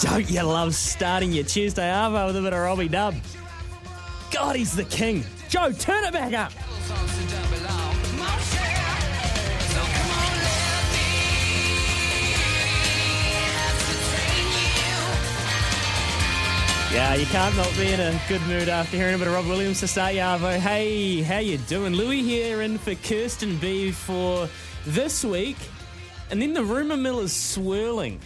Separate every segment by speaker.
Speaker 1: Don't you love starting your Tuesday Arvo with a bit of Robbie Dub? God, he's the king. Joe, turn it back up. Yeah, you can't not be in a good mood after hearing a bit of Rob Williams to start your Arvo. Oh, hey, how you doing? Louis here in for Kirsten B for this week. And then the rumour mill is swirling.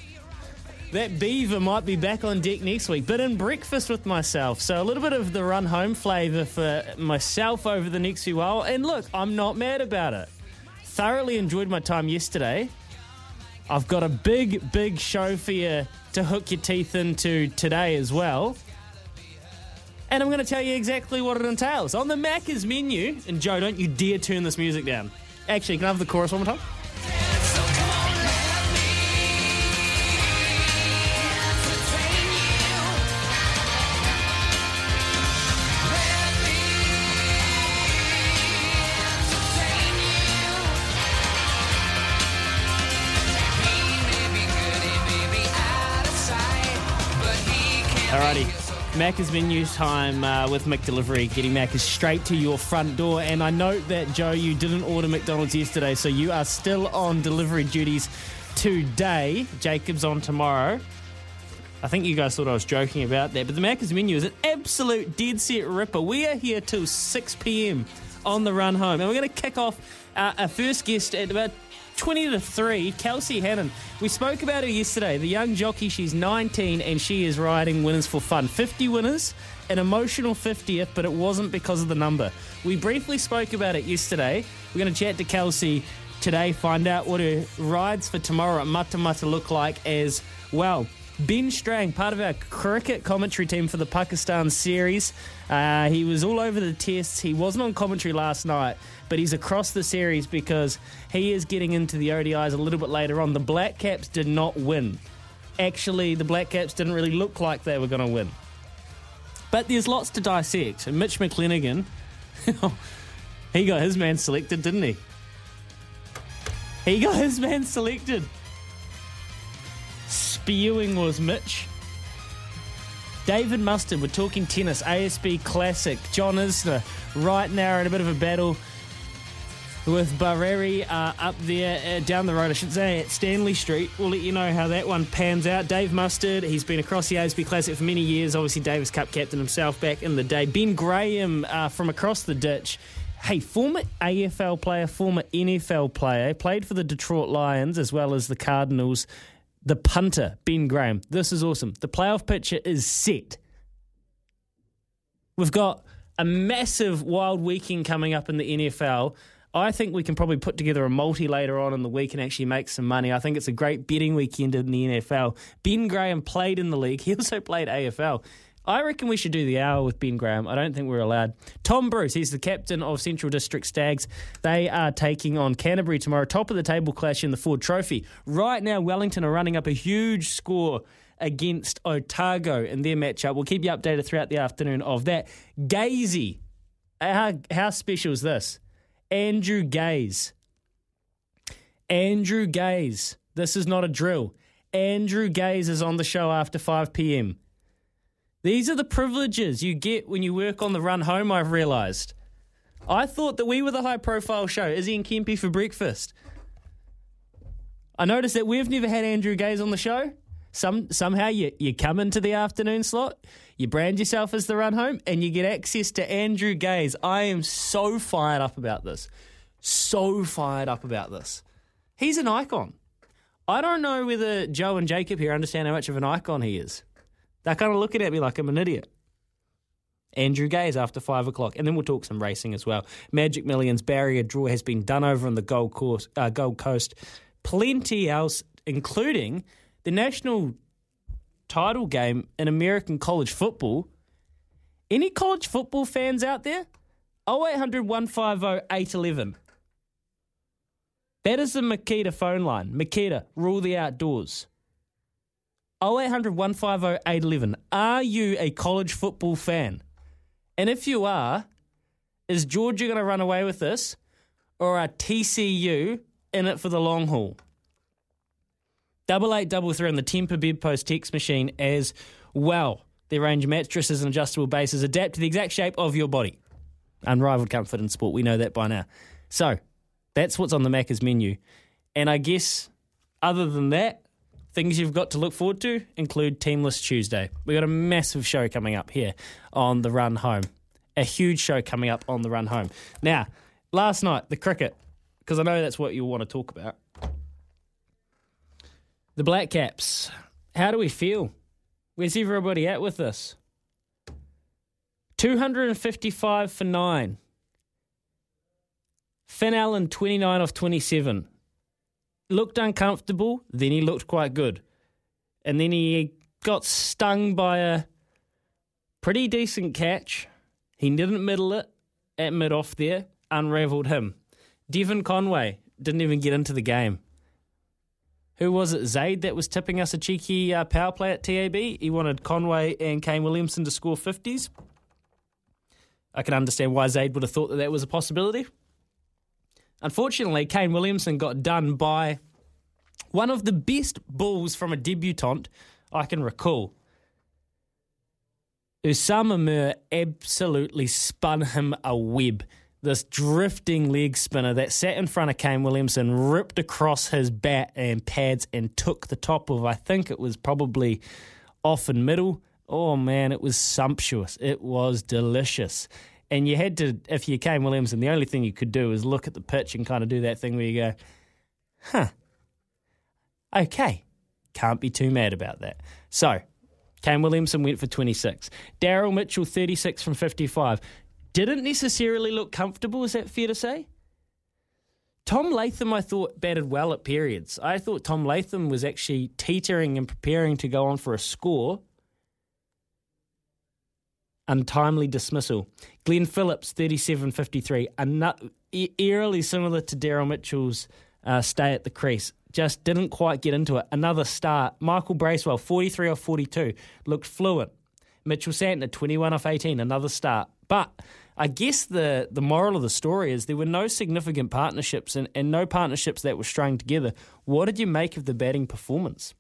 Speaker 1: That beaver might be back on deck next week, but in breakfast with myself. So a little bit of the run home flavour for myself over the next few while. And look, I'm not mad about it. Thoroughly enjoyed my time yesterday. I've got a big, big show for you to hook your teeth into today as well. And I'm going to tell you exactly what it entails. On the Macca's menu, and Joe, don't you dare turn this music down. Actually, can I have the chorus one more time? Macca's menu time uh, with McDelivery, getting Macca's straight to your front door. And I note that, Joe, you didn't order McDonald's yesterday, so you are still on delivery duties today. Jacob's on tomorrow. I think you guys thought I was joking about that, but the Macca's menu is an absolute dead set ripper. We are here till 6 p.m. on the run home, and we're going to kick off uh, our first guest at about 20 to 3, Kelsey Hannam. We spoke about her yesterday, the young jockey. She's 19 and she is riding Winners for Fun. 50 winners, an emotional 50th, but it wasn't because of the number. We briefly spoke about it yesterday. We're going to chat to Kelsey today, find out what her rides for tomorrow at Matamata look like as well. Ben Strang, part of our cricket commentary team for the Pakistan series. Uh, he was all over the tests. He wasn't on commentary last night, but he's across the series because he is getting into the ODIs a little bit later on. The Black Caps did not win. Actually, the Black Caps didn't really look like they were going to win. But there's lots to dissect. And Mitch McLennigan, he got his man selected, didn't he? He got his man selected. Spewing was Mitch. David Mustard, we're talking tennis, ASB Classic. John Isner right now in a bit of a battle with Barrère uh, up there uh, down the road, I should say, at Stanley Street. We'll let you know how that one pans out. Dave Mustard, he's been across the ASB Classic for many years, obviously Davis Cup captain himself back in the day. Ben Graham uh, from across the ditch. Hey, former AFL player, former NFL player, played for the Detroit Lions as well as the Cardinals. The punter, Ben Graham. This is awesome. The playoff picture is set. We've got a massive wild weekend coming up in the NFL. I think we can probably put together a multi later on in the week and actually make some money. I think it's a great betting weekend in the NFL. Ben Graham played in the league. He also played AFL. I reckon we should do the hour with Ben Graham. I don't think we're allowed. Tom Bruce, he's the captain of Central District Stags. They are taking on Canterbury tomorrow. Top of the table clash in the Ford Trophy. Right now, Wellington are running up a huge score against Otago in their matchup. We'll keep you updated throughout the afternoon of that. Gazy. How, how special is this? Andrew Gaze. Andrew Gaze. This is not a drill. Andrew Gaze is on the show after 5 p.m. These are the privileges you get when you work on the run home, I've realised. I thought that we were the high profile show, Izzy and Kempi for breakfast. I noticed that we've never had Andrew Gaze on the show. Some somehow you, you come into the afternoon slot, you brand yourself as the run home, and you get access to Andrew Gaze. I am so fired up about this. So fired up about this. He's an icon. I don't know whether Joe and Jacob here understand how much of an icon he is. They're kind of looking at me like I'm an idiot. Andrew Gaze after five o'clock, and then we'll talk some racing as well. Magic Millions barrier draw has been done over on the Gold Coast. Uh, Gold Coast. Plenty else, including the national title game in American college football. Any college football fans out there? 0800 150 811. That is the Makita phone line. Makita, rule the outdoors. 0800 150 811. Are you a college football fan? And if you are, is Georgia going to run away with this? Or are TCU in it for the long haul? Double eight double three on the Tempur Bedpost text machine as well. They range of mattresses and adjustable bases adapt to the exact shape of your body. Unrivaled comfort and sport. We know that by now. So that's what's on the Macca's menu. And I guess other than that, things you've got to look forward to include Teamless Tuesday. We've got a massive show coming up here on the run home. A huge show coming up on the run home. Now, last night, the cricket, because I know that's what you want to talk about. The Black Caps. How do we feel? Where's everybody at with this? 255 for 9. Finn Allen, 29 off 27. Looked uncomfortable, then he looked quite good. And then he got stung by a pretty decent catch. He didn't middle it at mid off there, unravelled him. Devon Conway didn't even get into the game. Who was it? Zaid that was tipping us a cheeky uh, power play at TAB. He wanted Conway and Kane Williamson to score 50s. I can understand why Zaid would have thought that that was a possibility. Unfortunately, Kane Williamson got done by one of the best balls from a debutant I can recall. Usama Mir absolutely spun him a web. This drifting leg spinner that sat in front of Kane Williamson ripped across his bat and pads and took the top of, I think it was probably off and middle. Oh man, it was sumptuous. It was delicious. And you had to, if you Kane Williamson, the only thing you could do is look at the pitch and kind of do that thing where you go, huh, okay, can't be too mad about that. So, Kane Williamson went for 26. Daryl Mitchell, 36 from 55. Didn't necessarily look comfortable, is that fair to say? Tom Latham, I thought, batted well at periods. I thought Tom Latham was actually teetering and preparing to go on for a score. Untimely dismissal. Glenn Phillips, 37 53. Eerily similar to Daryl Mitchell's uh, stay at the crease. Just didn't quite get into it. Another start. Michael Bracewell, 43 off 42. Looked fluent. Mitchell Santner, 21 off 18. Another start. But I guess the, the moral of the story is there were no significant partnerships and, and no partnerships that were strung together. What did you make of the batting performance?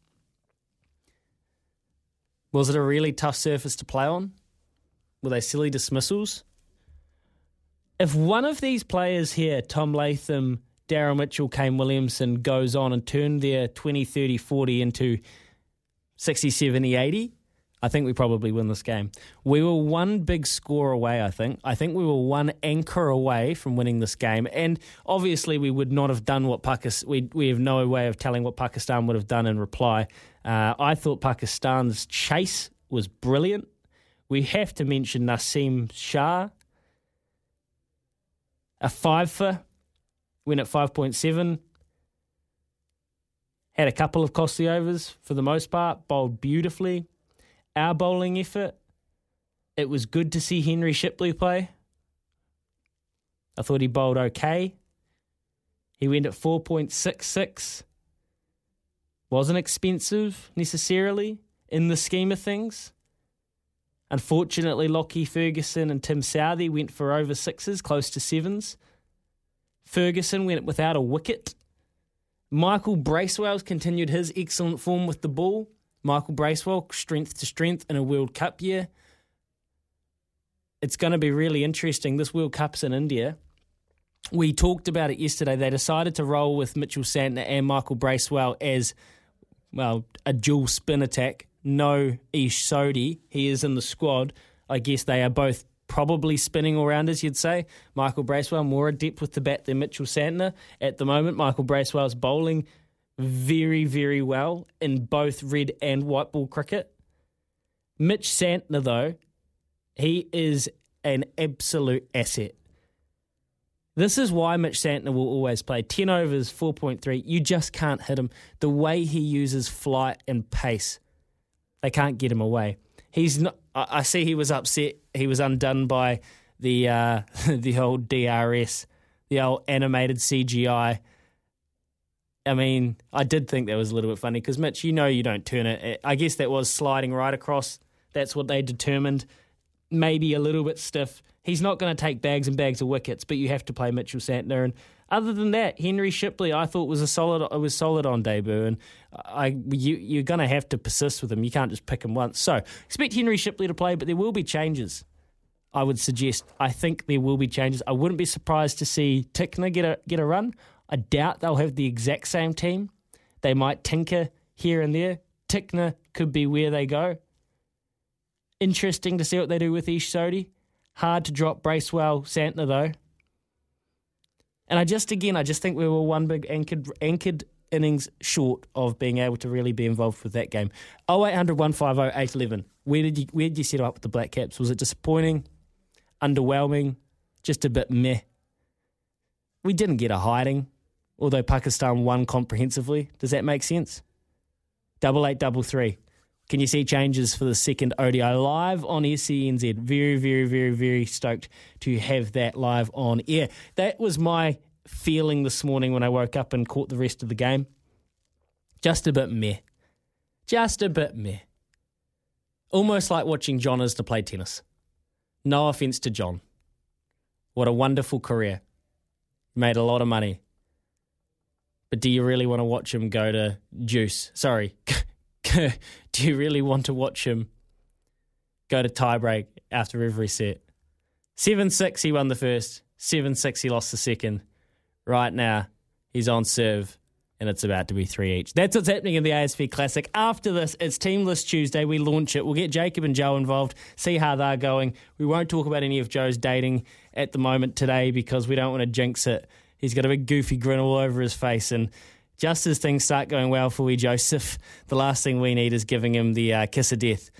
Speaker 1: Was it a really tough surface to play on? Were they silly dismissals? If one of these players here, Tom Latham, Daryl Mitchell, Kane Williamson, goes on and turn their 20, 30, 40 into 60, 70, 80, I think we probably win this game. We were one big score away, I think. I think we were one anchor away from winning this game. And obviously, we would not have done what Pakistan, we, we have no way of telling what Pakistan would have done in reply. Uh, I thought Pakistan's chase was brilliant. We have to mention Naseem Shah, a five for, win at 5.7. Had a couple of costly overs for the most part, bowled beautifully our bowling effort. It was good to see Henry Shipley play. I thought he bowled okay. He went at 4.66. Wasn't expensive necessarily in the scheme of things. Unfortunately, Lockie Ferguson and Tim Southee went for over sixes, close to sevens. Ferguson went without a wicket. Michael Bracewell's continued his excellent form with the ball. Michael Bracewell, strength to strength in a World Cup year. It's going to be really interesting. This World Cup's in India. We talked about it yesterday. They decided to roll with Mitchell Santner and Michael Bracewell as, well, a dual spin attack. No Ish Sodhi. He is in the squad. I guess they are both probably spinning all rounders, you'd say. Michael Bracewell more adept with the bat than Mitchell Santner. At the moment, Michael Bracewell's bowling very, very well in both red and white ball cricket. Mitch Santner, though, he is an absolute asset. This is why Mitch Santner will always play. 10 overs, 4.3. You just can't hit him. The way he uses flight and pace, they can't get him away. He's not. I see he was upset. He was undone by the uh, the old DRS, the old animated CGI. I mean, I did think that was a little bit funny because Mitch, you know, you don't turn it. I guess that was sliding right across. That's what they determined. Maybe a little bit stiff. He's not going to take bags and bags of wickets, but you have to play Mitchell Santner. And other than that, Henry Shipley, I thought was a solid. It was solid on debut, and I you you're going to have to persist with him. You can't just pick him once. So expect Henry Shipley to play, but there will be changes. I would suggest. I think there will be changes. I wouldn't be surprised to see Tickner get a get a run. I doubt they'll have the exact same team. They might tinker here and there. Tickner could be where they go. Interesting to see what they do with Ish Sodhi. Hard to drop Bracewell Santner though. And I just again, I just think we were one big anchored anchored innings short of being able to really be involved with that game. 0800 150 811. Where did you where did you set up with the Black Caps? Was it disappointing, underwhelming, just a bit meh? We didn't get a hiding, although Pakistan won comprehensively. Does that make sense? Double eight double three. Can you see changes for the second ODI live on SENZ? Very, very, very, very stoked to have that live on air. That was my feeling this morning when I woke up and caught the rest of the game. Just a bit meh. Just a bit meh. Almost like watching John Isner play tennis. No offense to John. What a wonderful career. Made a lot of money. But do you really want to watch him go to Juice? Sorry. do you really want to watch him go to tiebreak after every set? 7 6, he won the first. 7 6, he lost the second. Right now, he's on serve, and it's about to be three each. That's what's happening in the ASB Classic. After this, it's Teamless Tuesday. We launch it. We'll get Jacob and Joe involved, see how they're going. We won't talk about any of Joe's dating at the moment today because we don't want to jinx it. He's got a big goofy grin all over his face, and just as things start going well for wee Joseph, the last thing we need is giving him the uh, kiss of death.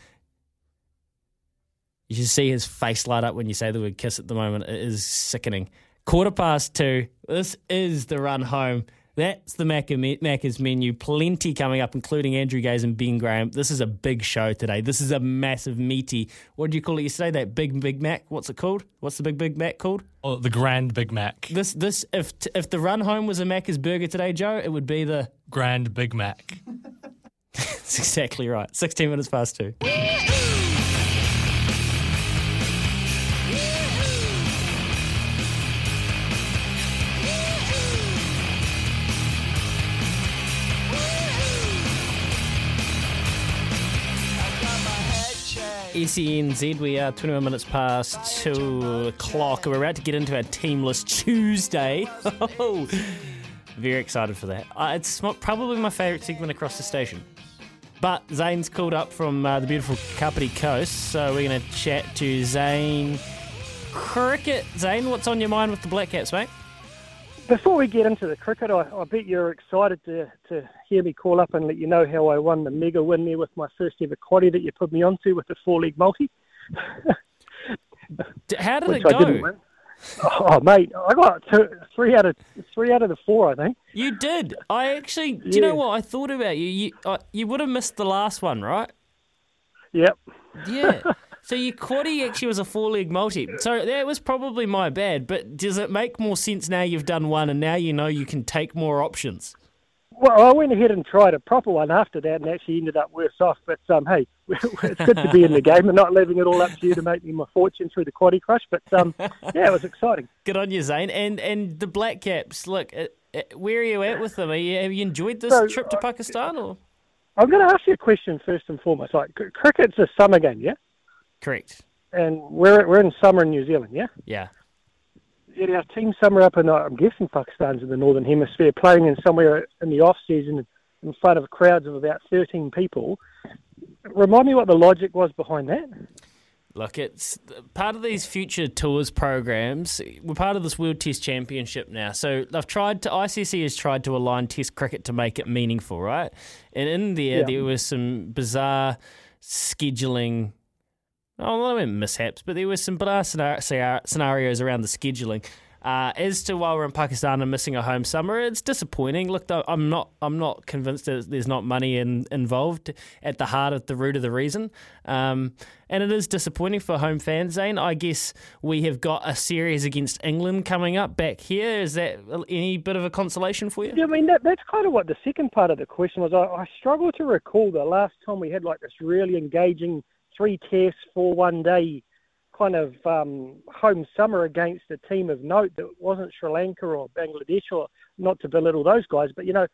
Speaker 1: You should see his face light up when you say the word kiss at the moment. It is sickening. Quarter past two. This is the run home. That's the Macca- Macca's menu. Plenty coming up, including Andrew Gaze and Ben Graham. This is a big show today. This is a massive, meaty. What do you call it yesterday? That big Big Mac. What's it called? What's the big Big Mac called?
Speaker 2: Oh, the Grand Big Mac.
Speaker 1: This this if if the run home was a Macca's burger today, Joe, it would be the.
Speaker 2: Grand Big Mac.
Speaker 1: That's exactly right. Sixteen minutes past two. SENZ, we are 21 minutes past 2 o'clock. We're about to get into our Teamless Tuesday. Oh, very excited for that. Uh, it's probably my favourite segment across the station. But Zane's called up from uh, the beautiful Kapiti Coast, so we're going to chat to Zane. Cricket. Zane, what's on your mind with the Black Caps, mate?
Speaker 3: Before we get into the cricket, I, I bet you're excited to, to hear me call up and let you know how I won the mega win there with my first ever quaddy that you put me onto with the four leg multi.
Speaker 1: How did it go?
Speaker 3: win. Oh mate, I got two, three out of three out of the four, I think.
Speaker 1: You did. I actually, do you know what? I thought about you. You, uh, you would have missed the last one, right?
Speaker 3: Yep.
Speaker 1: Yeah. so your quaddy actually was a four leg multi. So that was probably my bad. But does it make more sense now you've done one and now you know you can take more options?
Speaker 3: Well, I went ahead and tried a proper one after that, and actually ended up worse off. But um, hey, it's good to be in the game and not leaving it all up to you to make me my fortune through the quaddy crush. But um, yeah, it was exciting.
Speaker 1: Good on you, Zane. And and the Black Caps. Look, uh, uh, where are you at with them? Are you, have you enjoyed this
Speaker 3: So,
Speaker 1: trip to
Speaker 3: uh,
Speaker 1: Pakistan or?
Speaker 3: I'm going to ask you a question first and foremost. Like, cr- cricket's a summer game, yeah?
Speaker 1: Correct.
Speaker 3: And we're we're in summer in New Zealand, yeah?
Speaker 1: Yeah.
Speaker 3: Yet our team somewhere up in, uh, I'm guessing Pakistan's in the northern hemisphere, playing in somewhere in the off season in front of crowds of about 13 people. Remind me what the logic was behind that.
Speaker 1: Look, it's part of these future tours programs. We're part of this World Test Championship now, so they've tried to. ICC has tried to align Test cricket to make it meaningful, right? And in there,
Speaker 3: Yeah.
Speaker 1: there was some bizarre scheduling. Oh, I mean mishaps, but there were some bizarre scenar- scenar- scenarios around the scheduling. Uh, as to while we're in Pakistan and missing a home summer, it's disappointing. Look, I'm not, I'm not convinced that there's not money in, involved at the heart of the root of the reason, um, and it is disappointing for home fans. Zane, I guess we have got a series against England coming up back here. Is that any bit of a consolation for you?
Speaker 3: Yeah, I mean, that, that's kind of what the second part of the question was. I, I struggle to recall the last time we had like this really engaging three tests for one day kind of um, home summer against a team of note that wasn't Sri Lanka or Bangladesh or not to belittle those guys, but you know,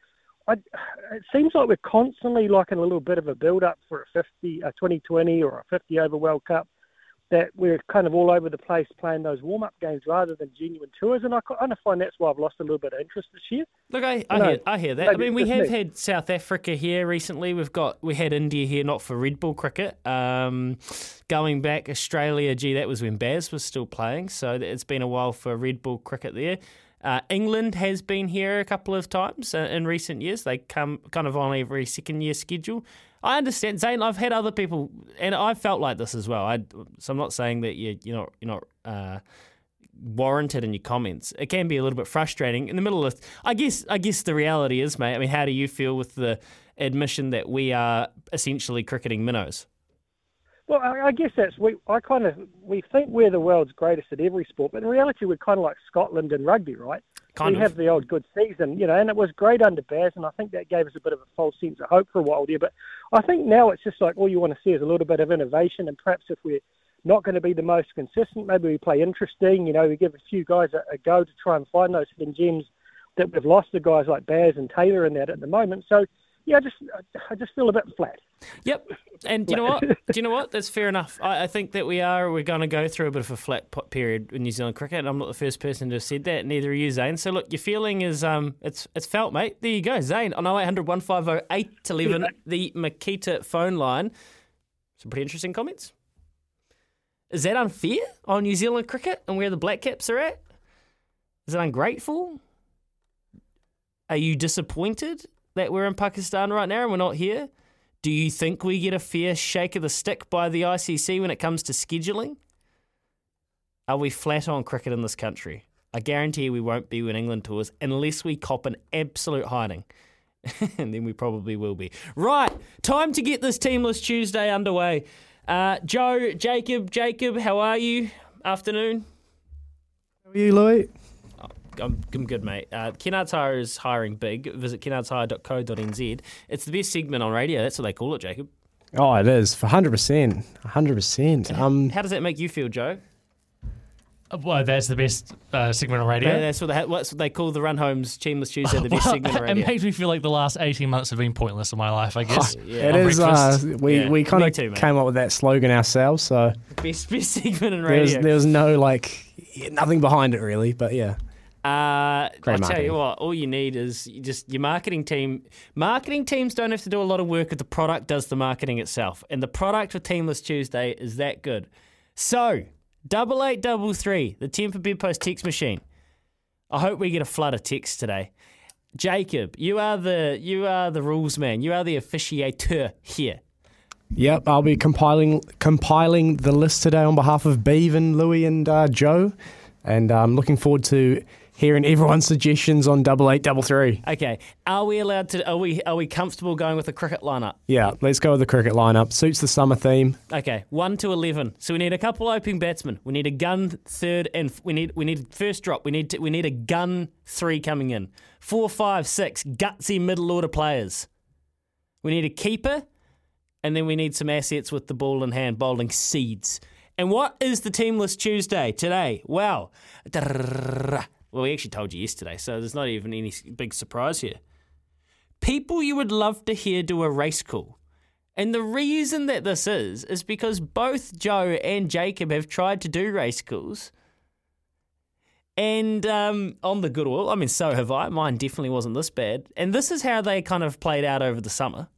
Speaker 3: I, it seems like we're constantly like in a little bit of a build up for a 50, a 2020 or a 50 over World Cup. That we're kind of all over the place playing those warm up games rather than genuine tours, and I kind of find that's why I've lost a little bit of interest this year.
Speaker 1: Look, I, I,
Speaker 3: No,
Speaker 1: hear, I hear that. I mean, we have
Speaker 3: me.
Speaker 1: had South Africa here recently. We've got we had India here, not for red ball cricket. Um, going back, Australia, gee, that was when Baz was still playing, so it's been a while for red ball cricket there. Uh, England has been here a couple of times uh, in recent years. They come kind of on every second year schedule. I understand, Zane. I've had other people, and I felt like this as well. I, so I'm not saying that you, you're not you're not uh, warranted in your comments. It can be a little bit frustrating in the middle of. I guess. I guess the reality is, mate. I mean, how do you feel with the admission that we are essentially cricketing minnows?
Speaker 3: Well, I, I guess that's we. I kind of we think we're the world's greatest at every sport, but in reality, we're kind of like Scotland in rugby, right?
Speaker 1: Kind
Speaker 3: we
Speaker 1: of.
Speaker 3: have the old good season, you know, and it was great under Baz, and I think that gave us a bit of a false sense of hope for a while there. But I think now it's just like all you want to see is a little bit of innovation, and perhaps if we're not going to be the most consistent, maybe we play interesting. You know, we give a few guys a, a go to try and find those hidden gems that we've lost to guys like Baz and Taylor and that at the moment. So yeah, I just I just feel a bit flat.
Speaker 1: Yep. And do you know what? Do you know what? That's fair enough. I, I think that we are. We're going to go through a bit of a flat pot period in New Zealand cricket. And I'm not the first person to have said that. Neither are you, Zane. So look, your feeling is um, it's it's felt, mate. There you go, Zane on 0800 150 811, the Makita phone line. Some pretty interesting comments. Is that unfair on New Zealand cricket and where the Black Caps are at? Is it ungrateful? Are you disappointed that we're in Pakistan right now and we're not here? Do you think we get a fair shake of the stick by the ICC when it comes to scheduling? Are we flat on cricket in this country? I guarantee we won't be when England tours unless we cop an absolute hiding. and then we probably will be. Right, time to get this Teamless Tuesday underway. Uh, Joe, Jacob, Jacob, how are you? Afternoon.
Speaker 4: How are you, Louis?
Speaker 1: I'm, I'm good, mate. Uh, Kennard's Hire is hiring big. Visit kennardshire.co.nz. It's the best segment on radio. That's what they call it, Jacob.
Speaker 4: Oh, it is for hundred percent, hundred percent. Um,
Speaker 1: How does that make you feel, Joe?
Speaker 2: Uh, Well, that's the best uh, segment on radio.
Speaker 1: Yeah, that's what they, that's what they call the Run Homes Teamless Tuesday, the best
Speaker 2: Well,
Speaker 1: segment on radio.
Speaker 2: it makes me feel like the last 18 months have been pointless in my life, I guess.
Speaker 1: Yeah,
Speaker 4: it
Speaker 2: on
Speaker 4: is. Uh, we
Speaker 1: Yeah,
Speaker 4: we kind of came up with that slogan ourselves, so
Speaker 1: best best segment in
Speaker 4: there was
Speaker 1: radio.
Speaker 4: there was no like nothing behind it really. But yeah,
Speaker 1: Uh,
Speaker 4: Great
Speaker 1: I'll tell you what, all you need is just your marketing team. Marketing teams don't have to do a lot of work if the product does the marketing itself. And the product for Teamless Tuesday is that good. So, double eight double three, the Tempur Bedpost text machine. I hope we get a flood of texts today. Jacob, you are the you are the rules man. You are the officiator here.
Speaker 4: yep. I'll be compiling compiling the list today on behalf of Bevan, Louis, and uh, Joe, and I'm looking forward to hearing everyone's suggestions on double eight double three.
Speaker 1: Okay, are we allowed to? Are we are we comfortable going with the cricket lineup?
Speaker 4: Yeah, let's go with the cricket lineup. Suits the summer theme.
Speaker 1: Okay, one to eleven. So we need a couple opening batsmen. We need a gun third, and we need we need first drop. We need to, we need a gun three coming in. Four, five, six gutsy middle order players. We need a keeper, and then we need some assets with the ball in hand, bowling seeds. And what is the teamless Tuesday today? Well, well, we actually told you yesterday, so there's not even any big surprise here. people you would love to hear do a race call. And the reason that this is, is because both Joe and Jacob have tried to do race calls. And um, on the good oil, I mean, so have I. Mine definitely wasn't this bad. And this is how they kind of played out over the summer.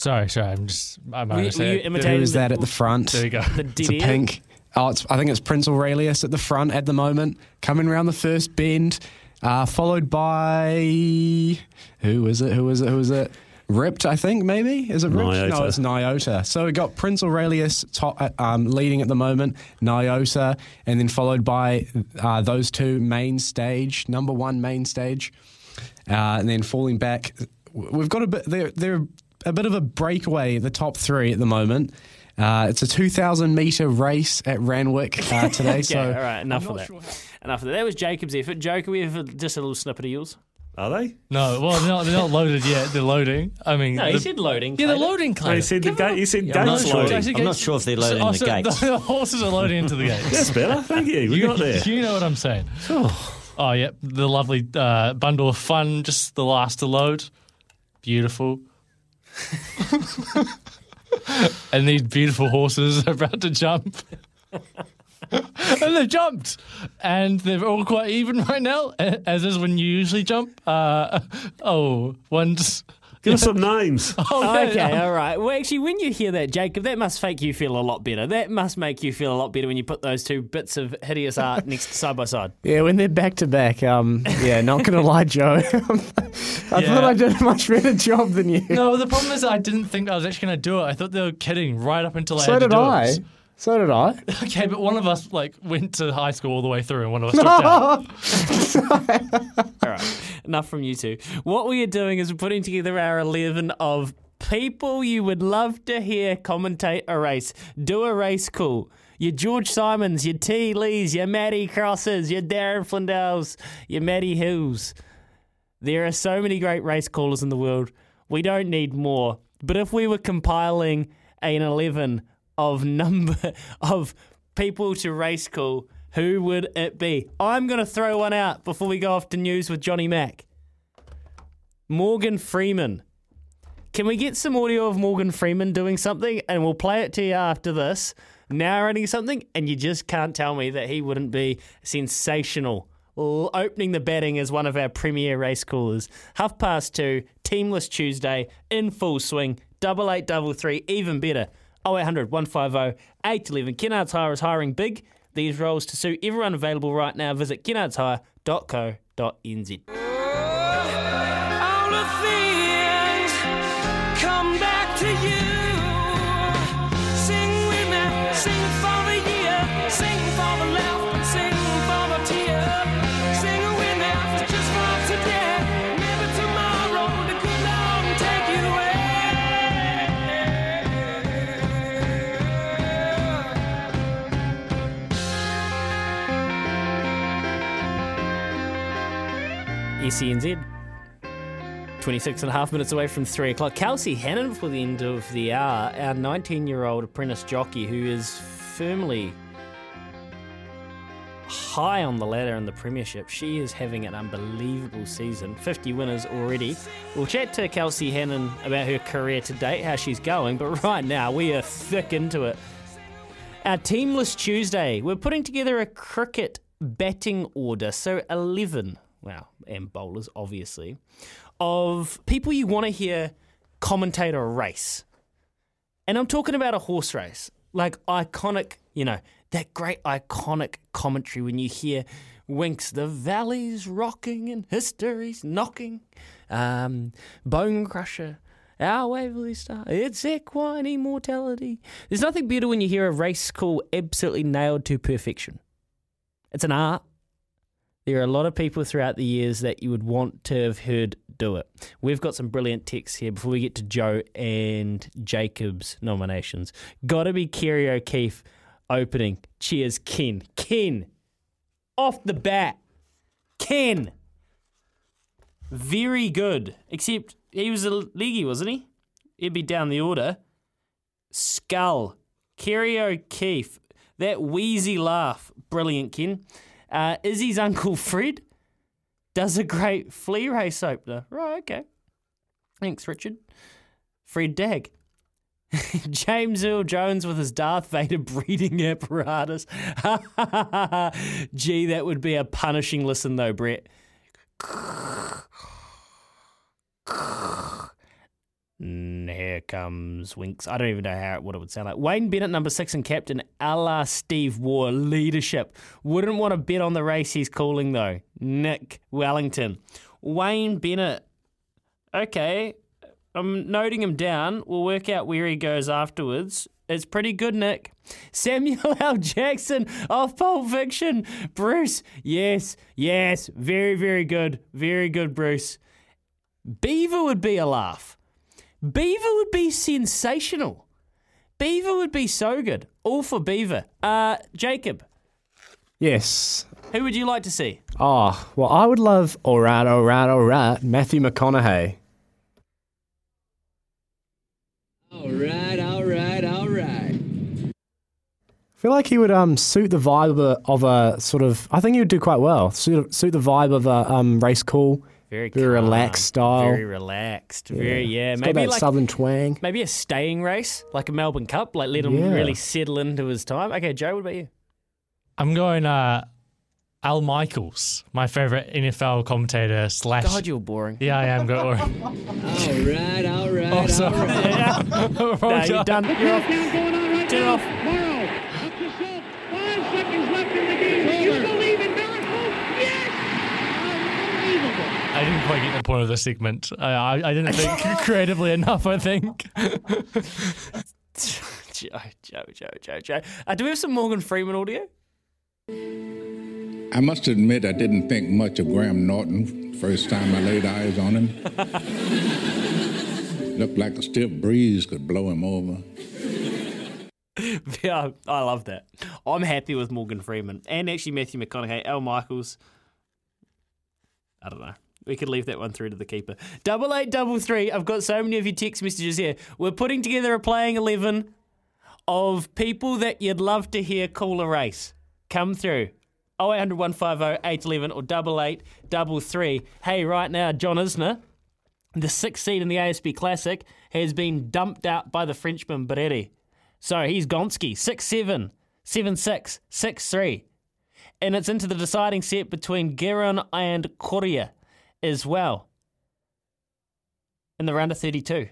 Speaker 2: Sorry, sorry. I'm just. I'm
Speaker 1: Were were you imitating
Speaker 4: Who is
Speaker 1: the-
Speaker 4: that at the front?
Speaker 2: There you go.
Speaker 1: The
Speaker 4: It's a pink. Oh, it's, I think it's Prince Aurelius at the front at the moment, coming around the first bend, uh, followed by who is it? Who is it? Who is it? Ripped, I think maybe is it Ripped? No, it's Nyota. So we got Prince Aurelius top, uh, um, leading at the moment, Nyota, and then followed by uh, those two main stage, number one main stage, uh, and then falling back. We've got a bit. They're they're a bit of a breakaway. The top three at the moment. Uh, it's a 2,000 meter race at Randwick uh, today.
Speaker 1: Okay,
Speaker 4: so
Speaker 1: all right, enough of that. Enough of that. That was Jacob's effort. Joe, can we have just a little snippet of yours?
Speaker 5: Are they?
Speaker 2: No, well, they're not, they're not loaded yet. They're loading. I mean,
Speaker 1: No, he said loading.
Speaker 2: yeah, they're
Speaker 1: Clayton.
Speaker 2: loading.
Speaker 5: No,
Speaker 2: Clayton.
Speaker 5: you said the
Speaker 2: Give
Speaker 5: gate.
Speaker 2: them-
Speaker 5: You said
Speaker 6: I'm not
Speaker 5: gates
Speaker 6: sure.
Speaker 5: loading.
Speaker 2: I said
Speaker 6: I'm not sure if they're loading
Speaker 2: Oh,
Speaker 6: the
Speaker 2: so
Speaker 6: gates.
Speaker 2: The horses are loading into the gates.
Speaker 5: That's better. Thank you. We
Speaker 2: you,
Speaker 5: got there.
Speaker 2: you know what I'm saying. Oh, yeah. The lovely uh, bundle of fun, just the last to load. Beautiful. and these beautiful horses are about to jump. and they've jumped. And they're all quite even right now, as is when you usually jump. Uh, oh, one's.
Speaker 5: Give us some names.
Speaker 2: Oh,
Speaker 1: Okay,
Speaker 2: yeah.
Speaker 1: all right. Well, actually, when you hear that, Jacob, that must make you feel a lot better. That must make you feel a lot better when you put those two bits of hideous art next side by side.
Speaker 4: yeah, when they're back to back, um, yeah, not gonna lie, Joe. I thought I did a much better job than you.
Speaker 2: No, the problem is I didn't think I was actually going to do it. I thought they were kidding right up until I
Speaker 4: so
Speaker 2: had to
Speaker 4: did
Speaker 2: do
Speaker 4: I.
Speaker 2: it.
Speaker 4: So did I.
Speaker 2: Okay, but one of us like went to high school all the way through, and one of us dropped out.
Speaker 1: All right, enough from you two. What we are doing is we're putting together our 11 of people you would love to hear commentate a race, do a race call. Your George Simons, your T. Lees, your Matty Crosses, your Darren Flindells, your Matty Hills. There are so many great race callers in the world. We don't need more. But if we were compiling an 11 of number of people to race call, who would it be? I'm going to throw one out before we go off to news with Johnny Mack. Morgan Freeman. Can we get some audio of Morgan Freeman doing something and we'll play it to you after this, narrating something, and you just can't tell me that he wouldn't be sensational. Opening the betting as one of our premier race callers. Half past two, Teamless Tuesday, in full swing, double eight, double three, even better. 0800 150 811. Kennards Hire is hiring big. These roles to suit everyone available right now. Visit kennardshire.co.nz. SENZ. 26 and a half minutes away from 3 o'clock. Kelsey Hannam for the end of the hour, our 19 year old apprentice jockey who is firmly high on the ladder in the Premiership. She is having an unbelievable season. 50 winners already. We'll chat to Kelsey Hannam about her career to date, how she's going, but right now we are thick into it. Our Teamless Tuesday. We're putting together a cricket batting order. So 11, wow, and bowlers, obviously, of people you want to hear commentate a race. And I'm talking about a horse race, like iconic, you know, that great iconic commentary when you hear Winx, the valleys rocking and history's knocking. Um, Bone Crusher, our Waverley Star, it's equine immortality. There's nothing better when you hear a race call absolutely nailed to perfection. It's an art. There are a lot of people throughout the years that you would want to have heard do it. We've got some brilliant texts here before we get to Joe and Jacob's nominations. Gotta be Kerry O'Keeffe opening. Cheers, Ken. Ken, off the bat. Ken. Very good. Except he was a leggie, wasn't he? He'd be down the order. Skull. Kerry O'Keeffe. That wheezy laugh. Brilliant, Ken. Uh, Izzy's uncle Fred does a great flea race opener. Right, okay. Thanks, Richard. Fred Dagg. James Earl Jones with his Darth Vader breeding apparatus. Gee, that would be a punishing listen, though, Brett. Here comes Winx. I don't even know how what it would sound like. Wayne Bennett, number six, and captain a la Steve Waugh, leadership. Wouldn't want to bet on the race he's calling though. Nick Wellington, Wayne Bennett. Okay, I'm noting him down. We'll work out where he goes afterwards. It's pretty good, Nick. Samuel L. Jackson of Pulp Fiction. Bruce, yes, yes, very, very good. Very good, Bruce. Beaver would be a laugh. Beaver would be sensational. Beaver would be so good. All for Beaver. Uh, Jacob,
Speaker 4: Yes.
Speaker 1: who would you like to see?
Speaker 4: Oh, well, I would love all right, all right, all right, Matthew McConaughey.
Speaker 6: All right, all right, all right.
Speaker 4: I feel like he would um suit the vibe of a, of a sort of. I think he would do quite well. Suit suit the vibe of a um race cool,
Speaker 1: Very,
Speaker 4: very
Speaker 1: calm,
Speaker 4: relaxed style.
Speaker 1: Very relaxed. Very yeah.
Speaker 4: It's got
Speaker 1: Maybe
Speaker 4: that
Speaker 1: like
Speaker 4: southern twang.
Speaker 1: maybe a staying race, like a Melbourne Cup. Like let him
Speaker 4: Yeah.
Speaker 1: really settle into his time. Okay, Joe, what about you?
Speaker 2: I'm going uh, Al Michaels, my favorite NFL commentator slash.
Speaker 1: God, you're boring.
Speaker 2: yeah, I am going.
Speaker 6: All right, all right,
Speaker 2: oh,
Speaker 6: all
Speaker 2: sorry.
Speaker 6: right.
Speaker 1: No, you're done. You're off. Turn it off.
Speaker 2: I didn't quite get the point of the segment. I, I, I didn't think creatively enough. I think.
Speaker 1: Joe, Joe, Joe, Joe, Joe. Uh, do we have some Morgan Freeman audio?
Speaker 7: I must admit, I didn't think much of Graham Norton first time I laid eyes on him. Looked like a stiff breeze could blow him over.
Speaker 1: Yeah, I love that. I'm happy with Morgan Freeman and actually Matthew McConaughey, Al Michaels. I don't know. We could leave that one through to the keeper. Double eight double three. I've got so many of your text messages here. We're putting together a playing eleven of people that you'd love to hear call a race. Come through. 0800 150 811 or double eight double three. Hey, right now, John Isner, the sixth seed in the ASB Classic, has been dumped out by the Frenchman Barrère. So he's Gonski, 6 7, 7 6, 6 3. And it's into the deciding set between Guerin and Coria as well in the round of 32.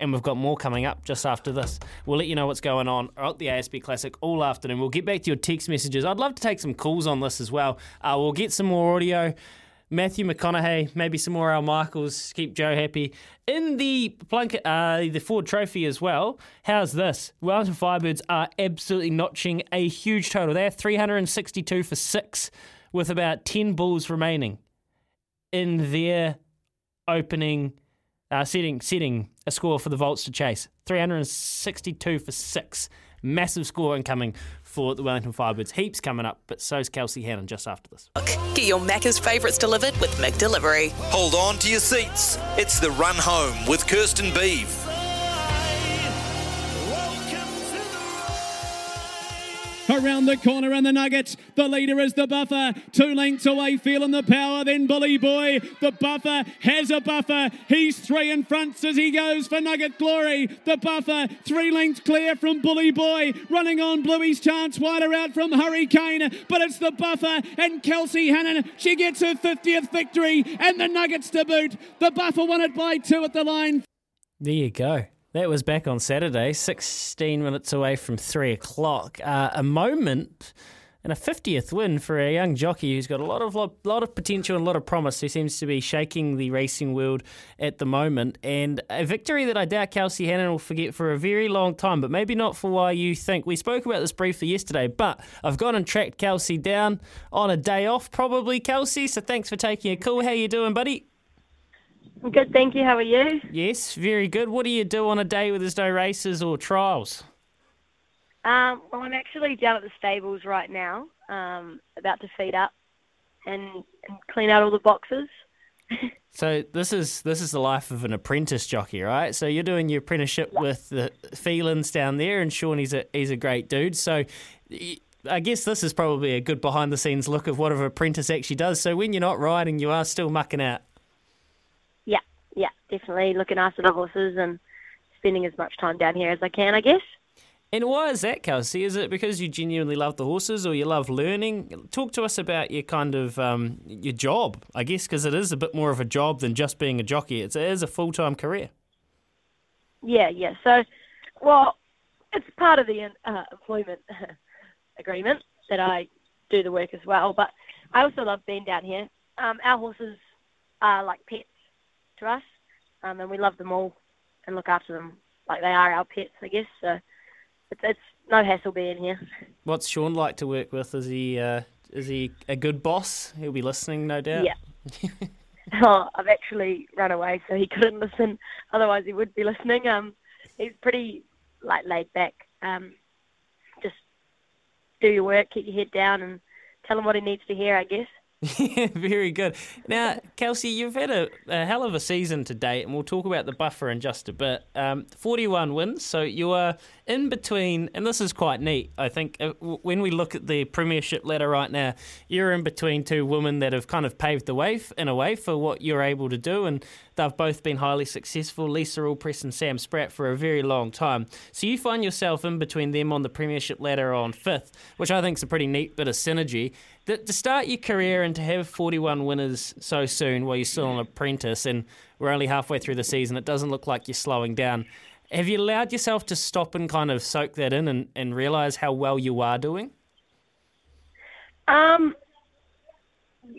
Speaker 1: And we've got more coming up just after this. We'll let you know what's going on at the ASB Classic all afternoon. We'll get back to your text messages. I'd love to take some calls on this as well. Uh, we'll get some more audio. Matthew McConaughey, maybe some more Al Michaels, keep Joe happy. In the Plunket, uh, the Ford Trophy as well, how's this? Wellington Firebirds are absolutely notching a huge total. They're 362 for six with about 10 balls remaining in their opening, uh, setting, setting a score for the Volts to chase. 362 for six. Massive score incoming for the Wellington Firebirds. Heaps coming up, but so's Kelsey Hannam just after this.
Speaker 8: Get your Macca's favourites delivered with McDelivery.
Speaker 9: Hold on to your seats. It's the run home with Kirsten Beeve.
Speaker 10: Around the corner and the Nuggets. The leader is the buffer. Two lengths away, feeling the power. Then Bully Boy. The buffer has a buffer. He's three in front as he goes for Nugget Glory. The buffer, three lengths clear from Bully Boy. Running on Bluey's chance. Wider out from Hurricane. But it's the buffer and Kelsey Hannam. She gets her 50th victory and the Nuggets to boot. The buffer won it by two at the line.
Speaker 1: There you go. That was back on Saturday, 16 minutes away from 3 o'clock. Uh, a moment and a 50th win for a young jockey who's got a lot of lot, lot of potential and a lot of promise, who seems to be shaking the racing world at the moment. And a victory that I doubt Kelsey Hannam will forget for a very long time, but maybe not for why you think. We spoke about this briefly yesterday, but I've gone and tracked Kelsey down on a day off, probably, Kelsey. So thanks for taking a call. How you doing, buddy?
Speaker 11: Good, thank you. How are you?
Speaker 1: Yes, very good. What do you do on a day where there's no races or trials?
Speaker 11: Um, well, I'm actually down at the stables right now, um, about to feed up and, and clean out all the boxes.
Speaker 1: So this is this is the life of an apprentice jockey, right? So you're doing your apprenticeship with the Felins down there, and Sean he's a he's a great dude. So y- I guess this is probably a good behind the scenes look of what an apprentice actually does. So when you're not riding, you are still mucking out.
Speaker 11: Yeah, definitely looking after the horses and spending as much time down here as I can, I guess.
Speaker 1: And why is that, Kelsey? Is it because you genuinely love the horses, or you love learning? Talk to us about your kind of um, your job, I guess, because it is a bit more of a job than just being a jockey. It's, it is a full time career.
Speaker 11: Yeah, yeah. So, well, it's part of the uh, employment agreement that I do the work as well. But I also love being down here. Um, our horses are like pets to us, um, and we love them all and look after them like they are our pets, I guess. So it's, it's no hassle being here.
Speaker 1: What's Sean like to work with? Is he uh, is he a good boss? He'll be listening, no doubt.
Speaker 11: Yeah. oh, I've actually run away, so he couldn't listen. Otherwise, he would be listening. Um, he's pretty like laid back. Um, just do your work, keep your head down, and tell him what he needs to hear. I guess.
Speaker 1: Yeah, very good. Now, Kelsey, you've had a, a, hell of a season to date, and we'll talk about the buffer in just a bit. Um, 41 wins, so you are in between, and this is quite neat. I think uh, when we look at the Premiership ladder right now, you're in between two women that have kind of paved the way in a way for what you're able to do, and they've both been highly successful. Lisa Allpress and Sam Spratt for a very long time. So you find yourself in between them on the Premiership ladder on fifth, which I think is a pretty neat bit of synergy. To start your career and to have 41 winners so soon while you're still an apprentice and we're only halfway through the season, it doesn't look like you're slowing down. Have you allowed yourself to stop and kind of soak that in and, and realise how well you are doing?
Speaker 11: Um,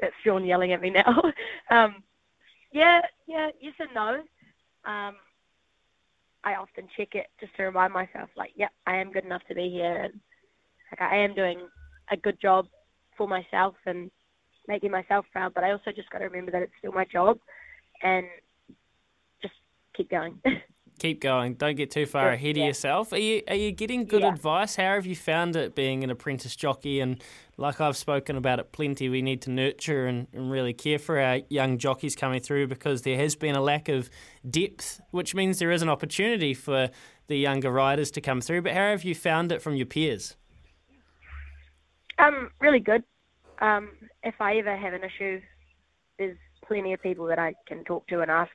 Speaker 11: that's Sean yelling at me now. Um, yeah, yeah, yes and no. Um, I often check it just to remind myself, like, yep, I am good enough to be here, and like I am doing a good job for myself and making myself proud. But I also just got to remember that it's still my job, and just keep going.
Speaker 1: keep going. Don't get too far ahead yeah. of yourself. Are you are you getting good yeah. advice? How have you found it being an apprentice jockey? And like I've spoken about it plenty, we need to nurture and, and really care for our young jockeys coming through because there has been a lack of depth, which means there is an opportunity for the younger riders to come through. But how have you found it from your peers?
Speaker 11: Um, really good. Um, if I ever have an issue, there's plenty of people that I can talk to and ask,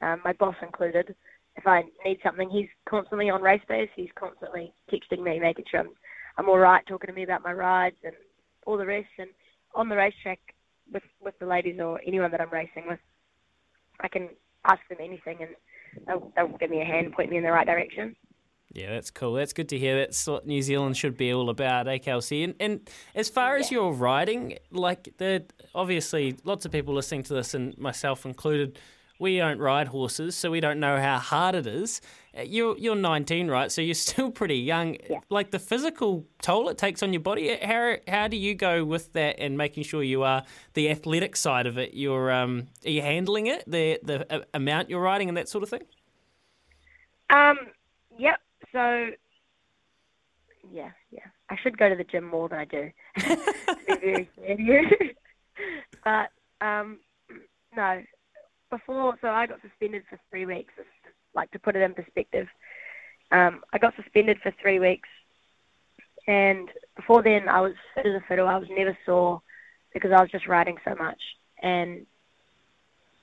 Speaker 11: um, my boss included if I need something, he's constantly on race days. He's constantly texting me, making sure I'm, I'm all right, talking to me about my rides and all the rest. And on the racetrack with with the ladies or anyone that I'm racing with, I can ask them anything and they'll, they'll give me a hand, point me in the right direction.
Speaker 1: Yeah, that's cool. That's good to hear. That's what New Zealand should be all about, eh, Kelsey? And, and as far as your riding, like the obviously lots of people listening to this, and myself included, we don't ride horses, so we don't know how hard it is. Uh, you're you're 19, right? So you're still pretty young.
Speaker 11: Yeah.
Speaker 1: Like the physical toll it takes on your body. Uh, how how do you go with that and making sure you are the athletic side of it? You're um are you handling it the the uh, amount you're riding and that sort of thing?
Speaker 11: Um. Yep. So. Yeah, yeah. I should go to the gym more than I do. but um, no, before, so I got suspended for three weeks. Like to put it in perspective, um, I got suspended for three weeks, and before then I was fit as a fiddle. I was never sore because I was just riding so much. And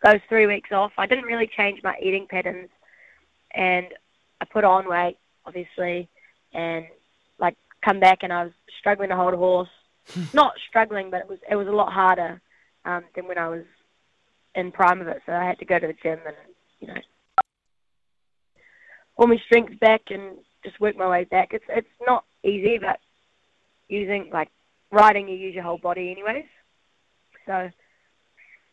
Speaker 11: those three weeks off, I didn't really change my eating patterns, and I put on weight, obviously, and like come back and I was struggling to hold a horse. Not struggling, but it was it was a lot harder um, than when I was in prime of it, so I had to go to the gym and you know all my strength back and just work my way back. It's it's not easy, but using like riding, you use your whole body anyways. So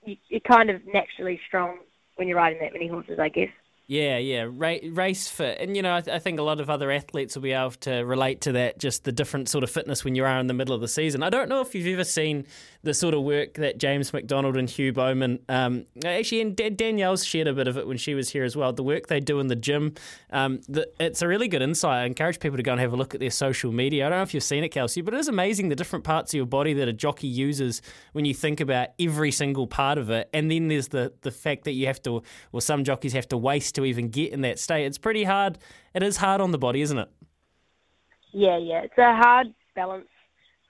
Speaker 11: you, you're kind of naturally strong when you're riding that many horses, I guess.
Speaker 1: Yeah, yeah, Ra- race fit, and you know, I, th- I, think a lot of other athletes will be able to relate to that. Just the different sort of fitness when you are in the middle of the season. I don't know if you've ever seen the sort of work that James McDonald and Hugh Bowman, um, actually, and D- Danielle's shared a bit of it when she was here as well. The work they do in the gym, um, the, it's a really good insight. I encourage people to go and have a look at their social media. I don't know if you've seen it, Kelsey, but it is amazing the different parts of your body that a jockey uses when you think about every single part of it. And then there's the the fact that you have to, well, some jockeys have to waste to even get in that state. It's pretty hard. It is hard on the body, isn't it?
Speaker 11: Yeah, yeah. It's a hard balance.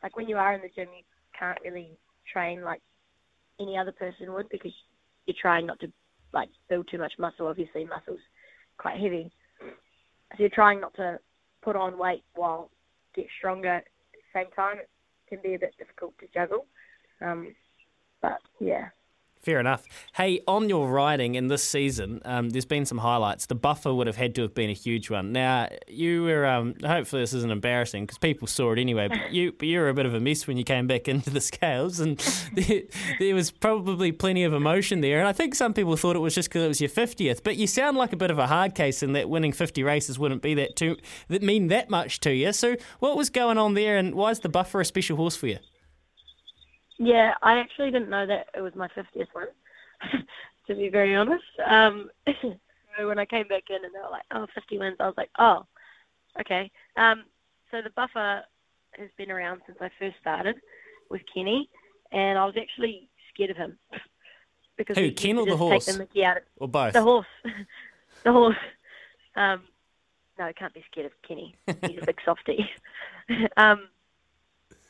Speaker 11: Like when you are in the gym, you can't really train like any other person would because you're trying not to like build too much muscle. Obviously, muscle's quite heavy, so you're trying not to put on weight while get stronger at the same time. It can be a bit difficult to juggle. Um, but yeah,
Speaker 1: Fair enough. Hey, on your riding in this season, um, there's been some highlights. The buffer would have had to have been a huge one. Now, you were, um, hopefully this isn't embarrassing because people saw it anyway, but you, but you were a bit of a mess when you came back into the scales and there, there was probably plenty of emotion there. And I think some people thought it was just because it was your 50th, but you sound like a bit of a hard case in that winning 50 races wouldn't be that too, that mean that much to you. So what was going on there and why is the buffer a special horse for you?
Speaker 11: Yeah. I actually didn't know that it was my fiftieth one. to be very honest, um, so when I came back in and they were like, "Oh, 50 wins," I was like, "Oh, okay." Um, so the buffer has been around since I first started with Kenny, and I was actually scared of him because
Speaker 1: Who, Ken or the horse?
Speaker 11: Take the Mickey out of,
Speaker 1: Or both?
Speaker 11: The horse. the horse. Um, no, I can't be scared of Kenny. He's a big softie. um,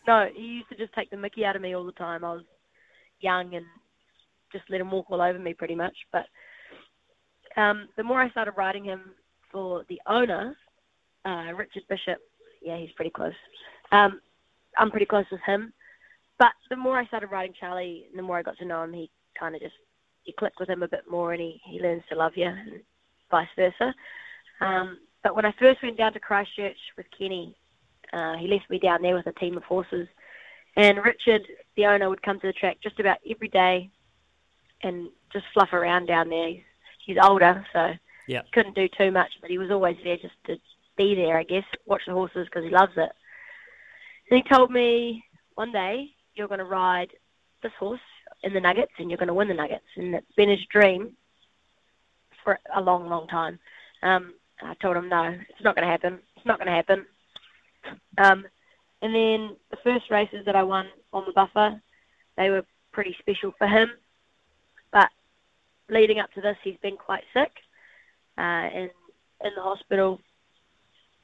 Speaker 11: no, he used to just take the Mickey out of me all the time. I was young and just let him walk all over me pretty much. But um, the more I started riding him for the owner, uh, Richard Bishop, yeah, he's pretty close. Um, I'm pretty close with him. But the more I started riding Charlie, the more I got to know him, he kind of just, you click with him a bit more and he, he learns to love you and vice versa. Um, but when I first went down to Christchurch with Kenny, uh, he left me down there with a team of horses. And Richard, the owner, would come to the track just about every day and just fluff around down there. He's, he's older, so
Speaker 1: Yeah.
Speaker 11: couldn't do too much, but he was always there just to be there, I guess, watch the horses because he loves it. And he told me one day you're going to ride this horse in the Nuggets and you're going to win the Nuggets, and it's been his dream for a long, long time. Um, I told him no, it's not going to happen. It's not going to happen. Um, and then the first races that I won on the buffer, they were pretty special for him. But leading up to this, he's been quite sick uh, and in the hospital,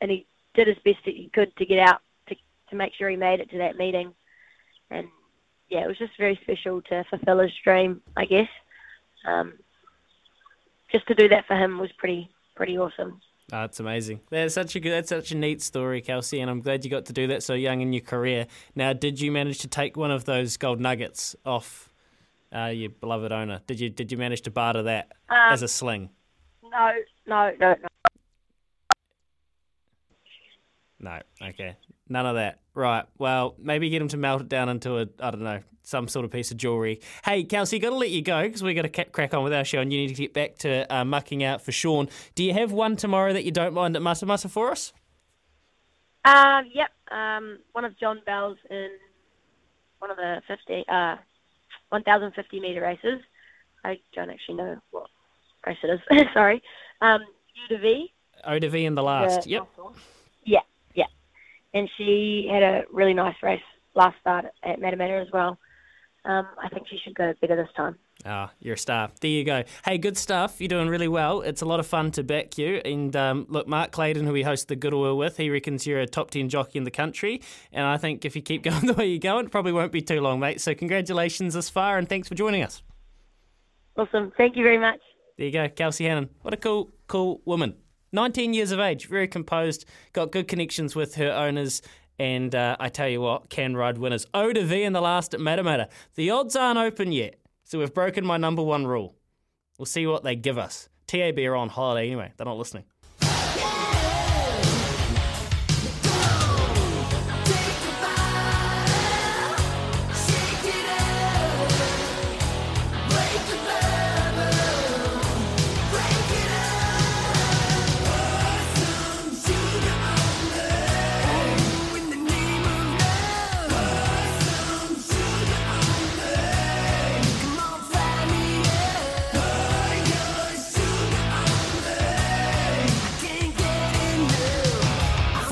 Speaker 11: and he did his best that he could to get out to to make sure he made it to that meeting. And yeah, it was just very special to fulfill his dream, I guess. Um, just to do that for him was pretty pretty awesome.
Speaker 1: That's amazing. That's such a good. That's such a neat story, Kelsey, and I'm glad you got to do that so young in your career. Now, did you manage to take one of those gold nuggets off uh, your beloved owner? Did you Did you manage to barter that
Speaker 11: Um,
Speaker 1: as a sling?
Speaker 11: No, no, no, no.
Speaker 1: No. Okay. None of that. Right. Well, maybe get him to melt it down into a I don't know some sort of piece of jewelry. Hey, Kelsey, got to let you go because we've got to crack on with our show, and you need to get back to uh, mucking out for Sean. Do you have one tomorrow that you don't mind at Matamata for us?
Speaker 11: Um, yep. Um, one of John Bell's in one of the 50, uh, 1,050 meter races. I don't actually know what race it is. Sorry. Um, U to V.
Speaker 1: O to V in the last.
Speaker 11: The
Speaker 1: yep.
Speaker 11: muscle. And she had a really nice race last start at Matamata as well. Um, I think she should go better this time.
Speaker 1: Ah, you're a star. There you go. Hey, good stuff. You're doing really well. It's a lot of fun to back you. And um, look, Mark Clayton, who we host the Good Oil with, he reckons you're a top 10 jockey in the country. And I think if you keep going the way you're going, it probably won't be too long, mate. So congratulations this far and thanks for joining us.
Speaker 11: Awesome. Thank you very much.
Speaker 1: There you go, Kelsey Hannam. What a cool, cool woman. 19 years of age, very composed, got good connections with her owners, and uh, I tell you what, can ride winners. O to V in the last at Matamata. The odds aren't open yet, so we've broken my number one rule. We'll see what they give us. TAB are on holiday anyway, they're not listening.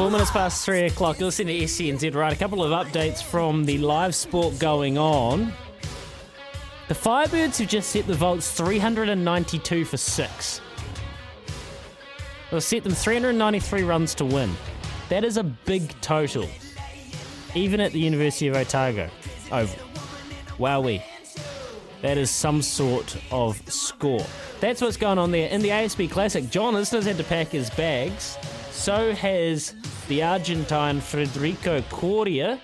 Speaker 1: Four minutes past three o'clock. You're listening to SENZ. Right, a couple of updates from the live sport going on. The Firebirds have just set the Volts 392 for six. They'll set them 393 runs to win. That is a big total. even at the University of Otago Oval. Wowee. That is some sort of score. That's what's going on there. In the ASB Classic, John Isner's had to pack his bags. So has the Argentine Federico Coria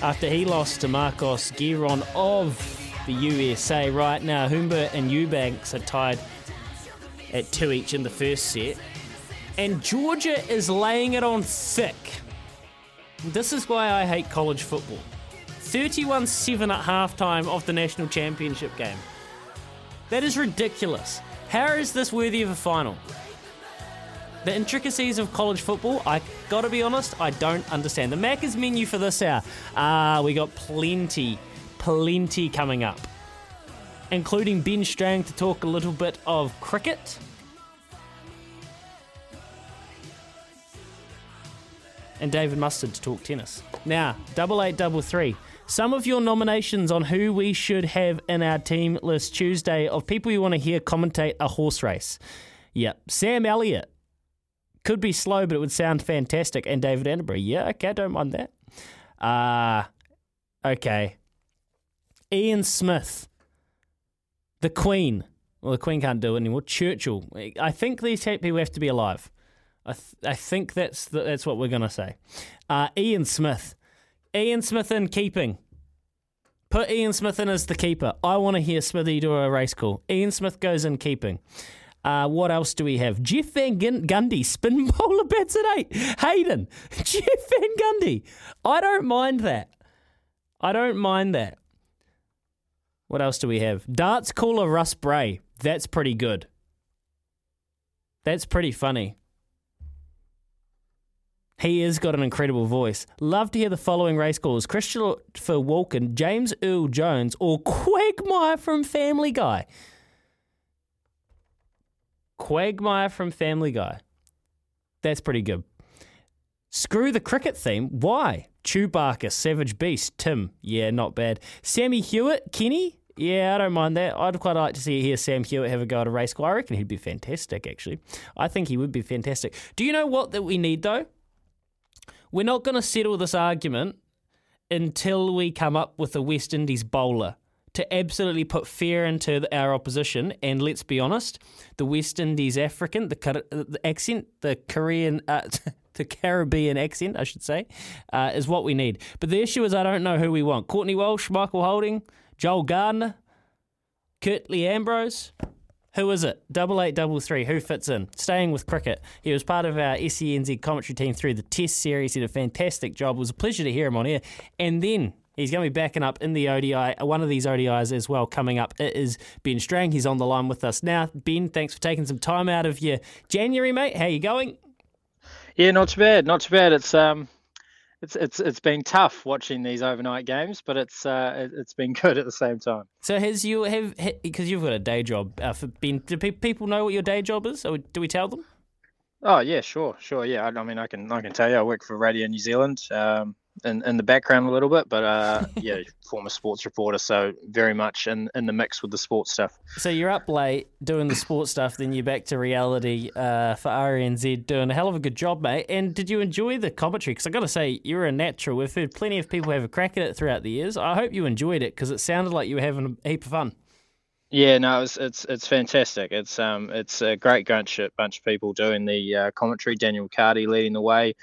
Speaker 1: after he lost to Marcos Giron of the USA. Right now, Humbert and Eubanks are tied at two each in the first set. And Georgia is laying it on thick. This is why I hate college football. 31 7 at halftime of the national championship game. That is ridiculous. How is this worthy of a final? The intricacies of college football, I gotta be honest, I don't understand. The Macca's menu for this hour, ah, we got plenty, plenty coming up, including Ben Strang to talk a little bit of cricket. And David Mustard to talk tennis. Now, double eight, double three. Some of your nominations on who we should have in our team list Tuesday of people you want to hear commentate a horse race. Yep, Sam Elliott, could be slow, but it would sound fantastic. And David Attenborough, yeah, okay, don't mind that. Uh, okay. Ian Smith, the Queen. Well, the Queen can't do it anymore. Churchill. I think these people have to be alive. I, th- I think that's the, that's what we're gonna say. Uh, Ian Smith. Ian Smith in keeping. Put Ian Smith in as the keeper. I want to hear Smithy do a race call. Ian Smith goes in keeping. Uh, what else do we have? Jeff Van Gun- Gundy, spin bowler bats at eight. Hayden, Jeff Van Gundy. I don't mind that. I don't mind that. What else do we have? Darts caller Russ Bray. That's pretty good. That's pretty funny. He has got an incredible voice. Love to hear the following race calls Christopher Walken, James Earl Jones, or Quagmire from Family Guy. Quagmire from Family Guy. That's pretty good. Screw the cricket theme. Why? Chewbacca, Savage Beast, Tim. Yeah, not bad. Sammy Hewitt, Kenny. Yeah, I don't mind that. I'd quite like to see hear Sam Hewitt have a go at a race car. I reckon he'd be fantastic, actually. I think he would be fantastic. Do you know what that we need, though? We're not going to settle this argument until we come up with a West Indies bowler to absolutely put fear into our opposition. And let's be honest, the West Indies African, the, the accent, the Korean, uh, the Caribbean accent, I should say, uh, is what we need. But the issue is, I don't know who we want. Courtney Walsh, Michael Holding, Joel Gardner, Curtly Ambrose. Who is it? Double eight, double three. Who fits in? Staying with cricket. He was part of our SENZ commentary team through the Test series. He did a fantastic job. It was a pleasure to hear him on air. And then he's going to be backing up in the ODI, one of these ODIs as well, coming up. It is Ben Strang. He's on the line with us now. Ben, thanks for taking some time out of your January, mate. How you going?
Speaker 12: Yeah, not too bad. Not too bad. It's um, it's it's it's been tough watching these overnight games, but it's uh, it- it's been good at the same time.
Speaker 1: So has you have because you've got a day job uh, for Ben? Do pe- people know what your day job is, or do we tell them?
Speaker 12: Oh yeah, sure, sure. Yeah, I, I mean, I can I can tell you, I work for Radio New Zealand, um, in in the background a little bit, but uh, yeah, former sports reporter, so very much in in the mix with the sports stuff.
Speaker 1: So you're up late doing the sports stuff, then you're back to reality uh, for RNZ, doing a hell of a good job, mate. And did you enjoy the commentary? Because I got to say, you're a natural. We've heard plenty of people have a crack at it throughout the years. I hope you enjoyed it because it sounded like you were having a heap of fun.
Speaker 12: Yeah, no, it's it's it's fantastic. It's um it's a great bunch of, bunch of people doing the uh, commentary. Daniel McHardy leading the way.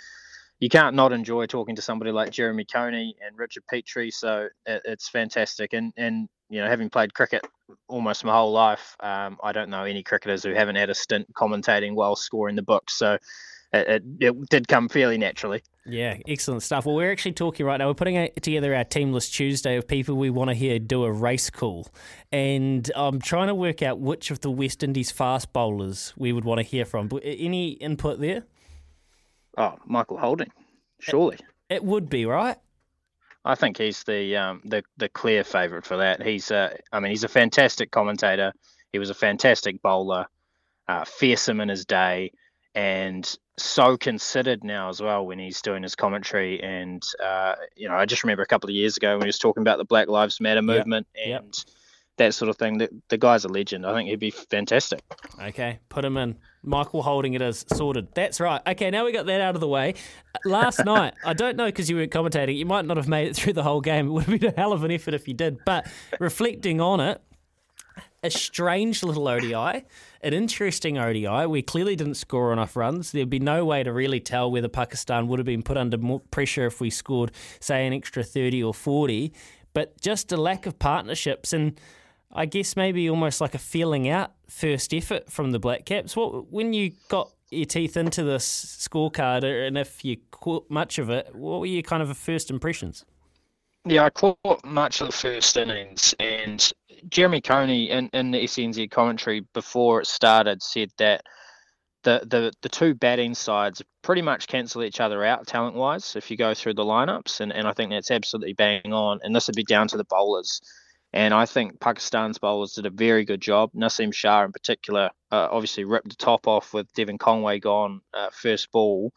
Speaker 12: You can't not enjoy talking to somebody like Jeremy Coney and Richard Petrie. So it, it's fantastic. And and you know, having played cricket almost my whole life, um, I don't know any cricketers who haven't had a stint commentating while scoring the books. So it, it, it did come fairly naturally.
Speaker 1: Yeah, excellent stuff. Well, we're actually talking right now. We're putting together our team list Tuesday of people we want to hear do a race call. And I'm trying to work out which of the West Indies fast bowlers we would want to hear from. Any input there?
Speaker 12: Oh, Michael Holding, surely.
Speaker 1: It would be, right?
Speaker 12: I think he's the um, the the clear favourite for that. He's uh, I mean, he's a fantastic commentator. He was a fantastic bowler, uh, fearsome in his day, and so considered now as well when he's doing his commentary. And uh, you know, I just remember a couple of years ago when he was talking about the Black Lives Matter movement and that sort of thing. The, the guy's a legend. I think he'd be fantastic.
Speaker 1: Okay, put him in. Michael holding it as sorted. That's right. Okay, now we got that out of the way. Last night, I don't know because you weren't commentating, you might not have made it through the whole game. It would have been a hell of an effort if you did. But reflecting on it, a strange little ODI, an interesting ODI. We clearly didn't score enough runs. There'd be no way to really tell whether Pakistan would have been put under more pressure if we scored, say, an extra 30 or 40. But just a lack of partnerships and I guess maybe almost like a feeling out first effort from the Black Caps. What when you got your teeth into this scorecard, uh, and if you caught much of it, what were your kind of first impressions?
Speaker 12: Yeah, I caught much of the first innings, and Jeremy Coney in, in the SENZ commentary before it started said that the, the, the two batting sides pretty much cancel each other out talent wise if you go through the lineups, and, and I think that's absolutely bang on. And this would be down to the bowlers. And I think Pakistan's bowlers did a very good job. Naseem Shah, in particular, uh, obviously ripped the top off with Devon Conway gone uh, first ball,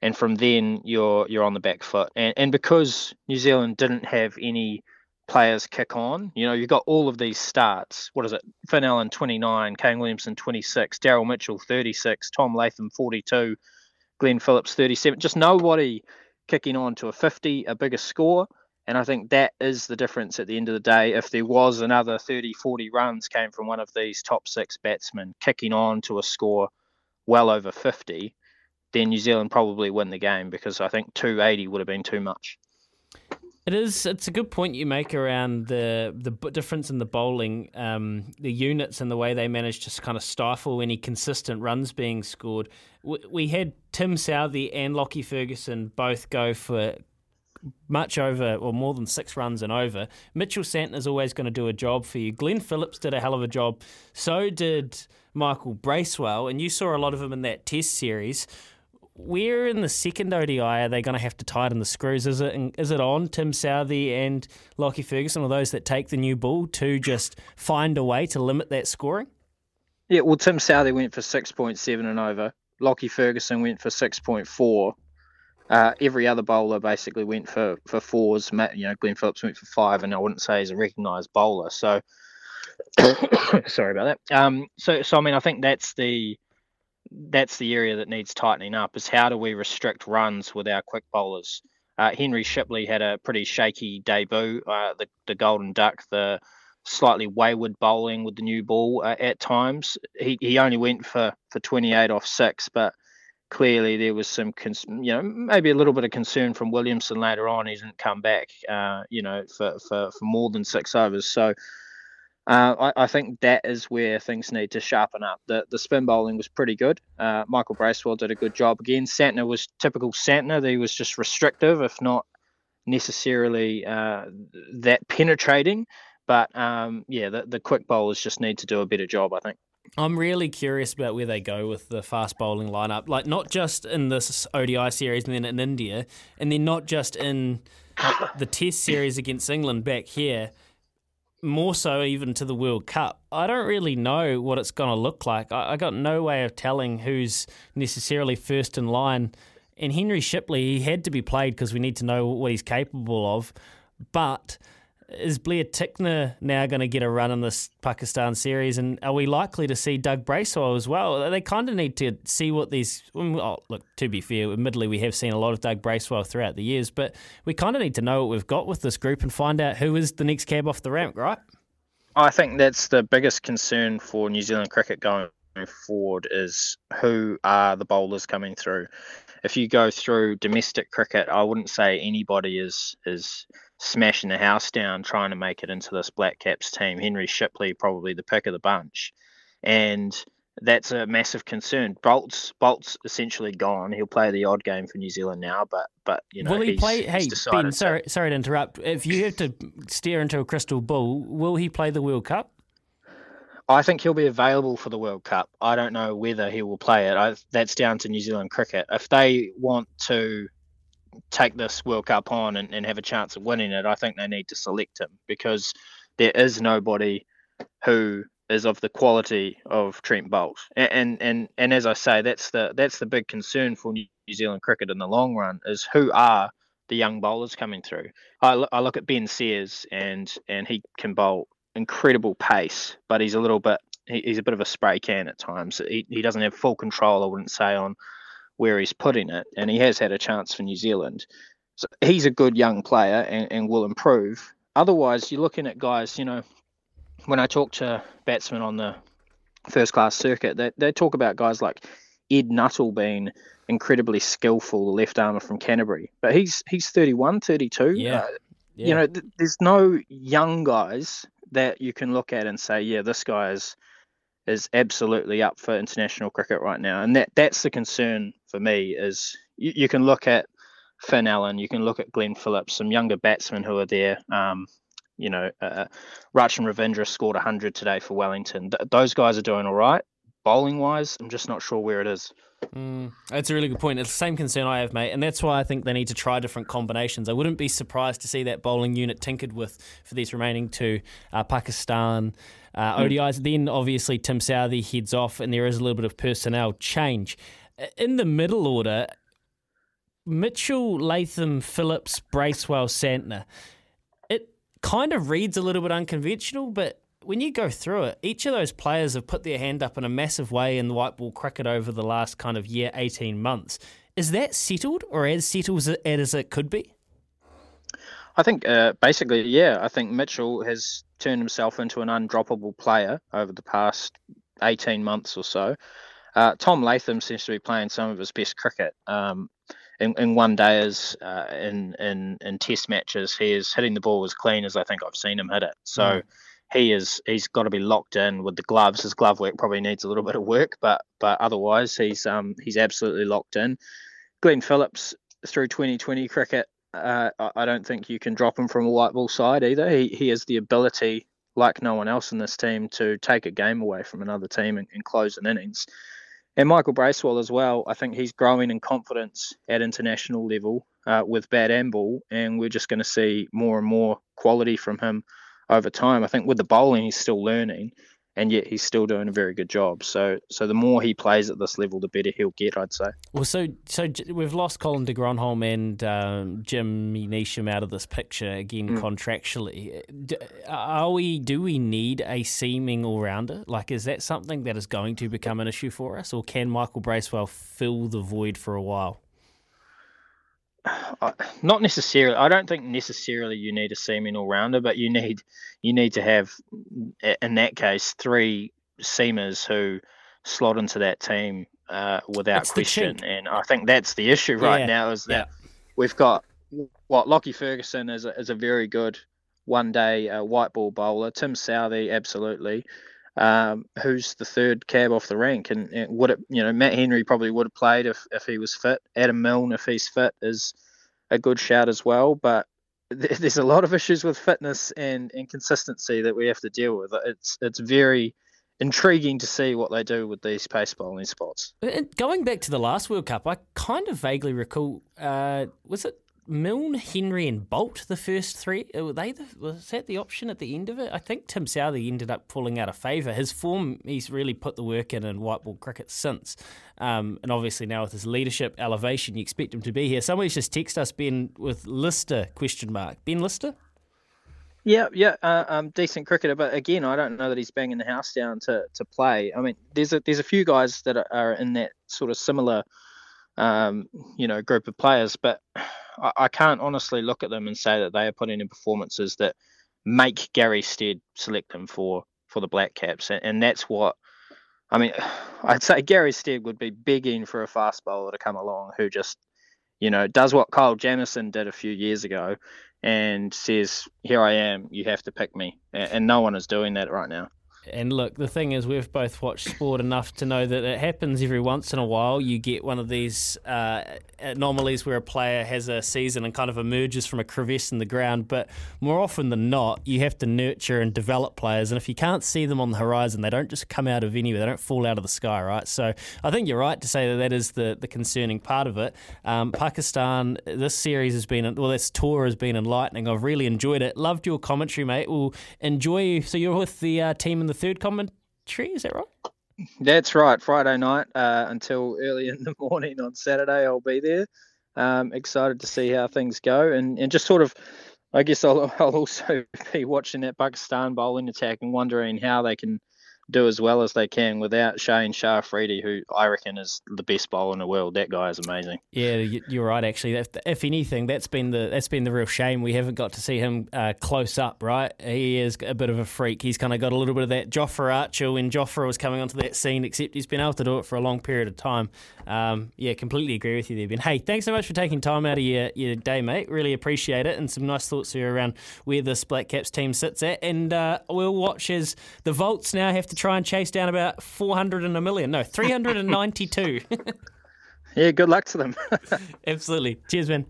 Speaker 12: and from then you're you're on the back foot. And and because New Zealand didn't have any players kick on, you know, you've got all of these starts. What is it? Finn Allen 29, Kane Williamson 26, Daryl Mitchell 36, Tom Latham 42, Glenn Phillips 37. Just nobody kicking on to a 50, a bigger score. And I think that is the difference at the end of the day. If there was another 30, 40 runs came from one of these top six batsmen kicking on to a score well over 50, then New Zealand probably win the game because I think 280 would have been too much.
Speaker 1: It is. It's a good point you make around the the difference in the bowling, um, the units, and the way they managed to kind of stifle any consistent runs being scored. We had Tim Southee and Lockie Ferguson both go for much over or more than six runs and over. Mitchell is always going to do a job for you. Glenn Phillips did a hell of a job. So did Michael Bracewell, and you saw a lot of him in that Test series. Where in the second ODI are they going to have to tighten the screws? Is it is it on Tim Southee and Lockie Ferguson, or those that take the new ball to just find a way to limit that scoring?
Speaker 12: Yeah, well, Tim Southee went for six point seven and over. Lockie Ferguson went for six point four. Uh, every other bowler basically went for for fours. Matt, you know, Glenn Phillips went for five, and I wouldn't say he's a recognised bowler. So, sorry about that. Um, so, so I mean, I think that's the that's the area that needs tightening up. Is how do we restrict runs with our quick bowlers? Uh, Henry Shipley had a pretty shaky debut. Uh, the the Golden Duck, the slightly wayward bowling with the new ball uh, at times. He he only went for for 28 off six, but clearly there was some, cons- you know, maybe a little bit of concern from Williamson later on. He didn't come back, uh, you know, for, for, for more than six overs. So uh, I, I, think that is where things need to sharpen up. The the spin bowling was pretty good. Uh, Michael Bracewell did a good job again. Santner was typical Santner. He was just restrictive, if not necessarily uh, that penetrating. But um, yeah, the, the quick bowlers just need to do a better job, I think.
Speaker 1: I'm really curious about where they go with the fast bowling lineup. Like, not just in this ODI series and then in India, and then not just in the Test series against England back here, more so even to the World Cup. I don't really know what it's going to look like. I, I got no way of telling who's necessarily first in line. And Henry Shipley, he had to be played because we need to know what he's capable of. But is Blair Tickner now going to get a run in this Pakistan series? And are we likely to see Doug Bracewell as well? They kind of need to see what these. Oh, look, to be fair, admittedly, we have seen a lot of Doug Bracewell throughout the years, but we kind of need to know what we've got with this group and find out who is the next cab off the ramp, right?
Speaker 12: I think that's the biggest concern for New Zealand cricket going forward is who are the bowlers coming through. If you go through domestic cricket, I wouldn't say anybody is is smashing the house down trying to make it into this Black Caps team. Henry Shipley probably the pick of the bunch, and that's a massive concern. Boult's Boult's essentially gone. He'll play the odd game for New Zealand now, but but you know
Speaker 1: will he play? Hey Ben,
Speaker 12: to,
Speaker 1: sorry sorry to interrupt. If you have to stare into a crystal ball, will he play the World Cup?
Speaker 12: I think he'll be available for the World Cup. I don't know whether he will play it. I, that's down to New Zealand cricket. If they want to take this World Cup on and, and have a chance of winning it, I think they need to select him because there is nobody who is of the quality of Trent Boult. And, and and as I say, that's the that's the big concern for New Zealand cricket in the long run is who are the young bowlers coming through. I, I look at Ben Sears and and he can bowl incredible pace, but he's a little bit he, he's a bit of a spray can at times. He he doesn't have full control, I wouldn't say, on where he's putting it, and he has had a chance for New Zealand. So he's a good young player and, and will improve. Otherwise, you're looking at guys, you know, when I talk to batsmen on the first class circuit, they, they talk about guys like Ed Nuttall being incredibly skillful, the left armour from Canterbury. But he's he's 31, 32.
Speaker 1: Yeah.
Speaker 12: Uh,
Speaker 1: Yeah.
Speaker 12: You know, th- there's no young guys that you can look at and say, yeah, this guy is is absolutely up for international cricket right now. And that that's the concern for me is you, you can look at Finn Allen, you can look at Glenn Phillips, some younger batsmen who are there. Um, you know, uh, Rachin Ravindra scored 100 today for Wellington. Th- those guys are doing all right. Bowling wise, I'm just not sure where it is.
Speaker 1: Mm, that's a really good point. It's the same concern I have, mate, and that's why I think they need to try different combinations. I wouldn't be surprised to see that bowling unit tinkered with for these remaining two uh, Pakistan uh,
Speaker 12: Mm.
Speaker 1: ODIs. Then obviously Tim Southee heads off, and there is a little bit of personnel change Uh, in the middle order. Mitchell, Latham, Phillips, Bracewell, Santner. It kind of reads a little bit unconventional, but when you go through it, each of those players have put their hand up in a massive way in the white ball cricket over the last kind of year, 18 months. Is that settled or as settled as it, as it could be?
Speaker 12: I think uh, basically, yeah, I think Mitchell has turned himself into an undroppable player over the past 18 months or so. Uh, Tom Latham seems to be playing some of his best cricket. Um, in, in one days, uh, in, in in test matches, he is hitting the ball as clean as I think I've seen him hit it. So
Speaker 1: Mm.
Speaker 12: he is he's got to be locked in with the gloves. His glove work probably needs a little bit of work, but but otherwise he's um he's absolutely locked in. Glenn Phillips through 2020 cricket, uh, I don't think you can drop him from a white ball side either. He he has the ability, like no one else in this team, to take a game away from another team and, and close an innings. And Michael Bracewell as well. I think he's growing in confidence at international level uh, with bat and ball, and we're just going to see more and more quality from him over time. I think with the bowling, he's still learning, and yet he's still doing a very good job. So, so the more he plays at this level, the better he'll get, I'd say.
Speaker 1: Well, so so we've lost Colin de Grandhomme and um, Jimmy Neesham out of this picture again
Speaker 12: Mm.
Speaker 1: contractually. Are we? Do we need a seaming all rounder? Like, is that something that is going to become an issue for us, or can Michael Bracewell fill the void for a while?
Speaker 12: I- not necessarily. I don't think necessarily you need a seaming all rounder, but you need you need to have in that case three seamers who slot into that team uh, without
Speaker 1: It's
Speaker 12: question. And I think that's the issue right
Speaker 1: Yeah,
Speaker 12: now is that we've got what Lockie Ferguson is a, is a very good one day uh, white ball bowler. Tim Southee absolutely. Um, who's the third cab off the rank, and, and would it, you know, Matt Henry probably would have played if, if he was fit. Adam Milne, if he's fit, is a good shout as well. But th- there's a lot of issues with fitness and, and consistency that we have to deal with. It's it's very intriguing to see what they do with these pace bowling spots.
Speaker 1: And going back to the last World Cup, I kind of vaguely recall. Uh, was it Milne, Henry, and Boult the first three? Uh, Were they the, was that the option at the end of it? I think Tim Southee ended up pulling out of favour. His form, he's really put the work in in white ball cricket since, um, and obviously now with his leadership elevation, you expect him to be here. Somebody's just texted us Ben with Lister question mark. Ben Lister.
Speaker 12: Yeah, yeah, uh, um, decent cricketer, but again, I don't know that he's banging the house down to, to play. I mean, there's a there's a few guys that are, are in that sort of similar, um, you know, group of players, but I, can't honestly look at them and say that they are putting in performances that make Gary Stead select them for for the Black Caps, and, and that's what. I mean, I'd say Gary Stead would be begging for a fast bowler to come along who just, you know, does what Kyle Jamieson did a few years ago and says, "Here I am. You have to pick me." A- And no one is doing that right now.
Speaker 1: And look, the thing is, we've both watched sport enough to know that it happens every once in a while. You get one of these uh, anomalies where a player has a season and kind of emerges from a crevice in the ground. But more often than not, you have to nurture and develop players. And if you can't see them on the horizon, they don't just come out of anywhere. They don't fall out of the sky, right? So I think you're right to say that that is the, the concerning part of it. Um, Pakistan, this series has been, well, this tour has been enlightening. I've really enjoyed it. Loved your commentary, mate. We'll enjoy you. So you're with the uh, team in the third commentary, is that right?
Speaker 12: That's right. Friday night uh, until early in the morning on Saturday, I'll be there. Um, excited to see how things go and, and just sort of I guess I'll, I'll also be watching that Pakistan bowling attack and wondering how they can do as well as they can without Shaheen Shah Afridi, who I reckon is the best bowler in the world. That guy is amazing.
Speaker 1: Yeah, you're right. Actually, if, if anything, that's been the that's been the real shame. We haven't got to see him uh, close up. Right, he is a bit of a freak. He's kind of got a little bit of that Jofra Archer when Jofra was coming onto that scene. Except he's been able to do it for a long period of time. Um, yeah, completely agree with you there, Ben. Hey, thanks so much for taking time out of your, your day, mate. Really appreciate it, and some nice thoughts here around where this Black Caps team sits at. And uh, we'll watch as the Volts now have to try and chase down about 400 and a million. No, 392.
Speaker 12: Yeah, good luck to them.
Speaker 1: Absolutely. Cheers, Ben.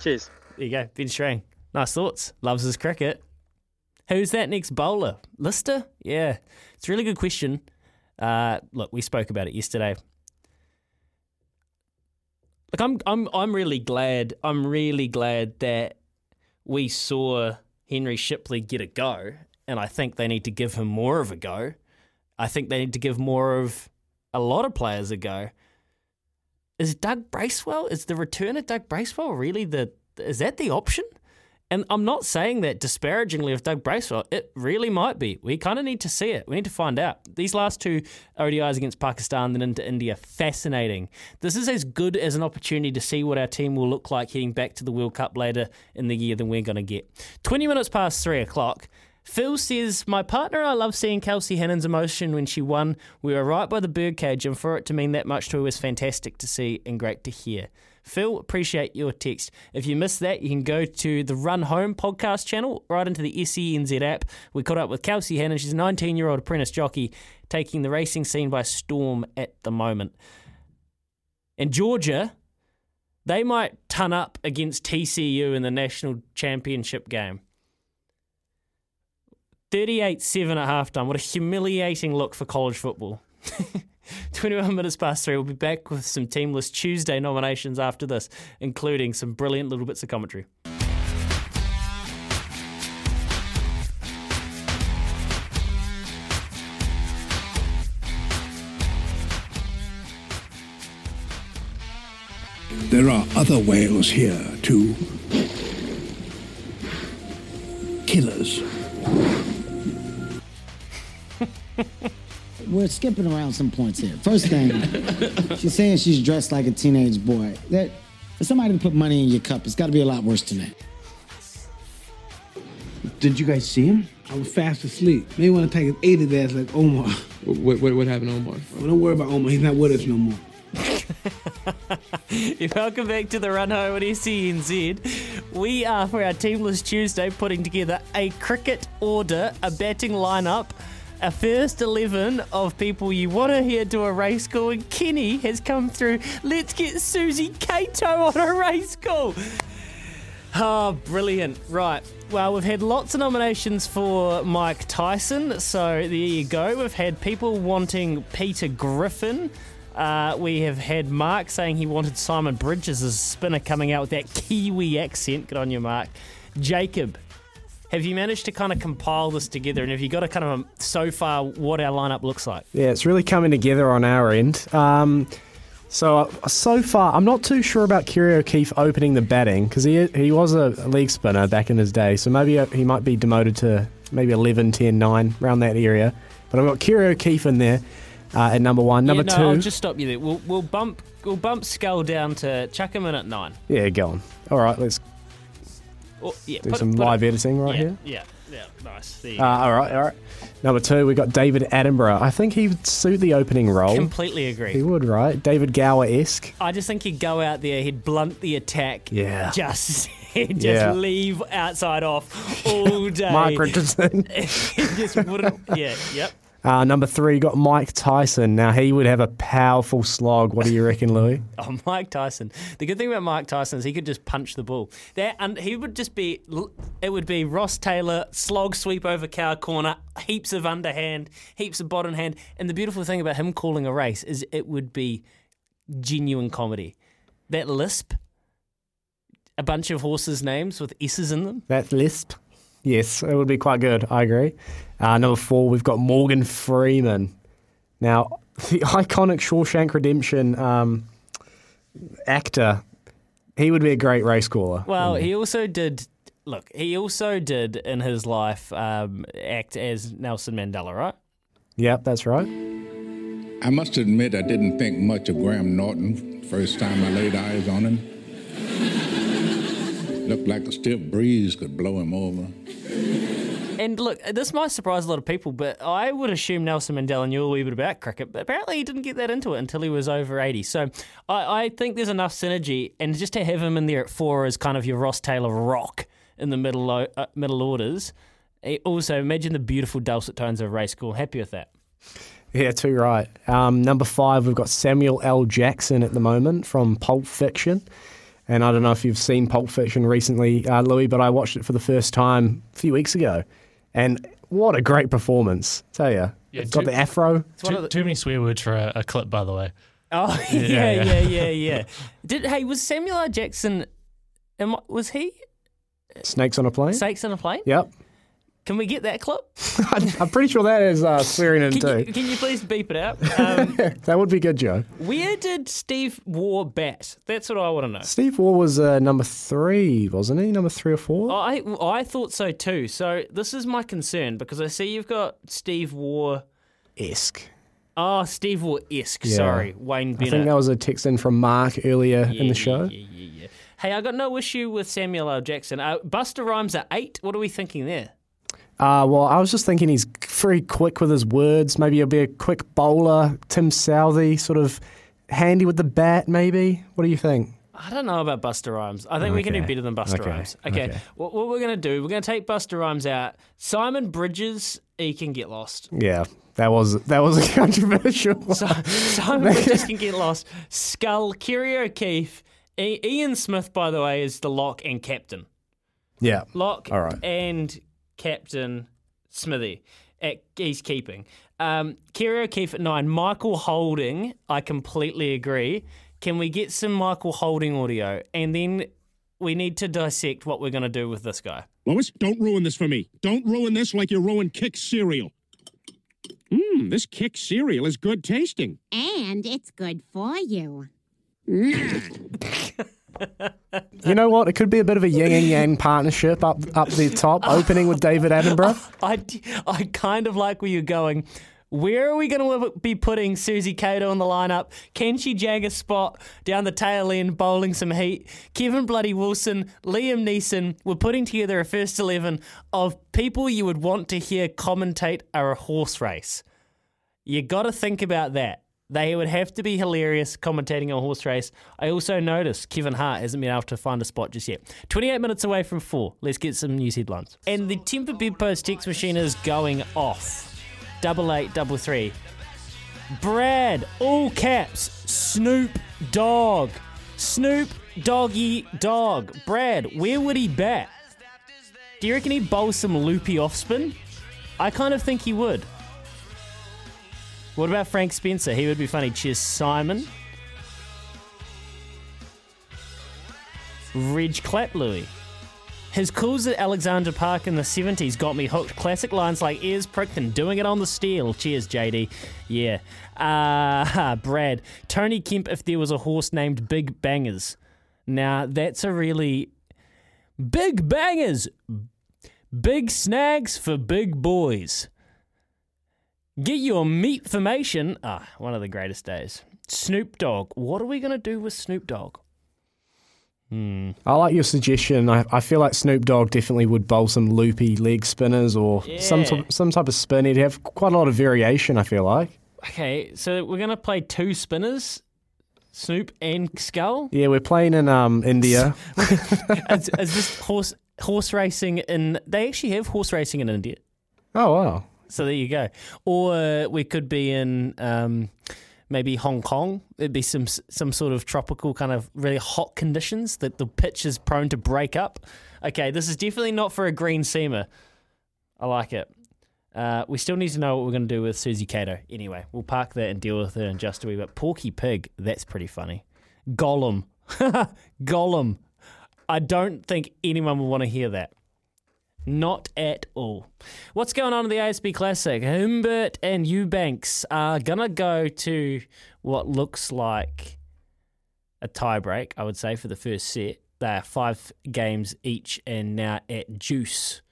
Speaker 12: Cheers.
Speaker 1: There you go, Ben Strang. Nice thoughts. Loves his cricket. Who's that next bowler? Lister? Yeah, it's a really good question. Uh, look, we spoke about it yesterday. Look, I'm I'm I'm really glad. I'm really glad that we saw Henry Shipley get a go, and I think they need to give him more of a go. I think they need to give more of a lot of players a go. Is Doug Bracewell? Is the return of Doug Bracewell really the? Is that the option? And I'm not saying that disparagingly of Doug Bracewell. It really might be. We kind of need to see it. We need to find out. These last two ODIs against Pakistan, then into India, fascinating. This is as good as an opportunity to see what our team will look like heading back to the World Cup later in the year than we're going to get. 20 minutes past three o'clock. Phil says, My partner, I love seeing Kelsey Hannam's emotion when she won. We were right by the birdcage, and for it to mean that much to her was fantastic to see and great to hear. Phil, appreciate your text. If you missed that, you can go to the Run Home podcast channel, right into the SENZ app. We caught up with Kelsey Hannam. She's a 19 year old apprentice jockey taking the racing scene by storm at the moment. And Georgia, they might ton up against TCU in the national championship game. 38 7 at halftime. What a humiliating look for college football. 21 minutes past three. We'll be back with some Team List Tuesday nominations after this, including some brilliant little bits of commentary.
Speaker 13: There are other whales here, too. Killers.
Speaker 14: We're skipping around some points here. First thing, she's saying she's dressed like a teenage boy. That for somebody to put money in your cup, it's got to be a lot worse than that.
Speaker 15: Did you guys see him? I was fast asleep. May want to take his 80 days like Omar.
Speaker 16: What, what, what happened to Omar?
Speaker 15: Well, don't worry about Omar. He's not with us no more.
Speaker 1: Welcome back to the Run Home at SENZ. We are, for our Team List Tuesday, putting together a cricket order, a batting lineup, a first 11 of people you want to hear do a race call, and Kenny has come through. Let's get Suzy Cato on a race call. Oh, brilliant. Right. Well, we've had lots of nominations for Mike Tyson, so there you go. We've had people wanting Peter Griffin. Uh, we have had Mark saying he wanted Simon Bridges as spinner coming out with that Kiwi accent. Good on you, Mark. Jacob, have you managed to kind of compile this together? And have you got a kind of a, so far what our lineup looks like?
Speaker 4: Yeah, it's really coming together on our end. Um, so uh, so far, I'm not too sure about Kerry O'Keeffe opening the batting because he he was a leg spinner back in his day. So maybe uh, he might be demoted to maybe 11, 10, 9 around that area. But I've got Kerry O'Keeffe in there uh, at number one. Number
Speaker 1: yeah, no,
Speaker 4: two,
Speaker 1: I'll just stop you there. We'll, we'll bump we'll bump Skull down to chuck him in at nine.
Speaker 4: yeah, go on. All right, let's
Speaker 1: Or, yeah,
Speaker 4: do
Speaker 1: put-
Speaker 4: some
Speaker 1: it-
Speaker 4: live editing right
Speaker 1: yeah,
Speaker 4: here.
Speaker 1: Yeah, yeah, nice.
Speaker 4: Uh, all right, all right. Number two, we got David Attenborough. I think he would suit the opening role.
Speaker 1: Completely agree.
Speaker 4: He would, right? David Gower esque.
Speaker 1: I just think he'd go out there, he'd blunt the attack.
Speaker 4: Yeah.
Speaker 1: Just, he'd just
Speaker 4: Yeah.
Speaker 1: leave outside off all day.
Speaker 4: Mark Richardson.
Speaker 1: just wouldn't. Yeah, yep.
Speaker 4: Uh, number three, you got Mike Tyson. Now he would have a powerful slog. What do you reckon, Louis?
Speaker 1: Oh, Mike Tyson. The good thing about Mike Tyson is he could just punch the ball. That and he would just be. It would be Ross Taylor slog sweep over cow corner, heaps of underhand, heaps of bottom hand. And the beautiful thing about him calling a race is it would be genuine comedy. That lisp, a bunch of horses' names with S's in them.
Speaker 4: That lisp. Yes, it would be quite good. I agree. Uh, number four, we've got Morgan Freeman. Now, the iconic Shawshank Redemption um, actor, he would be a great race caller.
Speaker 1: Well, he also did look, he also did in his life um, act as Nelson Mandela, right?
Speaker 4: Yep, that's right.
Speaker 7: I must admit, I didn't think much of Graham Norton first time I laid eyes on him. Looked like a stiff breeze could blow him over.
Speaker 1: And look, this might surprise a lot of people, but I would assume Nelson Mandela knew a wee bit about cricket, but apparently he didn't get that into it until he was over 80. So I, I think there's enough synergy, and just to have him in there at four as kind of your Ross Taylor rock in the middle uh, middle orders. Eh, Also, imagine the beautiful dulcet tones of Ray School. Happy with that.
Speaker 4: Yeah, too right. Um, number five, we've got Samuel L. Jackson at the moment from Pulp Fiction. And I don't know if you've seen Pulp Fiction recently, uh, Louis, but I watched it for the first time a few weeks ago. And what a great performance, tell you.
Speaker 2: Yeah,
Speaker 4: got
Speaker 2: too-
Speaker 4: the afro.
Speaker 2: Too, too many swear words for a, a clip, by the way.
Speaker 1: Oh
Speaker 2: Yeah,
Speaker 1: yeah,
Speaker 2: yeah.
Speaker 1: yeah, yeah, yeah. Did hey was Samuel L. Jackson? Am, I- was he
Speaker 4: Snakes on a plane?
Speaker 1: Snakes on a plane?
Speaker 4: Yep.
Speaker 1: Can we get that clip?
Speaker 4: I'm pretty sure that is uh, swearing in
Speaker 1: Can
Speaker 4: too.
Speaker 1: you, can you please beep it out? Um,
Speaker 4: that would be good, Joe.
Speaker 1: where did Steve Waugh bat? That's what I want to know.
Speaker 4: Steve Waugh was uh, number three, wasn't he? Number three or four?
Speaker 1: I I thought so too. So this is my concern because I see you've got Steve Waugh
Speaker 4: esque.
Speaker 1: Oh, Steve Waugh esque.
Speaker 4: Yeah.
Speaker 1: Sorry, Wayne
Speaker 4: I think that was a text in from Mark earlier in the show.
Speaker 1: Yeah, yeah, yeah. Hey, I got no issue with Samuel L. Jackson. Uh, Busta Rhymes at eight. What are we thinking there?
Speaker 4: Uh, well, I was just thinking he's very quick with his words. Maybe he'll be a quick bowler. Tim Southee, sort of handy with the bat, maybe. What do you think?
Speaker 1: I don't know about Busta Rhymes. I think we can do better than Busta
Speaker 4: Okay.
Speaker 1: Rhymes. Okay.
Speaker 4: Okay.
Speaker 1: What, what we're going to do, we're going to take Busta Rhymes out. Simon Bridges, he can get lost.
Speaker 4: Yeah, that was that was a controversial. one.
Speaker 1: Simon Bridges can get lost. Skull, Kerry O'Keeffe, I- Ian Smith, by the way, is the lock and captain.
Speaker 4: yeah.
Speaker 1: Lock
Speaker 4: All right.
Speaker 1: and captain Smithy. At, he's keeping. Um, Kerry O'Keeffe at nine. Michael Holding, I completely agree. Can we get some Michael Holding audio? And then we need to dissect what we're going to do with this guy.
Speaker 17: Lois, don't ruin this for me. Don't ruin this like you ruined Kix cereal. Mmm, this Kix cereal is good tasting.
Speaker 18: And it's good for you.
Speaker 4: You know what? It could be a bit of a yin and yang partnership up up the top, opening with David Attenborough.
Speaker 1: I kind of like where you're going. Where are we going to be putting Suzy Cato in the lineup? Can she jag a spot down the tail end, bowling some heat? Kevin Bloody Wilson, Liam Neeson, we're putting together a first 11 of people you would want to hear commentate a horse race. You got to think about that. They would have to be hilarious commentating a horse race. I also noticed Kevin Hart hasn't been able to find a spot just yet. 28 minutes away from four. Let's get some news headlines. And the Tempur Bedpost text machine is going off. Double eight, double three. Brad, all caps, Snoop Dogg. Snoop Doggy Dog. Brad, where would he bat? Do you reckon he'd bowl some loopy off spin? I kind of think he would. What about Frank Spencer? He would be funny. Cheers, Simon. Reg Clap Louis. His calls at Alexander Park in the 70s got me hooked. Classic lines like ears pricked and doing it on the steel. Cheers, JD. Yeah. Uh, Brad. Tony Kemp if there was a horse named Big Bangers. Now, that's a really. Big Bangers! Big snags for big boys. Get your meat formation. Ah, one of the greatest days. Snoop Dogg. What are we going to do with Snoop Dogg? Hmm.
Speaker 4: I like your suggestion. I, I feel like Snoop Dogg definitely would bowl some loopy leg spinners or some
Speaker 1: Yeah.
Speaker 4: type, some type of spin. He'd have quite a lot of variation. I feel like.
Speaker 1: Okay, so we're going to play two spinners, Snoop and Skull.
Speaker 4: Yeah, we're playing in um India.
Speaker 1: is, is this horse horse racing in? They actually have horse racing in India.
Speaker 4: Oh wow!
Speaker 1: So there you go. Or we could be in um, maybe Hong Kong. It'd be some some sort of tropical kind of really hot conditions that the pitch is prone to break up. Okay, this is definitely not for a green seamer. I like it. Uh, we still need to know what we're going to do with Suzy Cato. Anyway, we'll park that and deal with her in just a wee bit. Porky Pig, that's pretty funny. Gollum. Gollum. I don't think anyone will want to hear that. Not at all. What's going on in the ASB Classic? Humbert and Eubanks are going to go to what looks like a tiebreak, I would say, for the first set. They're five games each and now at juice.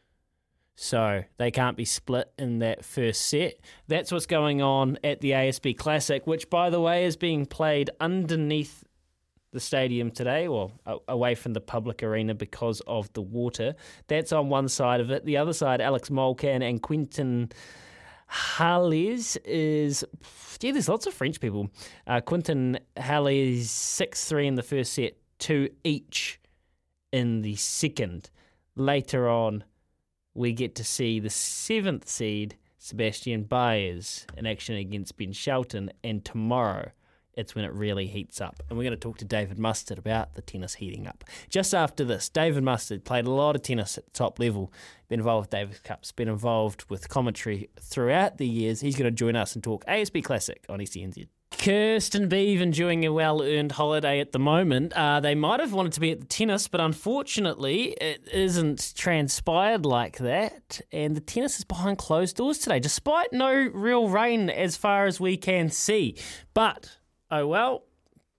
Speaker 1: So they can't be split in that first set. That's what's going on at the ASB Classic, which, by the way, is being played underneath the stadium today, or a- away from the public arena because of the water. That's on one side of it. The other side, Alex Molcan and Quentin Halys is. Yeah, there's lots of French people. Uh, Quentin Halys 6 3 in the first set, 2 each in the second. Later on, we get to see the seventh seed, Sebastian Baez, in action against Ben Shelton. And tomorrow, it's when it really heats up. And we're going to talk to David Mustard about the tennis heating up. Just after this, David Mustard played a lot of tennis at the top level, been involved with Davis Cups, been involved with commentary throughout the years. He's going to join us and talk ASB Classic on E SENZ. Kirsten Beeve enjoying a well earned holiday at the moment. Uh, they might have wanted to be at the tennis, but unfortunately, it isn't transpired like that. And the tennis is behind closed doors today, despite no real rain as far as we can see. But, oh well,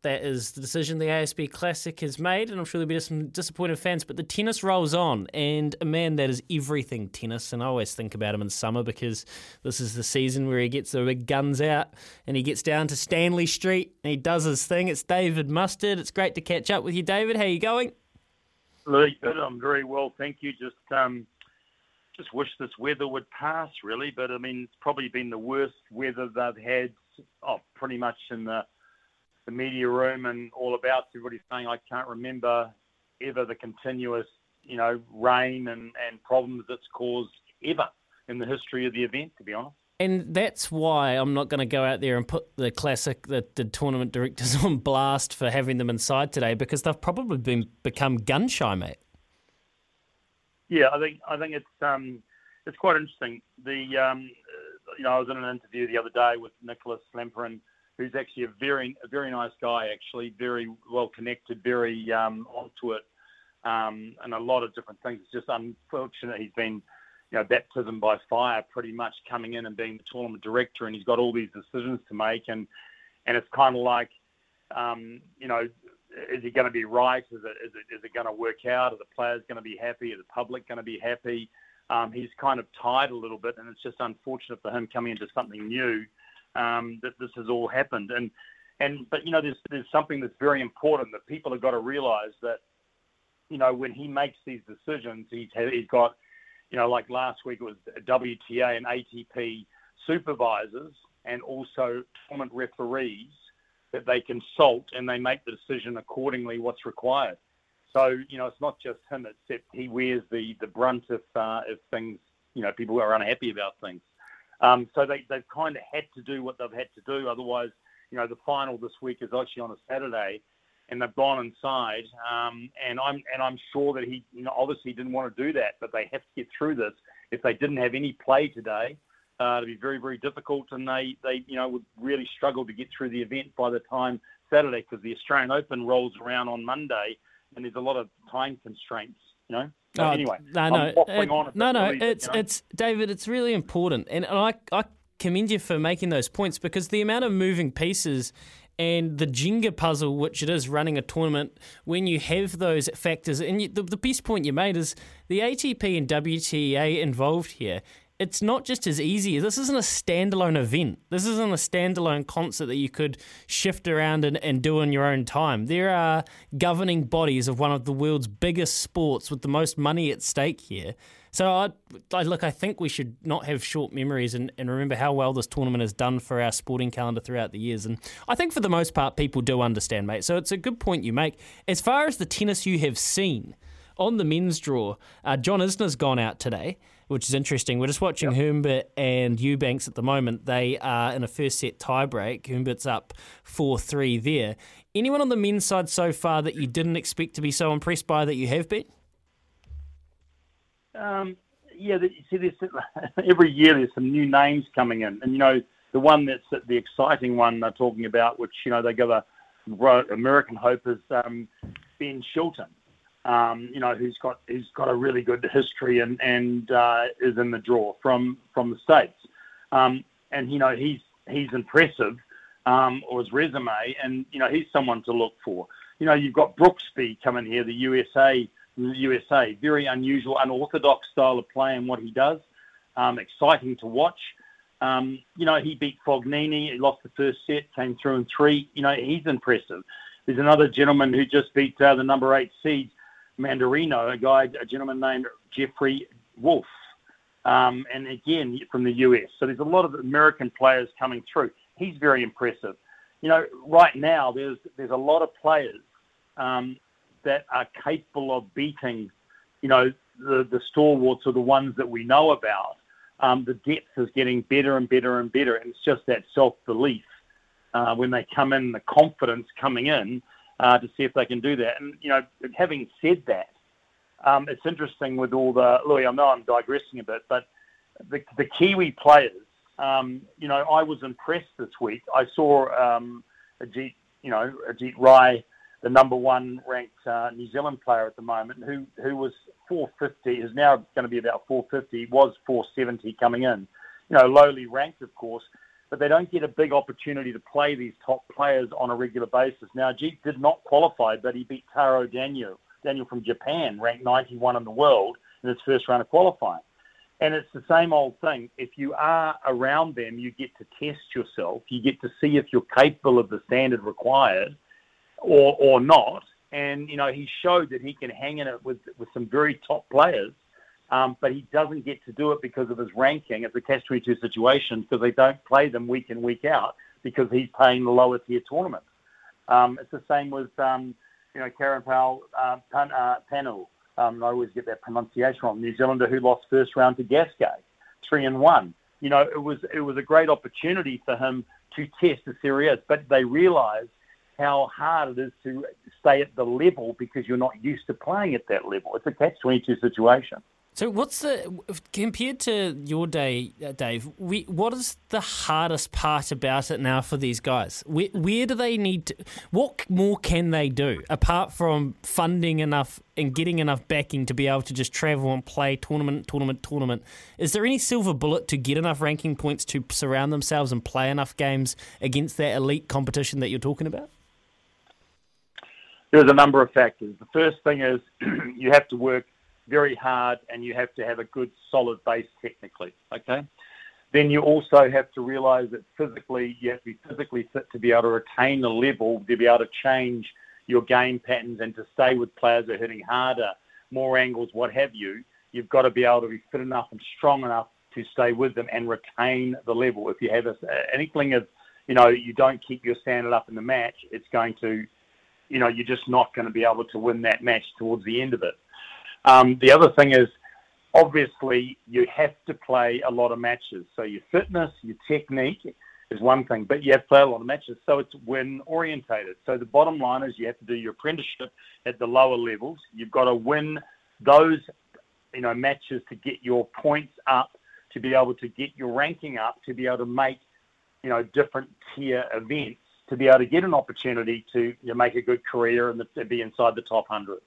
Speaker 1: that is the decision the ASB Classic has made, and I'm sure there'll be some disappointed fans. But the tennis rolls on, and a man that is everything tennis, and I always think about him in summer because this is the season where he gets the big guns out and he gets down to Stanley Street and he does his thing. It's David Mustard. It's great to catch up with you, David. How you going?
Speaker 19: Really good. I'm very well, thank you. Just um, just wish this weather would pass, really. But I mean, it's probably been the worst weather they've had, oh, pretty much in the the media room and all about. Everybody saying I can't remember ever the continuous, you know, rain and and problems that's caused ever in the history of the event. To be honest.
Speaker 1: And that's why I'm not going to go out there and put the classic, the, the tournament directors on blast for having them inside today because they've probably been become gun shy, mate.
Speaker 19: Yeah, I think I think it's um, it's quite interesting. The um, you know I was in an interview the other day with Nicholas Lamperin, who's actually a very a very nice guy, actually very well connected, very um, onto it, um, and a lot of different things. It's just unfortunate he's been you know baptism by fire, pretty much coming in and being the tournament director, and he's got all these decisions to make, and and it's kind of like um, you know is it going to be right? Is it is it is it going to work out? Are the players going to be happy? Are the public going to be happy? Um, he's kind of tired a little bit, and it's just unfortunate for him coming into something new um, that this has all happened. And and but you know, there's there's something that's very important that people have got to realise that you know when he makes these decisions, he's he's got you know like last week it was WTA and ATP supervisors and also tournament referees that they consult and they make the decision accordingly what's required. So you know, it's not just him; except he wears the the brunt if uh, if things you know people are unhappy about things. Um, so they they've kind of had to do what they've had to do. Otherwise, you know, the final this week is actually on a Saturday, and they've gone inside. Um, and I'm and I'm sure that he you know obviously didn't want to do that, but they have to get through this. If they didn't have any play today, uh, it'd be very very difficult, and they they you know would really struggle to get through the event by the time Saturday because the Australian Open rolls around on Monday and there's a lot of time constraints, you know. So
Speaker 1: Oh,
Speaker 19: anyway,
Speaker 1: no, no, it- no, no. It's
Speaker 19: you know.
Speaker 1: it's David. It's really important, and I I commend you for making those points because the amount of moving pieces and the Jenga puzzle, which it is running a tournament, when you have those factors, and you, the, the best point you made is the ATP and WTA involved here. It's not just as easy. This isn't a standalone event. This isn't a standalone concert that you could shift around and, and do in your own time. There are governing bodies of one of the world's biggest sports with the most money at stake here. So, I, I look, I think we should not have short memories and, and remember how well this tournament has done for our sporting calendar throughout the years. And I think for the most part, people do understand, mate. So, it's a good point you make. As far as the tennis you have seen, on the men's draw, uh, John Isner's gone out today, which is interesting. We're just watching Humbert and Eubanks at the moment. They are in a first set tiebreak. Humbert's up 4 3 there. Anyone on the men's side so far that you didn't expect to be so impressed by that you have been?
Speaker 19: Um, yeah, see, there's, every year there's some new names coming in, and you know the one that's the exciting one they're talking about, which you know they give a American hope is um, Ben Shelton. Um, you know, who's got who's got a really good history and and uh, is in the draw from from the states, um, and you know he's he's impressive, um, or his resume, and you know he's someone to look for. You know, you've got Brooksby coming here, the USA, the USA, very unusual, unorthodox style of play and what he does. Um, exciting to watch. Um, you know, he beat Fognini. He lost the first set, came through in three. You know, he's impressive. There's another gentleman who just beat uh, the number eight seed, Mannarino, a guy, a gentleman named Jeffrey Wolf. Um, and again, from the US. So there's a lot of American players coming through. He's very impressive. You know, right now, there's, there's a lot of players um, that are capable of beating, you know, the, the stalwarts or the ones that we know about. Um, the depth is getting better and better and better. And it's just that self belief uh, when they come in, the confidence coming in uh, to see if they can do that. And, you know, having said that, um, it's interesting with all the, Louis, I know I'm digressing a bit, but the, the Kiwi players, um, you know, I was impressed this week. I saw um, Ajit, you know, Ajit Rai, the number one ranked uh, New Zealand player at the moment, who who was 450, is now going to be about 450, was 470 coming in. You know, lowly ranked, of course, but they don't get a big opportunity to play these top players on a regular basis. Now, Ajit did not qualify, but he beat Taro Daniel, Daniel from Japan, ranked 91 in the world in his first round of qualifying. And it's the same old thing. If you are around them, you get to test yourself. You get to see if you're capable of the standard required or or not. And you know, he showed that he can hang in it with with some very top players, um, but he doesn't get to do it because of his ranking. It's a catch-22 situation because they don't play them week in week out because he's playing the lower tier tournaments. Um, it's the same with um, you know Kiranpal uh, Pan, uh, Pannu. Um, I always get that pronunciation wrong. New Zealander who lost first round to Gasquet, three and one. You know, it was it was a great opportunity for him to test the series, but they realised how hard it is to stay at the level because you're not used to playing at that level. It's a catch-22 situation.
Speaker 1: So, what's the compared to your day, uh, Dave? We, what is the hardest part about it now for these guys? Where, where do they need? To, what more can they do apart from funding enough and getting enough backing to be able to just travel and play tournament, tournament, tournament? Is there any silver bullet to get enough ranking points to surround themselves and play enough games against that elite competition that you're talking about?
Speaker 19: There's a number of factors. The first thing is you have to work very hard and you have to have a good solid base technically. Okay. Then you also have to realize that physically you have to be physically fit to be able to retain the level, to be able to change your game patterns and to stay with players who are hitting harder, more angles, what have you. You've got to be able to be fit enough and strong enough to stay with them and retain the level. If you have a, an inkling of, you know, you don't keep your standard up in the match, it's going to, you know, you're just not going to be able to win that match towards the end of it. Um, the other thing is, obviously, you have to play a lot of matches. So your fitness, your technique is one thing, but you have to play a lot of matches. So it's win orientated. So the bottom line is you have to do your apprenticeship at the lower levels. You've got to win those, you know, matches to get your points up, to be able to get your ranking up, to be able to make, you know, different tier events, to be able to get an opportunity to you know, make a good career and be inside the top hundred.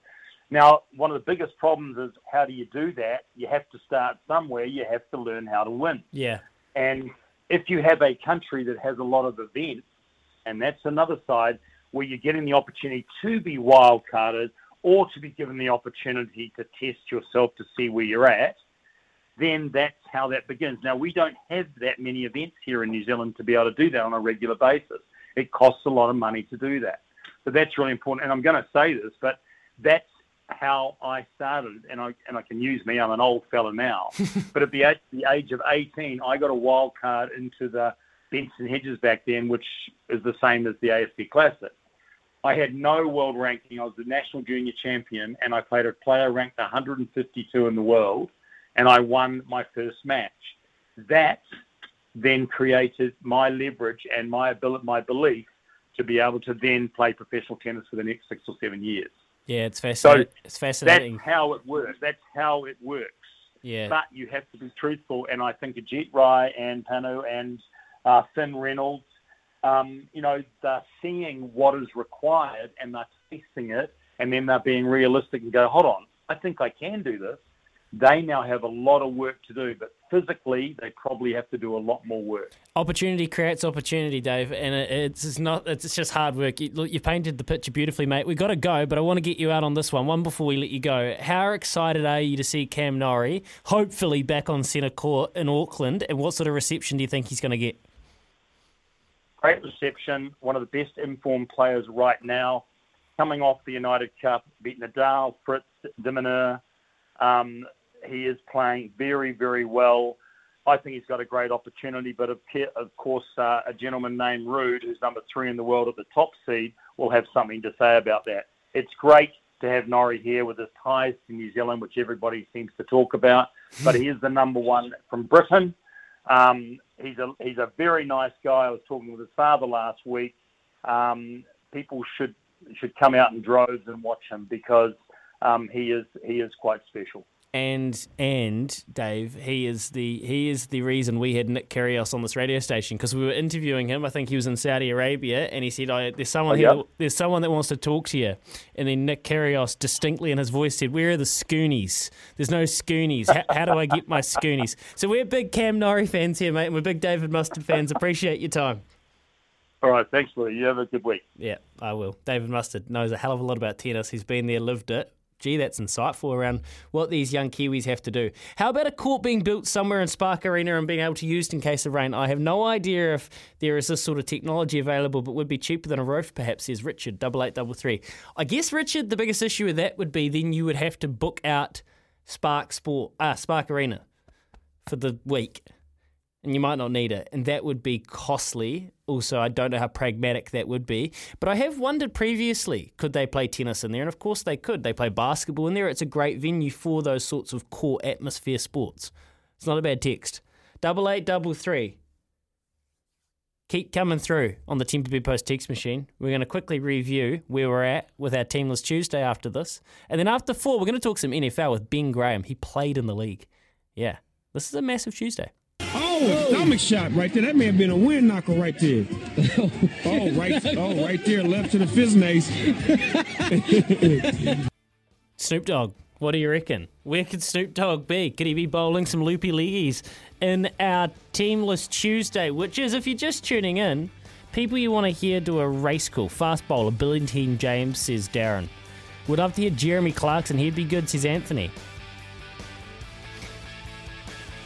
Speaker 19: Now, one of the biggest problems is how do you do that? You have to start somewhere. You have to learn how to win.
Speaker 1: Yeah.
Speaker 19: And if you have a country that has a lot of events, and that's another side where you're getting the opportunity to be wild carded or to be given the opportunity to test yourself to see where you're at, then that's how that begins. Now, we don't have that many events here in New Zealand to be able to do that on a regular basis. It costs a lot of money to do that. So that's really important. And I'm going to say this, but that's how I started, and I and I can use me. I'm an old fella now, but at the age, the age of 18, I got a wild card into the Benson Hedges back then, which is the same as the ASB Classic. I had no world ranking. I was the national junior champion, and I played a player ranked 152 in the world, and I won my first match. That then created my leverage and my ability, my belief to be able to then play professional tennis for the next six or seven years.
Speaker 1: Yeah, it's fascinating. So it's fascinating.
Speaker 19: That's how it works. That's how it works.
Speaker 1: Yeah.
Speaker 19: But you have to be truthful, and I think Ajit Rai and Pannu and uh, Finn Reynolds, um, you know, they're seeing what is required and they're testing it, and then they're being realistic and go, hold on, I think I can do this. They now have a lot of work to do, but physically they probably have to do a lot more work.
Speaker 1: Opportunity creates opportunity, Dave, and it's not. It's just hard work. You, look, you painted the picture beautifully, mate. We've got to go, but I want to get you out on this one. One before we let you go. How excited are you to see Cam Norrie, hopefully back on centre court in Auckland, and what sort of reception do you think he's going to get?
Speaker 19: Great reception. One of the best informed players right now, coming off the United Cup, beat Nadal, Fritz, de Minaur. Um, he is playing very, very well. I think he's got a great opportunity, but of, of course, uh, a gentleman named Ruud, who's number three in the world at the top seed, will have something to say about that. It's great to have Norrie here with his ties to New Zealand, which everybody seems to talk about, but he is the number one from Britain. Um, he's a he's a very nice guy. I was talking with his father last week. Um, people should should come out in droves and watch him because um, he is he is quite special.
Speaker 1: And and Dave, he is the he is the reason we had Nick Kyrgios on this radio station because we were interviewing him. I think he was in Saudi Arabia, and he said, oh, "There's someone
Speaker 19: Oh,
Speaker 1: here. that- There's someone that wants to talk to you." And then Nick Kyrgios distinctly in his voice said, "Where are the Scoonies? There's no Scoonies. How, how do I get my Scoonies?" So we're big Cam Norrie fans here, mate. and We're big David Mustard fans. Appreciate your time.
Speaker 19: All right, thanks, Louis. You have a good week.
Speaker 1: Yeah, I will. David Mustard knows a hell of a lot about tennis. He's been there, lived it. Gee, that's insightful around what these young Kiwis have to do. How about a court being built somewhere in Spark Arena and being able to use it in case of rain? I have no idea if there is this sort of technology available, but would be cheaper than a roof, perhaps, says Richard, double eight double three. I guess, Richard, the biggest issue with that would be then you would have to book out Spark Sport, ah, Spark Arena for the week and you might not need it, and that would be costly. Also, I don't know how pragmatic that would be, but I have wondered previously could they play tennis in there? And of course they could. They play basketball in there. It's a great venue for those sorts of core atmosphere sports. It's not a bad text. Double eight double three. Keep coming through on the Bed Post text machine. We're going to quickly review where we're at with our Team List Tuesday after this. And then after four, we're going to talk some NFL with Ben Graham. He played in the league. Yeah, this is a massive Tuesday.
Speaker 17: Oh, stomach shot right there. That may have been a wind knocker right there. oh, right, oh, right there, left to the fizz
Speaker 1: Snoop Dogg, what do you reckon? Where could Snoop Dogg be? Could he be bowling some loopy leggies in our Team List Tuesday, which is, if you're just tuning in, people you want to hear do a race call. Fast bowler, Billy T James, says Darren. Would love to hear Jeremy Clarkson, he'd be good, says Anthony.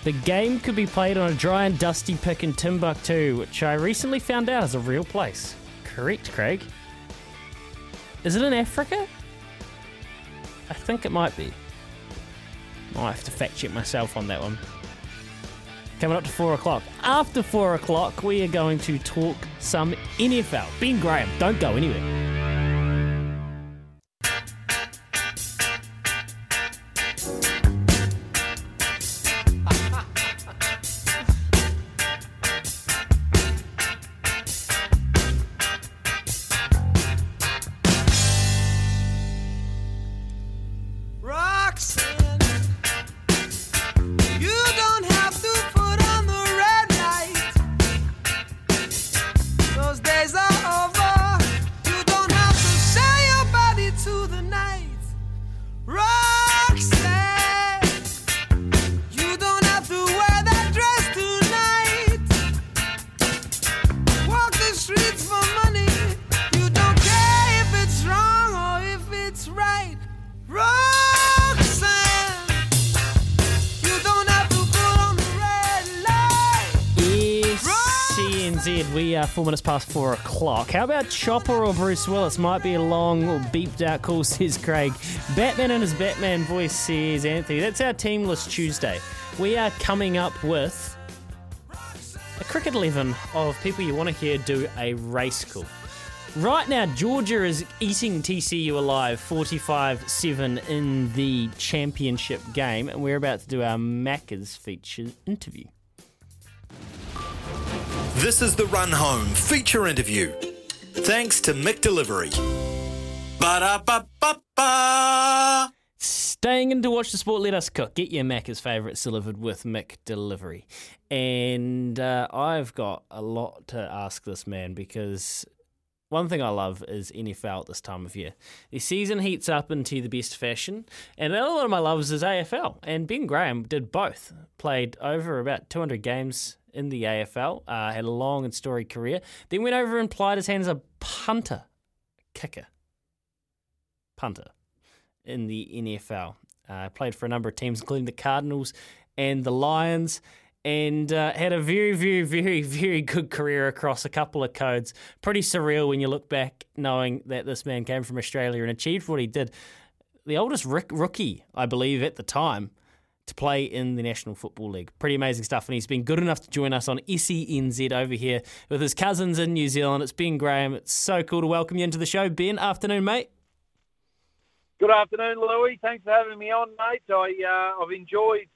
Speaker 1: The game could be played on a dry and dusty pick in Timbuktu, which I recently found out is a real place. Correct, Craig. Is it in Africa? I think it might be. I'll have to fact check myself on that one. Coming up to four o'clock. After four o'clock, we are going to talk some NFL. Ben Graham, don't go anywhere. Past four o'clock. How about Chopper or Bruce Willis? Might be a long or beeped out call, says Craig. Batman in his Batman voice, says Anthony. That's our Team List Tuesday. We are coming up with a cricket 11 of people you want to hear do a race call. Right now, Georgia is eating TCU alive 45 7 in the championship game, and we're about to do our Macca's feature interview.
Speaker 9: This is the Run Home feature interview. Thanks to McDelivery. Ba-da-ba-ba-ba.
Speaker 1: Staying in to watch the sport, let us cook. Get your Macca's favourites delivered with Mick Delivery. And uh, I've got a lot to ask this man because One thing I love is NFL at this time of year. The season heats up into the best fashion, and another one of my loves is AFL. And Ben Graham did both. Played over about 200 games in the AFL, uh, had a long and storied career. Then went over and plied his hand as a punter, kicker, punter in the NFL. Uh, played for a number of teams, including the Cardinals and the Lions and uh, had a very, very, very, very good career across a couple of codes. Pretty surreal when you look back, knowing that this man came from Australia and achieved what he did. The oldest rick- rookie, I believe, at the time to play in the National Football League. Pretty amazing stuff. And he's been good enough to join us on SENZ over here with his cousins in New Zealand. It's Ben Graham. It's so cool to welcome you into the show. Ben, afternoon, mate.
Speaker 20: Good afternoon, Louis. Thanks for having me on, mate. I, uh, I've enjoyed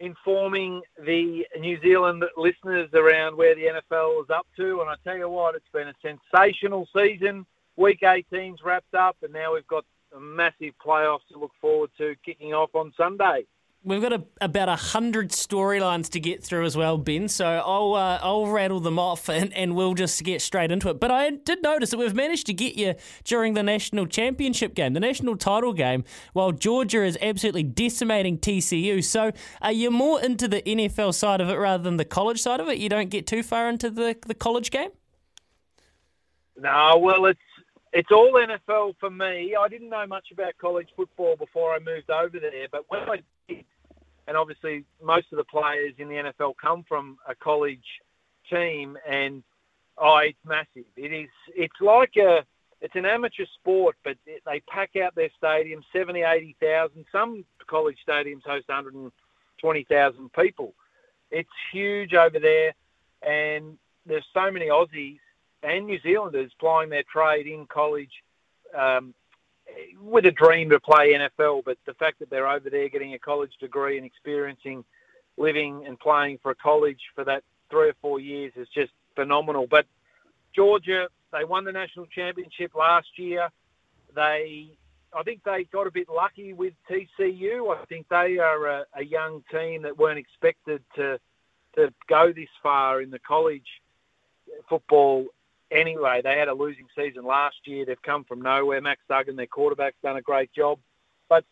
Speaker 20: informing the New Zealand listeners around where the NFL is up to. And I tell you what, it's been a sensational season. Week 18's wrapped up, and now we've got a massive playoffs to look forward to kicking off on Sunday.
Speaker 1: We've got a, about a hundred storylines to get through as well, Ben. So I'll uh, I'll rattle them off and, and we'll just get straight into it. But I did notice that we've managed to get you during the national championship game, the national title game, while Georgia is absolutely decimating TCU. So are you more into the NFL side of it rather than the college side of it? You don't get too far into the the college game.
Speaker 20: No, well, it's it's all NFL for me. I didn't know much about college football before I moved over there, but when I did, and obviously most of the players in the NFL come from a college team, and oh, it's massive. It is. It's like a. It's an amateur sport, but they pack out their stadium 70, 80,000. Some college stadiums host 120,000 people. It's huge over there, and there's so many Aussies and New Zealanders plying their trade in college um, with a dream to play NFL. But the fact that they're over there getting a college degree and experiencing living and playing for a college for that three or four years is just phenomenal. But Georgia, they won the national championship last year. They, I think they got a bit lucky with TCU. I think they are a, a young team that weren't expected to to go this far in the college football anyway. They had a losing season last year. They've come from nowhere. Max Duggan, their quarterback's done a great job. But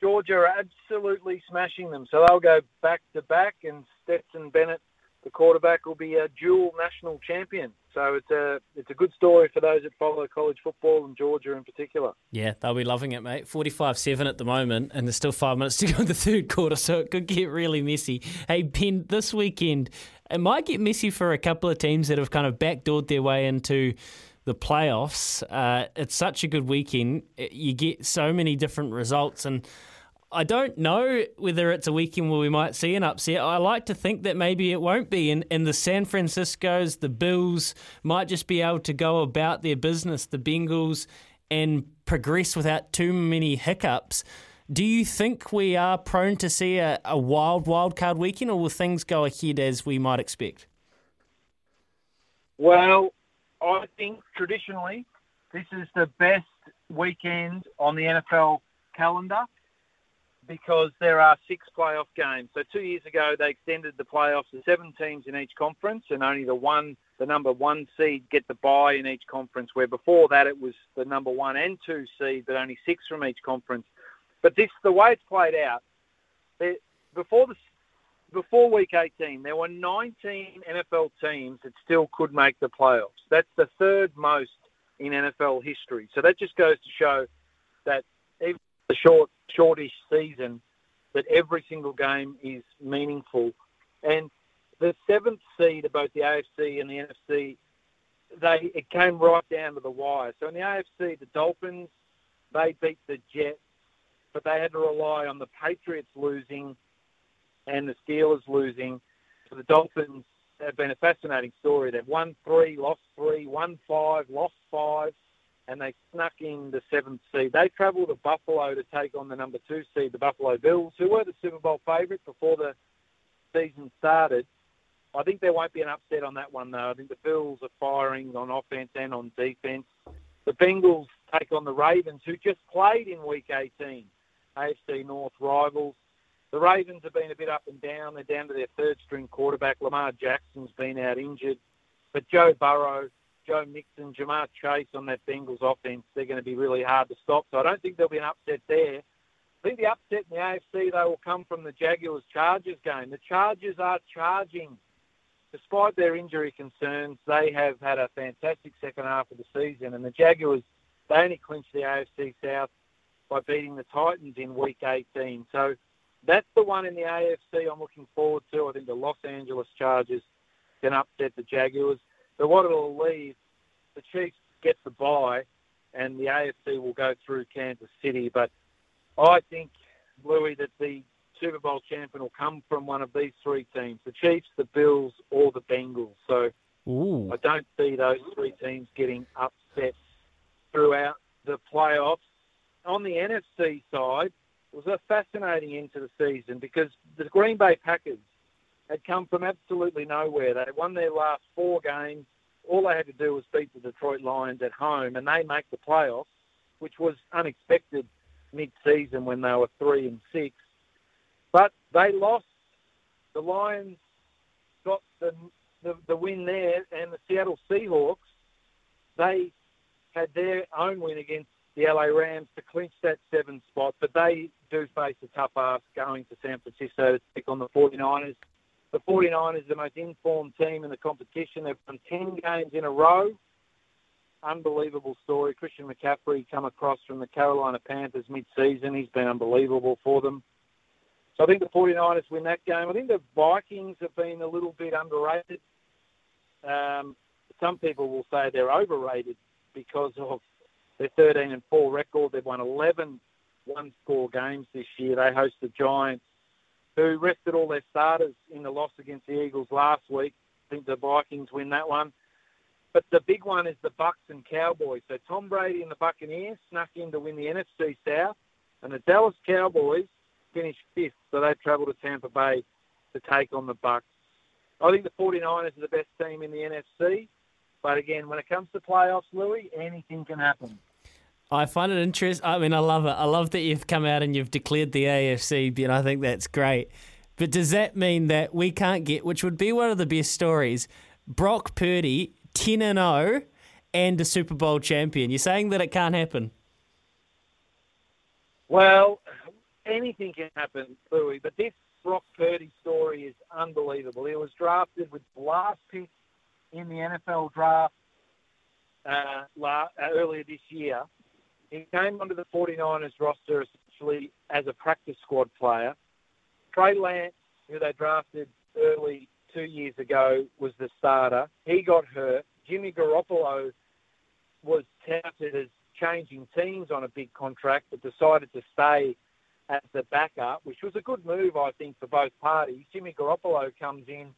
Speaker 20: Georgia are absolutely smashing them. So they'll go back to back, and Stetson Bennett, the quarterback, will be a dual national champion. So it's a it's a good story for those that follow college football and Georgia in particular.
Speaker 1: Yeah, they'll be loving it, mate. 45 7 at the moment, and there's still five minutes to go in the third quarter, so it could get really messy. Hey, Ben, this weekend, it might get messy for a couple of teams that have kind of backdoored their way into the playoffs. Uh, it's such a good weekend. You get so many different results, and I don't know whether it's a weekend where we might see an upset. I like to think that maybe it won't be, and, and the San Francisco's, the Bills might just be able to go about their business, the Bengals, and progress without too many hiccups. Do you think we are prone to see a, a wild, wild card weekend, or will things go ahead as we might expect?
Speaker 20: Well, I think traditionally this is the best weekend on the NFL calendar because there are six playoff games. So two years ago they extended the playoffs to seven teams in each conference, and only the one, the number one seed, get the bye in each conference. Where before that it was the number one and two seed, but only six from each conference. But this, the way it's played out, before the before week 18, there were 19 NFL teams that still could make the playoffs. That's the third most in NFL history. So that just goes to show that even the short, shortish season, that every single game is meaningful. And the seventh seed of both the AFC and the NFC, they it came right down to the wire. So in the AFC, the Dolphins, they beat the Jets, but they had to rely on the Patriots losing and the Steelers losing. So the Dolphins have been a fascinating story. They've won three, lost three, won five, lost five, and they snuck in the seventh seed. They travelled to Buffalo to take on the number two seed, the Buffalo Bills, who were the Super Bowl favourite before the season started. I think there won't be an upset on that one, though. I think the Bills are firing on offense and on defense. The Bengals take on the Ravens, who just played in Week 18, AFC North rivals. The Ravens have been a bit up and down. They're down to their third string quarterback. Lamar Jackson's been out injured. But Joe Burrow Joe Mixon, Ja'Marr Chase on that Bengals offense, they're going to be really hard to stop. So I don't think there'll be an upset there. I think the upset in the AFC, though, will come from the Jaguars Chargers game. The Chargers are charging. Despite their injury concerns, they have had a fantastic second half of the season, and the Jaguars, they only clinched the AFC South by beating the Titans in Week 18. So that's the one in the AFC I'm looking forward to. I think the Los Angeles Chargers can upset the Jaguars. But what it'll leave, the Chiefs get the bye, and the AFC will go through Kansas City. But I think, Louis, that the Super Bowl champion will come from one of these three teams: the Chiefs, the Bills, or the Bengals. So
Speaker 1: Ooh.
Speaker 20: I don't see those three teams getting upset throughout the playoffs. On the NFC side, it was a fascinating end to the season because the Green Bay Packers had come from absolutely nowhere. They won their last four games. All they had to do was beat the Detroit Lions at home, and they make the playoffs, which was unexpected mid-season when they were three and six. But they lost. The Lions got the the, the win there, and the Seattle Seahawks they had their own win against the LA Rams to clinch that seven spot, but they do face a tough ask going to San Francisco to take on the 49ers. The 49ers are the most informed team in the competition. They've won 10 games in a row. Unbelievable story. Christian McCaffrey come across from the Carolina Panthers mid-season. He's been unbelievable for them. So I think the 49ers win that game. I think the Vikings have been a little bit underrated. Um, some people will say they're overrated because of their 13 and 4 record. They've won 11 one score games this year. They host the Giants, who rested all their starters in the loss against the Eagles last week. I think the Vikings win that one. But the big one is the Bucks and Cowboys. So Tom Brady and the Buccaneers snuck in to win the NFC South, and the Dallas Cowboys finished fifth, so they travel to Tampa Bay to take on the Bucks. I think the 49ers are the best team in the NFC. But again, when it comes to playoffs, Louis, anything can happen.
Speaker 1: I find it interesting. I mean, I love it. I love that you've come out and you've declared the AFC, and I think that's great. But does that mean that we can't get, which would be one of the best stories, Brock Purdy 10 and 0 and a Super Bowl champion? You're saying that it can't happen?
Speaker 20: Well, anything can happen, Louis, but this Brock Purdy story is unbelievable. He was drafted with the last pick in the NFL draft uh, uh, earlier this year. He came onto the 49ers roster essentially as a practice squad player. Trey Lance, who they drafted early two years ago, was the starter. He got hurt. Jimmy Garoppolo was touted as changing teams on a big contract, but decided to stay as the backup, which was a good move, I think, for both parties. Jimmy Garoppolo comes in,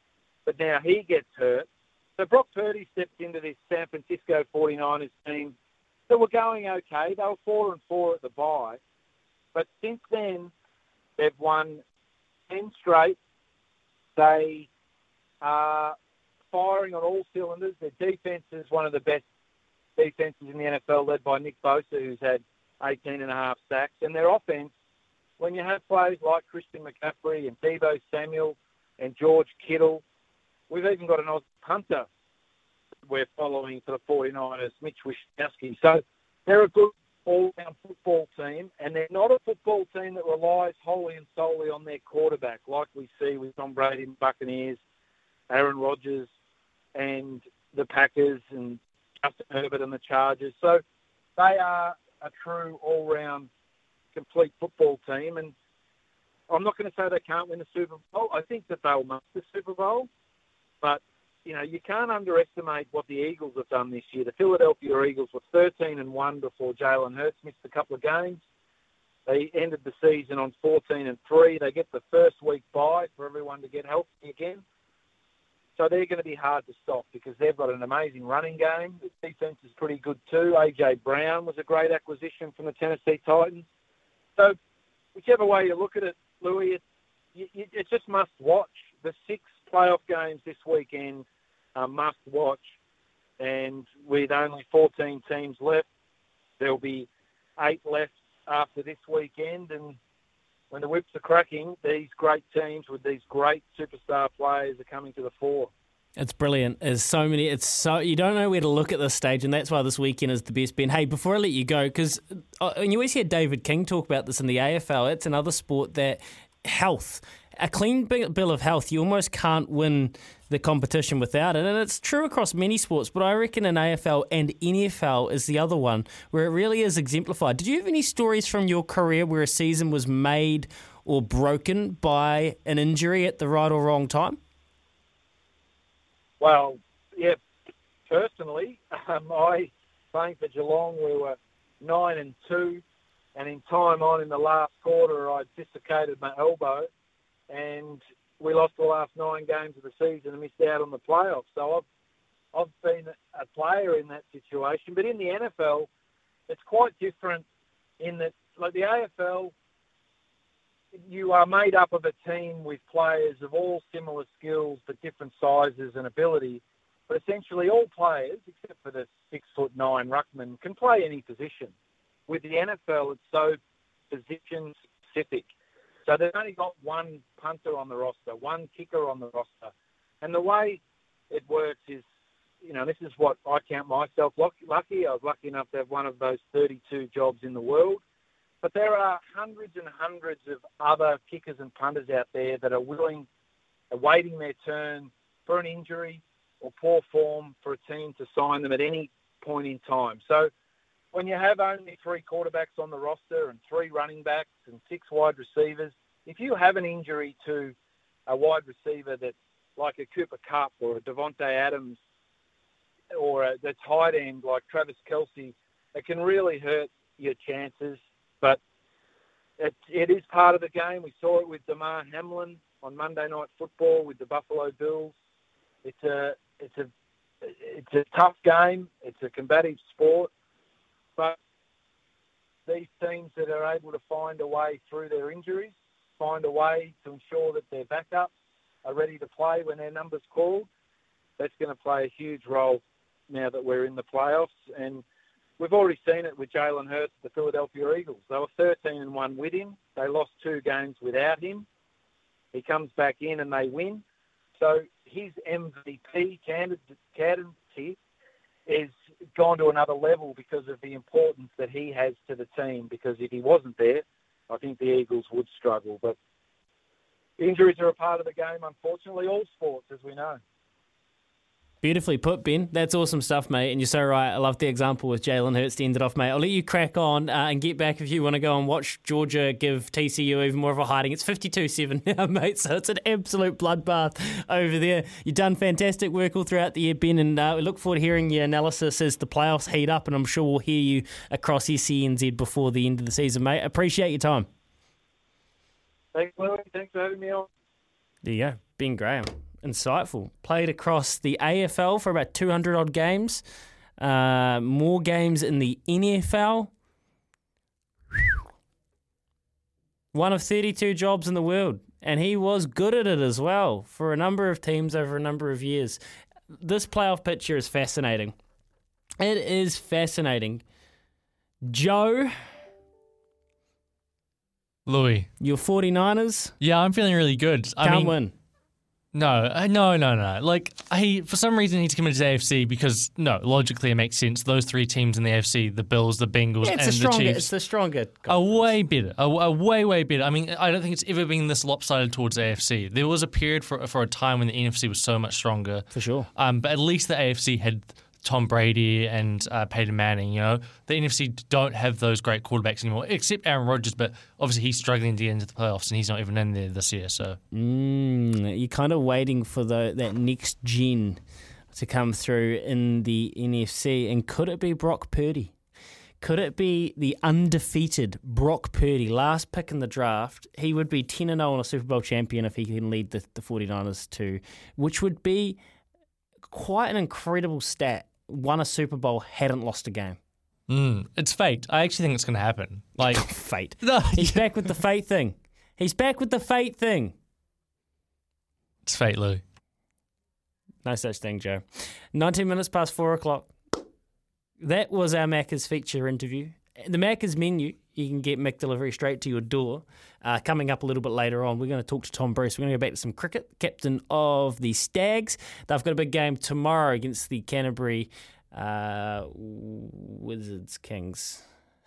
Speaker 20: but now he gets hurt. So Brock Purdy stepped into this San Francisco 49ers team that were going okay. They were four and four at the bye, but since then they've won ten straight. They are firing on all cylinders. Their defense is one of the best defenses in the NFL, led by Nick Bosa, who's had 18 and a half sacks. And their offense, when you have players like Christian McCaffrey and Deebo Samuel and George Kittle, we've even got an Oz punter we're following for the 49ers, Mitch Wishnowsky. So they're a good all-round football team, and they're not a football team that relies wholly and solely on their quarterback, like we see with Tom Brady and Buccaneers, Aaron Rodgers, and the Packers, and Justin Herbert and the Chargers. So they are a true all-round, complete football team, and I'm not going to say they can't win the Super Bowl. I think that they'll make the Super Bowl, but you know, you can't underestimate what the Eagles have done this year. The Philadelphia Eagles were 13 and one before Jalen Hurts missed a couple of games. They ended the season on 14 and three. They get the first week bye for everyone to get healthy again. So they're going to be hard to stop because they've got an amazing running game. The defense is pretty good too. AJ Brown was a great acquisition from the Tennessee Titans. So whichever way you look at it, Louis, you, it's just must watch. The six playoff games this weekend are must watch. And with only 14 teams left, there'll be eight left after this weekend. And when the whips are cracking, these great teams with these great superstar players are coming to the fore.
Speaker 1: It's brilliant. There's so many. It's so you don't know where to look at this stage, and that's why this weekend is the best. Ben, hey, before I let you go, because and uh, you always hear David King talk about this in the AFL. It's another sport that health, a clean bill of health, you almost can't win the competition without it, and it's true across many sports. But I reckon in AFL and NFL is the other one where it really is exemplified. Did you have any stories from your career where a season was made or broken by an injury at the right or wrong time?
Speaker 20: Well, yeah, personally, um, I playing for Geelong, we were nine and two, and in time on in the last quarter, I dislocated my elbow, and we lost the last nine games of the season and missed out on the playoffs. So I've I've been a player in that situation, but in the NFL, it's quite different in that, like the AFL, you are made up of a team with players of all similar skills but different sizes and ability. But essentially, all players, except for the six foot nine ruckman, can play any position. With the NFL, it's so position specific. So they've only got one punter on the roster, one kicker on the roster, and the way it works is, you know, this is what I count myself lucky. I was lucky enough to have one of those 32 jobs in the world. But there are hundreds and hundreds of other kickers and punters out there that are willing, awaiting their turn for an injury or poor form for a team to sign them at any point in time. So when you have only three quarterbacks on the roster and three running backs and six wide receivers, if you have an injury to a wide receiver that's like a Cooper Kupp or a Davante Adams or a, the tight end like Travis Kelce, it can really hurt your chances. But it, it is part of the game. We saw it with Damar Hamlin on Monday Night Football with the Buffalo Bills. It's a it's a it's a tough game. It's a combative sport, but these teams that are able to find a way through their injuries, find a way to ensure that their backups are ready to play when their number's called, that's going to play a huge role now that we're in the playoffs. And we've already seen it with Jalen Hurts, the Philadelphia Eagles. They were 13 and one with him. They lost two games without him. He comes back in and they win. So his MVP candidacy is gone to another level because of the importance that he has to the team. Because if he wasn't there, I think the Eagles would struggle. But injuries are a part of the game, unfortunately, all sports, as we know.
Speaker 1: Beautifully put, Ben. That's awesome stuff, mate. And you're so right. I love the example with Jalen Hurts to end it off, mate. I'll let you crack on uh, and get back if you want to go and watch Georgia give TCU even more of a hiding. It's 52 7 now, mate. So it's an absolute bloodbath over there. You've done fantastic work all throughout the year, Ben. And uh, we look forward to hearing your analysis as the playoffs heat up. And I'm sure we'll hear you across SENZ before the end of the season, mate. Appreciate your time.
Speaker 20: Thanks, Louis. Thanks for having me on.
Speaker 1: There you go. Ben Graham. Insightful. Played across the AFL for about 200 odd games. Uh, more games in the NFL. One of 32 jobs in the world. And he was good at it as well for a number of teams over a number of years. This playoff picture is fascinating. It is fascinating. Joe,
Speaker 2: Louis.
Speaker 1: your 49ers
Speaker 2: Yeah, I'm feeling really good. I
Speaker 1: can't
Speaker 2: mean,
Speaker 1: win.
Speaker 2: No, uh, no, no, no. Like he, for some reason, he's committed to AFC because no, logically it makes sense. Those three teams in the AFC, the Bills, the Bengals,
Speaker 1: Yeah, it's
Speaker 2: and
Speaker 1: the stronger.
Speaker 2: Chiefs,
Speaker 1: It's the stronger.
Speaker 2: are way better. Are, are way, way better. I mean, I don't think it's ever been this lopsided towards AFC. There was a period for for a time when the NFC was so much stronger.
Speaker 1: For sure.
Speaker 2: Um, but at least the AFC had Tom Brady and uh, Peyton Manning. You know, the NFC don't have those great quarterbacks anymore, except Aaron Rodgers. But obviously, he's struggling to get into the playoffs, and he's not even in there this year. So
Speaker 1: Mm, you're kind of waiting for the that next gen to come through in the NFC, and could it be Brock Purdy? Could it be the undefeated Brock Purdy, last pick in the draft? He would be 10 0 and a Super Bowl champion if he can lead the, the 49ers to, which would be quite an incredible stat. Won a Super Bowl, hadn't lost a game.
Speaker 2: mm, it's fate. I actually think it's going to happen. Like
Speaker 1: fate.
Speaker 2: No,
Speaker 1: He's back with the fate thing. He's back with the fate thing.
Speaker 2: it's fate, Lou.
Speaker 1: No such thing, Joe. 19 minutes past four o'clock. That was our Macca's feature interview. the Macca's menu, you can get McDelivery straight to your door. Uh, coming up a little bit later on, we're going to talk to Tom Bruce. We're going to go back to some cricket. Captain of the Stags. They've got a big game tomorrow against the Canterbury uh, Wizards Kings.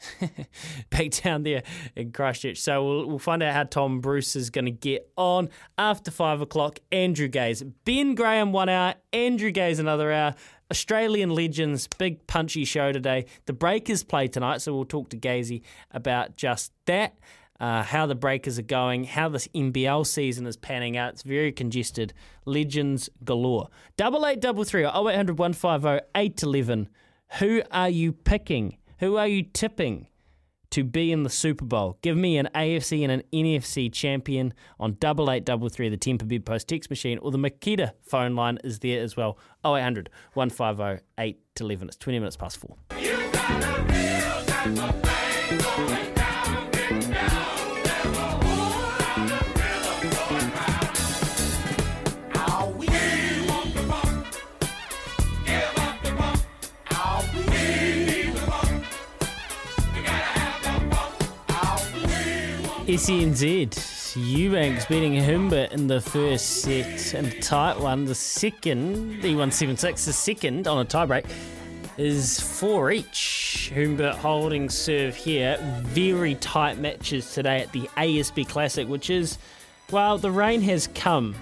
Speaker 1: back down there in Christchurch. So we'll, we'll find out how Tom Bruce is going to get on after five o'clock. Andrew Gaze, Ben Graham one hour, Andrew Gaze another hour. Australian legends, big punchy show today. The Breakers play tonight, so we'll talk to Gazy about just that. Uh, how the Breakers are going, how this NBL season is panning out. It's very congested. Legends galore. Double eight double three or 0800 150 811. Who are you picking? Who are you tipping to be in the Super Bowl? Give me an AFC and an NFC champion on double eight double three, the Tempur Bedpost text machine, or the Makita phone line is there as well. 0800 150 811. It's 20 minutes past four. SENZ. Eubanks beating Humbert in the first set and a tight one. The second, he won 7 6. The second on a tiebreak is four each. Humbert holding serve here. Very tight matches today at the ASB Classic, which is, well, the rain has come.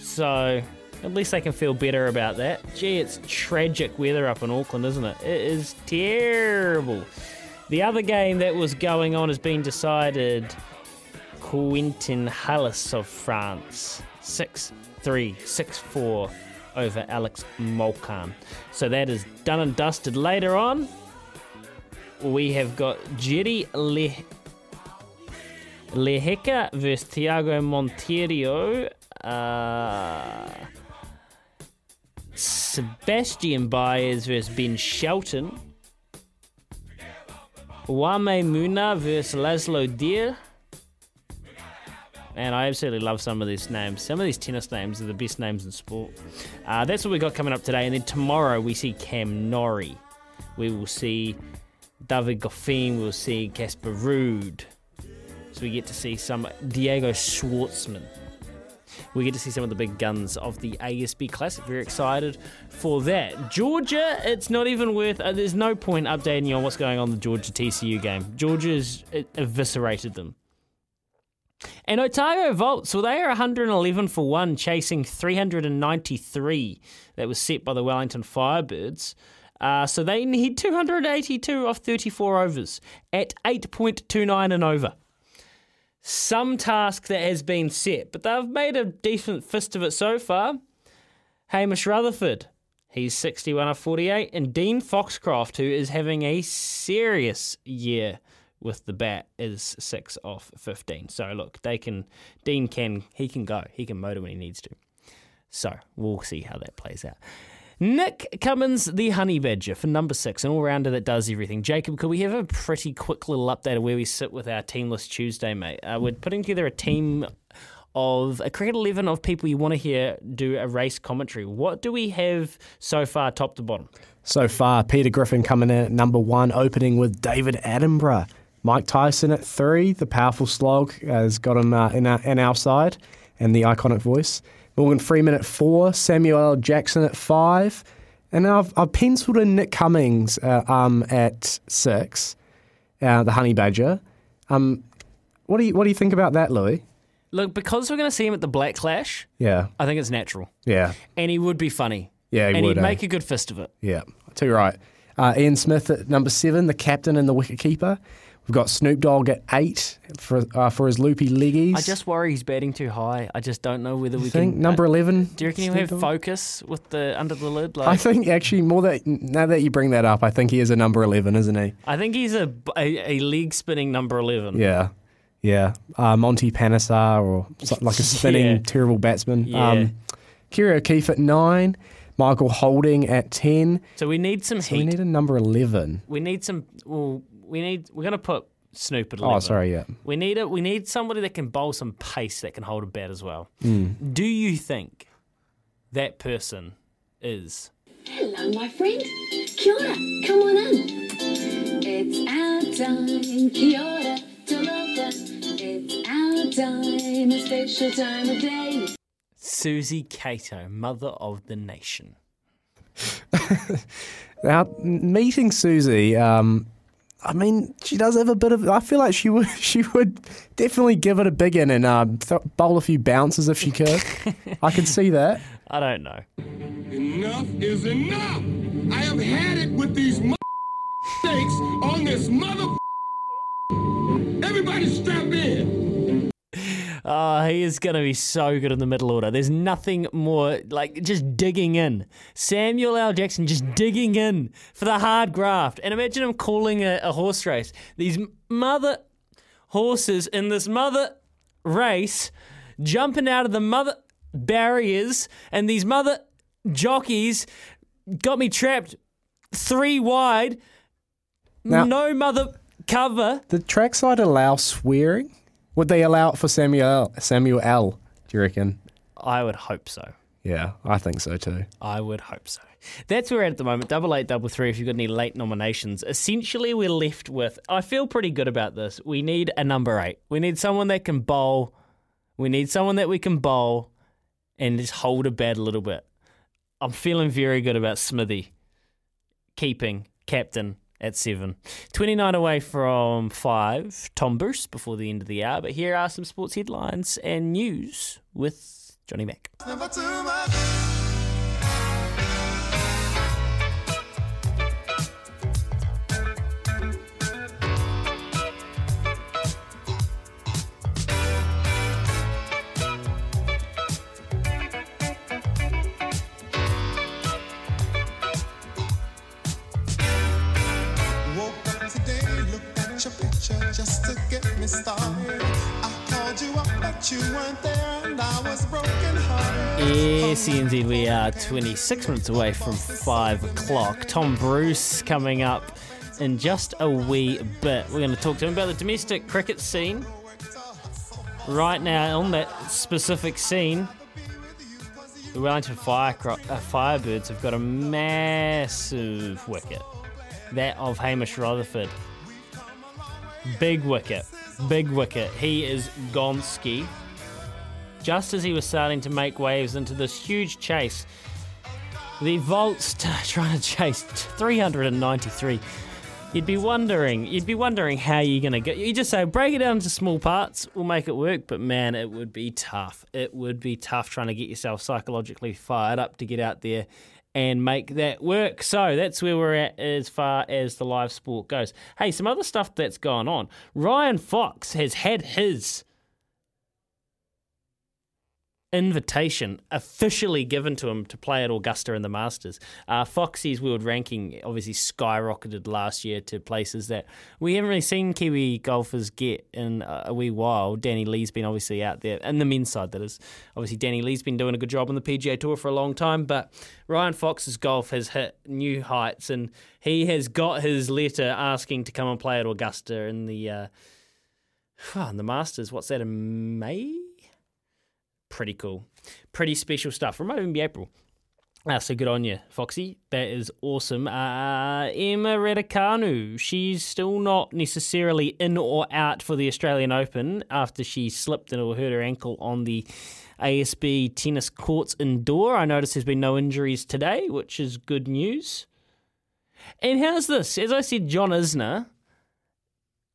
Speaker 1: So at least they can feel better about that. Gee, it's tragic weather up in Auckland, isn't it? It is terrible. The other game that was going on has been decided. Quentin Halys of France, 6 3, 6 4 over Alex Molcan. So that is done and dusted. Later on, we have got Jerry Le- versus Thiago Monteiro. Uh, Sebastian Baez versus Ben Shelton. Wame Muna versus Laslo Djere. And I absolutely love some of these names. Some of these tennis names are the best names in sport. Uh, that's what we've got coming up today. And then tomorrow we see Cam Norrie. We will see David Goffin. We'll see Casper Ruud. So we get to see some Diego Schwartzman. We get to see some of the big guns of the ASB Classic. Very excited for that. Georgia, it's not even worth. Uh, there's no point updating you on what's going on the Georgia TCU game. Georgia's uh, eviscerated them. And Otago Volts, well, they are 111 for one, chasing 393 that was set by the Wellington Firebirds. Uh, so they need 282 off 34 overs at 8.29 and over. Some task that has been set, but they've made a decent fist of it so far. Hamish Rutherford, he's 61 of 48, and Dean Foxcroft, who is having a serious year with the bat, is 6 off 15. So look, they can Dean can he can go. He can motor when he needs to. So we'll see how that plays out. Nick Cummins, the honey badger for number six, an all rounder that does everything. Jacob, could we have a pretty quick little update of where we sit with our Team List Tuesday, mate? Uh, we're putting together a team of a cricket 11 of people you want to hear do a race commentary. What do we have so far, top to bottom?
Speaker 4: So far, Peter Griffin coming in at number one, opening with David Attenborough. Mike Tyson at three. The powerful slog has got him uh, in, our, in our side and the iconic voice. Morgan Freeman at four. Samuel L. Jackson at five. And I've, I've penciled in Nick Cummins uh, um, at six, uh, the Honey Badger. Um, what do you what do you think about that, Louis?
Speaker 1: Look, because we're going to see him at the Black Clash,
Speaker 4: Yeah,
Speaker 1: I think it's natural.
Speaker 4: yeah,
Speaker 1: And he would be funny.
Speaker 4: yeah. He
Speaker 1: and
Speaker 4: would,
Speaker 1: he'd
Speaker 4: eh?
Speaker 1: make a good fist of it.
Speaker 4: Yeah, too right. Uh, Ian Smith at number seven, the captain and the wicket keeper. We've got Snoop Dogg at eight for uh, for his loopy leggies.
Speaker 1: I just worry he's batting too high. I just don't know whether
Speaker 4: You
Speaker 1: we
Speaker 4: think
Speaker 1: can.
Speaker 4: number eleven.
Speaker 1: Do you reckon he'll have focus with the under the lid? Like,
Speaker 4: I think actually more that now that you bring that up, I think he is a number eleven, isn't he?
Speaker 1: I think he's a, a, a leg spinning number eleven.
Speaker 4: Yeah, yeah. Uh, Monty Panesar or like a spinning
Speaker 1: Yeah.
Speaker 4: terrible batsman.
Speaker 1: Yeah.
Speaker 4: Um, Kerry O'Keeffe at nine. Michael Holding at ten.
Speaker 1: So we need some
Speaker 4: So
Speaker 1: heat.
Speaker 4: we need a number eleven.
Speaker 1: We need some. Well, we need. We're gonna put Snoop at eleven.
Speaker 4: Oh, sorry, yeah.
Speaker 1: We need a. We need somebody that can bowl some pace that can hold a bat as well.
Speaker 4: Mm.
Speaker 1: Do you think that person is?
Speaker 21: Hello, my friend. Kia ora. Come on in.
Speaker 22: It's our time, kia ora, talofa. It's our time, a special time of day.
Speaker 1: Suzy Cato, mother of the nation.
Speaker 4: Now, meeting Suzy, um, I mean, she does have a bit of. I feel like she would. She would definitely give it a big in and um, th- bowl a few bounces if she could. I could see that.
Speaker 1: I don't know.
Speaker 21: Enough is enough. I have had it with these m- snakes on this mother. Everybody strap in.
Speaker 1: Oh, he is going to be so good in the middle order. There's nothing more like just digging in. Samuel L. Jackson just digging in for the hard graft. And imagine him calling a, a horse race. These mother horses in this mother race jumping out of the mother barriers, and these mother jockeys got me trapped three wide.
Speaker 4: Now-
Speaker 1: no mother cover.
Speaker 4: The trackside allow swearing. Would they allow it for Samuel Samuel L? Do you reckon?
Speaker 1: I would hope so.
Speaker 4: Yeah, I think so too.
Speaker 1: I would hope so. That's where we're at at the moment. Double eight, double three. If you've got any late nominations, essentially we're left with. I feel pretty good about this. We need a number eight. We need someone that can bowl. We need someone that we can bowl, and just hold a bat a little bit. I'm feeling very good about Smithy keeping captain at seven. 29 away from five. Tom Bruce before the end of the hour. But here are some sports headlines and news with Johnny Mack.
Speaker 22: Just to get me started. I called you up, but you weren't there, and I was broken hearted.
Speaker 1: Yes, indeed, we are 26 minutes away from 5 o'clock. Tom Bruce coming up in just a wee bit. We're going to talk to him about the domestic cricket scene. Right now, on that specific scene, the Wellington Fire, uh, Firebirds have got a massive wicket. That of Hamish Rutherford. Big wicket. Big wicket. He is Gonski just as he was starting to make waves into this huge chase. The Volts t- trying to chase 393. You'd be wondering, you'd be wondering how you're gonna go. You just say break it down into small parts, we'll make it work. But man, it would be tough. It would be tough trying to get yourself psychologically fired up to get out there and make that work. So that's where we're at as far as the live sport goes. Hey, some other stuff that's gone on. Ryan Fox has had his invitation officially given to him to play at Augusta in the Masters. Uh, Foxy's world ranking obviously skyrocketed last year to places that we haven't really seen Kiwi golfers get in a wee while. Danny Lee's been obviously out there, and the men's side that is. Obviously, Danny Lee's been doing a good job on the PGA Tour for a long time, but Ryan Fox's golf has hit new heights, and he has got his letter asking to come and play at Augusta in the. Uh, in the Masters, what's that in May? Pretty cool. Pretty special stuff. It might even be April. Uh, so good on you, Foxy. That is awesome. Uh, Emma Raducanu, she's still not necessarily in or out for the Australian Open after she slipped and hurt her ankle on the ASB tennis courts indoor. I noticed there's been no injuries today, which is good news. And how's this? As I said, John Isner,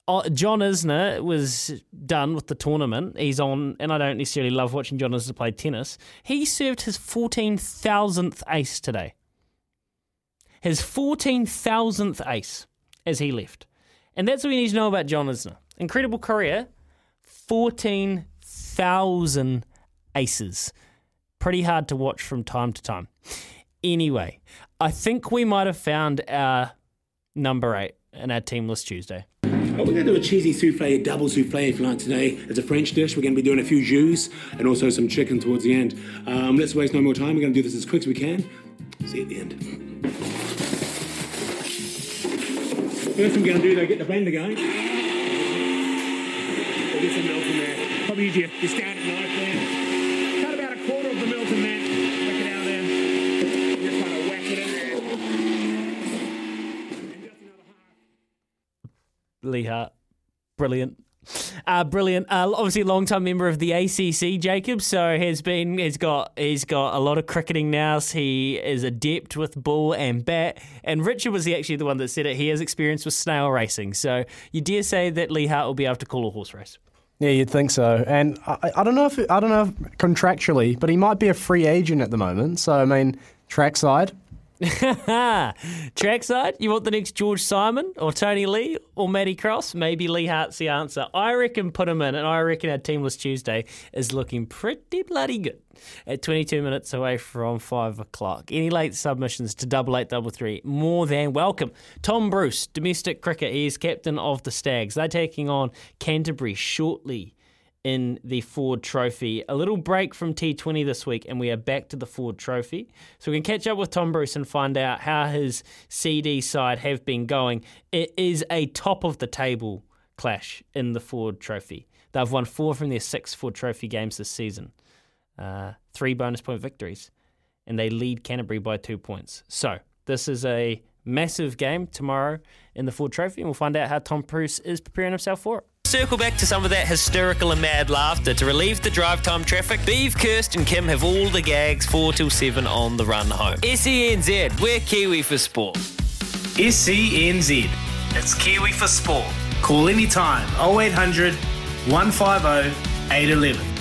Speaker 1: Oh, John Isner was done with the tournament. He's on, and I don't necessarily love watching John Isner play tennis. He served his 14,000th ace today. His 14,000th ace as he left. And that's what we need to know about John Isner. Incredible career, 14,000 aces. Pretty hard to watch from time to time. Anyway, I think we might have found our number eight in our team list Tuesday.
Speaker 23: We're going to do a cheesy souffle, a double souffle if you like today. It's a French dish. We're going to be doing a few jus and also some chicken towards the end. Um, let's waste no more time. We're going to do this as quick as we can. See you at the end. First we're going to do, though, get the blender going. We'll get some milk in there. Probably standard knife
Speaker 1: Lee Hart. Brilliant. Uh, brilliant. Uh, obviously, long-time member of the ACC, Jacob. So has been. He's got. He's got a lot of cricketing now. He is adept with ball and bat. And Richard was the, actually the one that said it. He has experience with snail racing. So you dare say that Lee Hart will be able to call a horse race?
Speaker 4: Yeah, you'd think so. And I, I don't know if I don't know if contractually, but he might be a free agent at the moment. So I mean, trackside.
Speaker 1: Trackside, you want the next George Simon or Tony Lee or Matty Cross? Maybe Lee Hart's the answer. I reckon put him in, and I reckon our Team List Tuesday is looking pretty bloody good at 22 minutes away from 5 o'clock. Any late submissions to double eight double three, more than welcome. Tom Bruce, domestic cricket, he is captain of the Stags. They're taking on Canterbury shortly in the Ford Trophy. A little break from T20 this week, and we are back to the Ford Trophy. So we can catch up with Tom Bruce and find out how his CD side have been going. It is a top of the table clash in the Ford Trophy. They've won four from their six Ford Trophy games this season, uh, three bonus point victories, and they lead Canterbury by two points. So this is a massive game tomorrow in the Ford Trophy, and we'll find out how Tom Bruce is preparing himself for it. Circle back to some of that hysterical and mad laughter to relieve the drive time traffic. Beeve, Kirst, and Kim have all the gags 4 till 7 on the run home. SENZ, we're Kiwi for sport.
Speaker 24: SENZ. It's Kiwi for Sport. Call anytime 0800 150 811.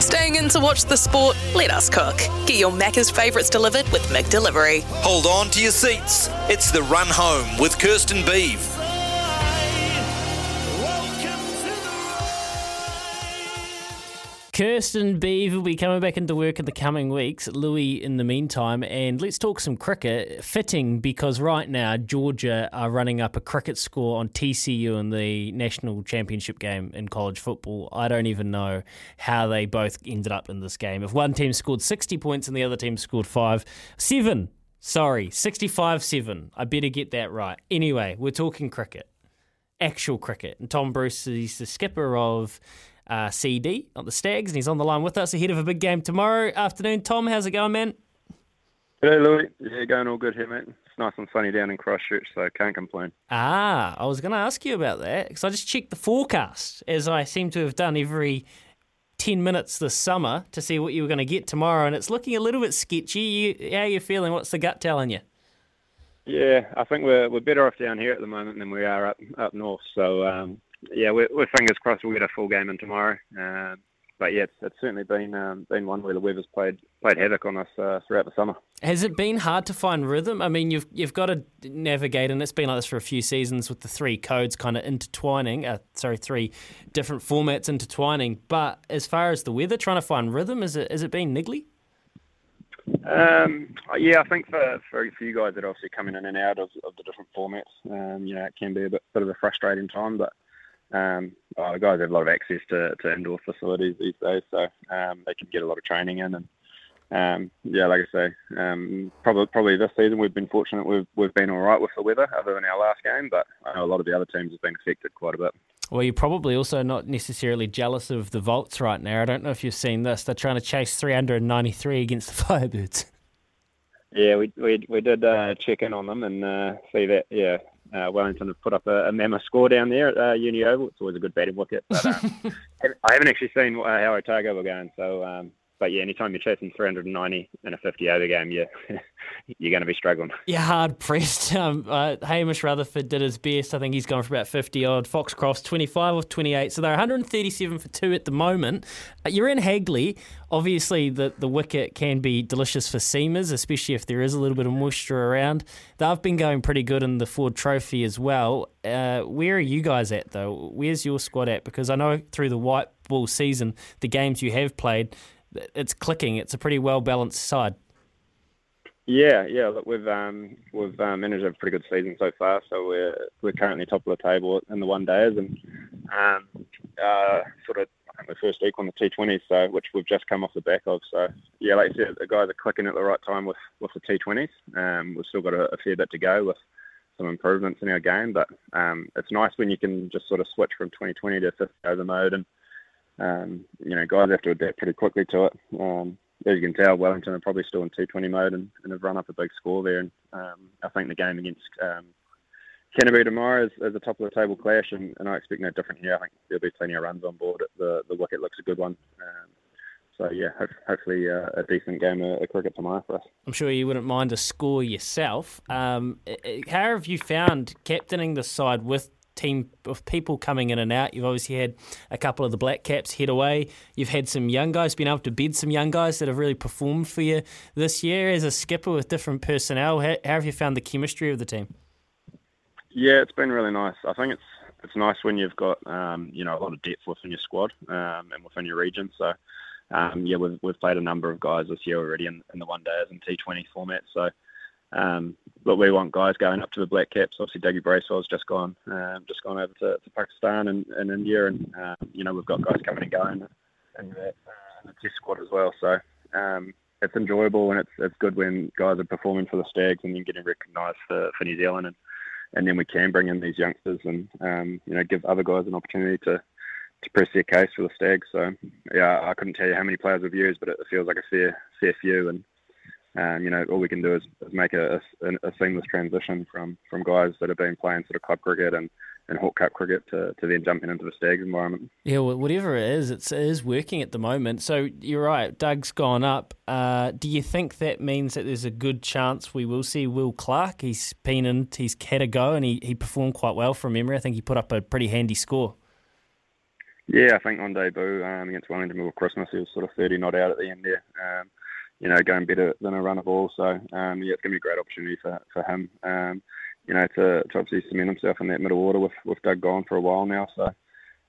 Speaker 8: Staying in to watch the sport? Let us cook. Get your Macca's favourites delivered with McDelivery.
Speaker 9: Hold on to your seats. It's the run home with Kirsten Beeve.
Speaker 1: Kirsten Beeve will be coming back into work in the coming weeks. Louis, in the meantime, and let's talk some cricket. Fitting because right now Georgia are running up a cricket score on TCU in the national championship game in college football. I don't even know how they both ended up in this game. If one team scored 60 points and the other team scored five, seven. Sorry, 65 7. I better get that right. Anyway, we're talking cricket, actual cricket. And Tom Bruce is the skipper of uh, CD, not the Stags, and he's on the line with us ahead of a big game tomorrow afternoon. Tom, how's it going, man?
Speaker 25: Hey, Louis. Yeah, going all good here, mate. It's nice and sunny down in Christchurch, so can't complain.
Speaker 1: Ah, I was going to ask you about that because I just checked the forecast, as I seem to have done every 10 minutes this summer to see what you were going to get tomorrow, and it's looking a little bit sketchy. You, how are you feeling? What's the gut telling you?
Speaker 25: Yeah, I think we're we're better off down here at the moment than we are up up north. So um, yeah, we're, we're fingers crossed we'll get a full game in tomorrow. Um, but yeah, it's, it's certainly been um, been one where the weather's played played havoc on us uh, throughout the summer.
Speaker 1: Has it been hard to find rhythm? I mean, you've you've got to navigate, and it's been like this for a few seasons with the three codes kind of intertwining. Uh, sorry, three different formats intertwining. But as far as the weather, trying to find rhythm, is it has it been niggly?
Speaker 25: Um, yeah, I think for, for for you guys that are obviously coming in and out of, of the different formats, um, you know, it can be a bit, bit of a frustrating time. But um, oh, the guys have a lot of access to, to indoor facilities these days, so um, they can get a lot of training in. And um, yeah, like I say, um, probably probably this season we've been fortunate. We've we've been all right with the weather, other than our last game. But I know a lot of the other teams have been affected quite a bit.
Speaker 1: Well, you're probably also not necessarily jealous of the Volts right now. I don't know if you've seen this. They're trying to chase 393 against the Firebirds.
Speaker 25: Yeah, we we we did uh, check in on them and uh, see that. Yeah, uh, Wellington have put up a, a mammoth score down there at uh, Uni Oval. It's always a good batting wicket. But um, I haven't actually seen uh, how Otago were going. So, um, but yeah, anytime you're chasing 390 in a 50 over game, you you're going to be struggling.
Speaker 1: Yeah, hard pressed. Um, uh, Hamish Rutherford did his best. I think he's gone for about 50 odd. Foxcroft's 25 of 28. So they're 137 for two at the moment. Uh, you're in Hagley. Obviously, the, the wicket can be delicious for seamers, especially if there is a little bit of moisture around. They've been going pretty good in the Ford Trophy as well. Uh, where are you guys at, though? Where's your squad at? Because I know through the white ball season, the games you have played, it's clicking. It's a pretty well balanced side.
Speaker 25: Yeah, yeah. Look, we've um, we've um, managed a pretty good season so far. So we're we're currently top of the table in the one days, and um, uh, sort of I think first equal on the T20s, so which we've just come off the back of. So yeah, like you said, the guys are clicking at the right time with with the T20s. Um, we've still got a, a fair bit to go with some improvements in our game, but um, it's nice when you can just sort of switch from 2020 to 50 over mode, and um, you know guys have to adapt pretty quickly to it. Um, as you can tell, Wellington are probably still in 220 mode and, and have run up a big score there. And um, I think the game against um, Canterbury tomorrow is, is a top of the table clash, and, and I expect no different here. I think there'll be plenty of runs on board. The the wicket looks a good one. Um, so yeah, ho- hopefully uh, a decent game of, of cricket tomorrow for us.
Speaker 1: I'm sure you wouldn't mind a score yourself. Um, i- i- how have you found captaining the side with team of people coming in and out? You've obviously had a couple of the Black Caps head away. You've had some young guys, been able to bed some young guys that have really performed for you this year as a skipper with different personnel. How, how have you found the chemistry of the team?
Speaker 25: Yeah, it's been really nice. I think it's it's nice when you've got um, you know a lot of depth within your squad um, and within your region. So um, yeah, we've we've played a number of guys this year already in, in the one days and T20 format. So um, but we want guys going up to the Black Caps. Obviously, Dougie Bracewell's just gone um, just gone over to, to Pakistan and, and India, and um, you know we've got guys coming and going in that the test squad as well. So. Um, it's enjoyable and it's it's good when guys are performing for the Stags and then getting recognised for, for New Zealand and and then we can bring in these youngsters and um, you know give other guys an opportunity to to press their case for the Stags. So yeah, I couldn't tell you how many players we've used, but it feels like a fair fair few, and um, you know all we can do is, is make a, a, a seamless transition from from guys that have been playing sort of club cricket and and Hawke Cup cricket to, to then jumping into the Stags environment.
Speaker 1: Yeah, well, whatever it is, it's, it is working at the moment. So you're right, Doug's gone up. Uh, do you think that means that there's a good chance we will see Will Clark? He's been in, he's had a go and he, he performed quite well from memory. I think he put up a pretty handy score.
Speaker 25: Yeah, I think on debut um, against Wellington before Christmas, he was sort of 30 not out at the end there. Um, you know, going better than a run of ball. So um, yeah, it's going to be a great opportunity for for him. Um, you know, to, to obviously cement himself in that middle order with with Doug gone for a while now. So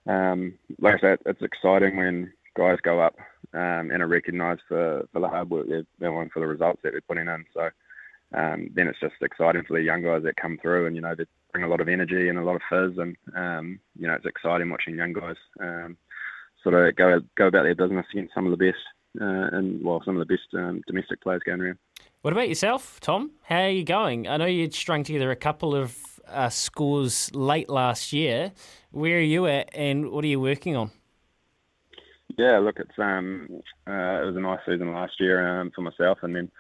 Speaker 25: um, like I said, it's exciting when guys go up um, and are recognised for, for the hard work they're doing, for the results that they're putting in. So um, then it's just exciting for the young guys that come through and, you know, they bring a lot of energy and a lot of fizz. And, um, you know, it's exciting watching young guys um, sort of go, go about their business against some of the best and, well, some of the best um, domestic players going around.
Speaker 1: What about yourself, Tom? How are you going? I know you'd strung together a couple of uh, scores late last year. Where are you at, and what are you working on?
Speaker 25: Yeah, look, it's um, uh, it was a nice season last year um, for myself, and then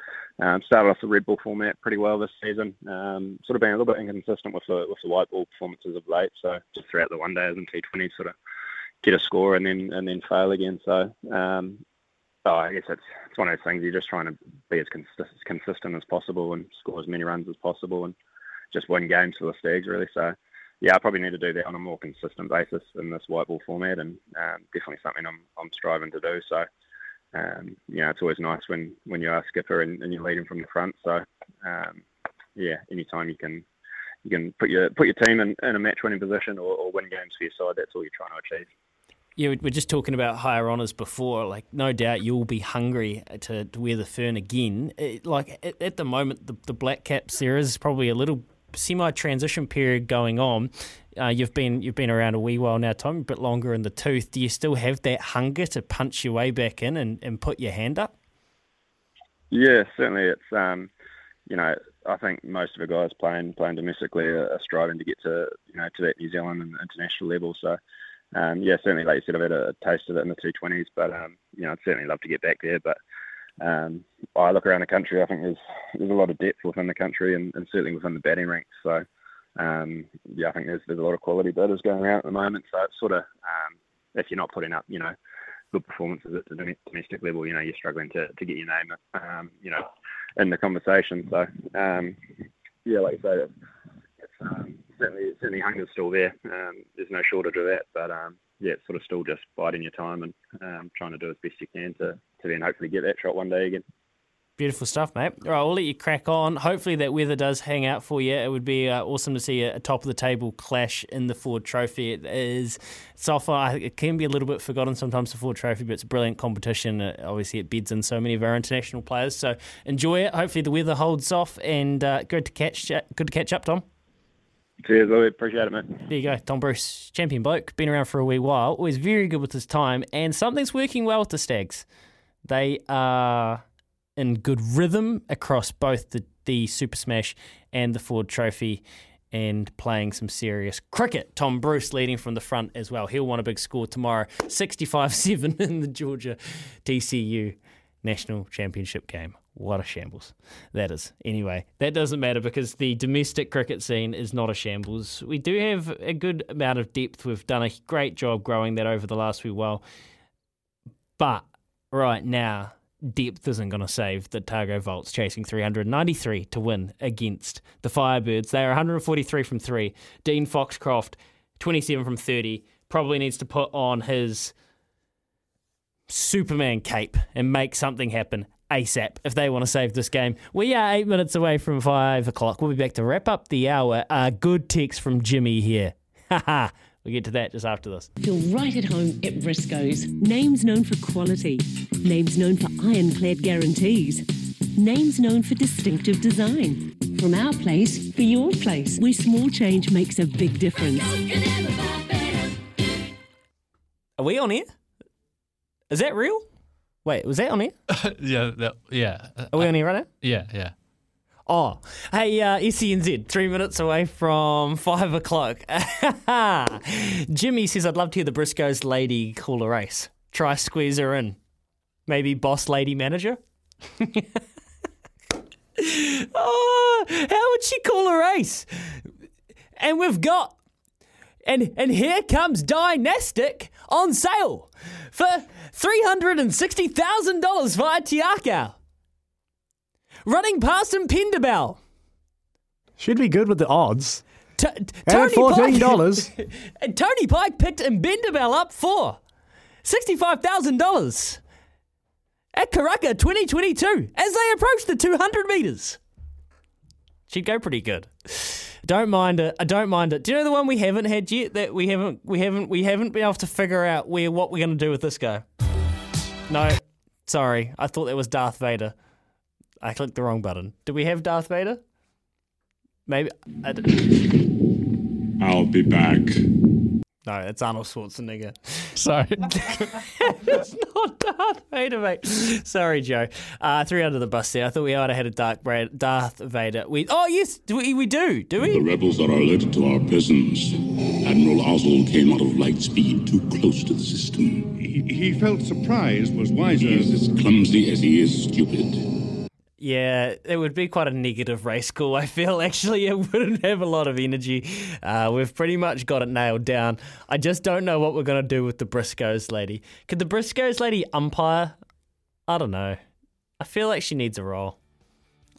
Speaker 25: um, started off the red ball format pretty well this season. Um, sort of being a little bit inconsistent with the with the white ball performances of late. So just throughout the one days and T20s, sort of get a score and then and then fail again. So um, oh, I guess it's it's one of those things. You're just trying to be as consist- consistent as possible and score as many runs as possible, and just win games for the Stags really. So yeah, I probably need to do that on a more consistent basis in this white ball format, and um, definitely something I'm I'm striving to do. So um, you know, it's always nice when when you are skipper and, and you're leading from the front. So um, yeah, anytime you can you can put your put your team in, in a match winning position or, or win games for your side, that's all you're trying to achieve.
Speaker 1: Yeah, we- we're just talking about higher honours before. Like, no doubt you'll be hungry to, to wear the fern again. It, like at, at the moment, the, the Black Caps there is probably a little semi-transition period going on. Uh, you've been you've been around a wee while now, Tom, a bit longer in the tooth. Do you still have that hunger to punch your way back in and, and put your hand up?
Speaker 25: Yeah, certainly. It's um, you know, I think most of the guys playing playing domestically are, are striving to get to you know to that New Zealand and international level. So yeah, certainly, like you said, I've had a taste of it in the two twenties, but um, you know, I'd certainly love to get back there. But um, I look around the country, I think there's there's a lot of depth within the country and, and certainly within the batting ranks. So um, yeah, I think there's there's a lot of quality batters going around at the moment. So it's sort of um, if you're not putting up, you know, good performances at the domestic level, you know, you're struggling to, to get your name, um, you know, in the conversation. So um, yeah, like I say, it's, it's um, certainly certainly hunger's still there. Um, there's no shortage of that, but um, yeah, it's sort of still just biding your time and um, trying to do as best you can to, to then hopefully get that shot one day again.
Speaker 1: Beautiful stuff, mate. All right, we'll let you crack on. Hopefully, that weather does hang out for you. It would be uh, awesome to see a, a top of the table clash in the Ford Trophy. It is, it's often, it can be a little bit forgotten sometimes, the Ford Trophy, but it's a brilliant competition. Uh, obviously, it bids in so many of our international players. So enjoy it. Hopefully, the weather holds off and uh, good to catch. Good to catch up, Tom.
Speaker 25: Cheers, Louis. Appreciate it, mate.
Speaker 1: There you go, Tom Bruce, champion bloke, been around for a wee while, always very good with his time, and something's working well with the Stags. They are in good rhythm across both the, the Super Smash and the Ford Trophy and playing some serious cricket. Tom Bruce leading from the front as well. He'll want a big score tomorrow 65 7 in the Georgia TCU National Championship game. What a shambles that is. Anyway, that doesn't matter because the domestic cricket scene is not a shambles. We do have a good amount of depth. We've done a great job growing that over the last few while. But right now, depth isn't going to save the Otago Volts chasing 393 to win against the Firebirds. They are 143 from three. Dean Foxcroft, 27 from 30, probably needs to put on his Superman cape and make something happen ASAP if they want to save this game. We are eight minutes away from five o'clock. We'll be back to wrap up the hour. A good text from Jimmy here. Haha. We'll get to that just after this.
Speaker 26: Feel right at home at Briscoe's. Names known for quality. Names known for ironclad guarantees. Names known for distinctive design. From our place for your place, where small change makes a big difference.
Speaker 1: Are we on here? Is that real? Wait, was that on here?
Speaker 2: yeah, that, yeah.
Speaker 1: Are we on here right now?
Speaker 2: Yeah, yeah.
Speaker 1: Oh, hey, uh, SENZ, three minutes away from five o'clock. Jimmy says, I'd love to hear the Briscoes lady call a race. Try squeeze her in. Maybe boss lady manager? oh, how would she call a race? And we've got, and and here comes Dynastic on sale for $360,000 via Tiakau. Running past him, Pendabell.
Speaker 4: Should be good with the odds.
Speaker 1: T-
Speaker 4: And $14.
Speaker 1: Tony Pike picked Mbendabell up for $65,000 at Karaka 2022 as they approach the 200 metres. She'd go pretty good. Don't mind it. I don't mind it. Do you know the one we haven't had yet that we haven't we haven't we haven't been able to figure out where what we're going to do with this guy? No, sorry. I thought that was Darth Vader. I clicked the wrong button. Do we have Darth Vader? Maybe. I d-
Speaker 21: I'll be back.
Speaker 1: no, it's Arnold Schwarzenegger.
Speaker 2: Sorry.
Speaker 1: it's not Darth Vader, mate. Sorry, Joe. Uh, threw under the bus there. I thought we might have had a Dark Bra- Darth Vader. We oh yes, do we, we do, do we?
Speaker 21: The
Speaker 1: we?
Speaker 21: rebels are alerted to our presence. Admiral Ozzel came out of light speed too close to the system.
Speaker 17: He, he felt surprised was wiser.
Speaker 21: He is as clumsy as he is stupid.
Speaker 1: Yeah, it would be quite a negative race call. I feel actually it wouldn't have a lot of energy. Uh, we've pretty much got it nailed down. I just don't know what we're gonna do with the Briscoes lady. Could the Briscoes lady umpire? I don't know. I feel like she needs a role.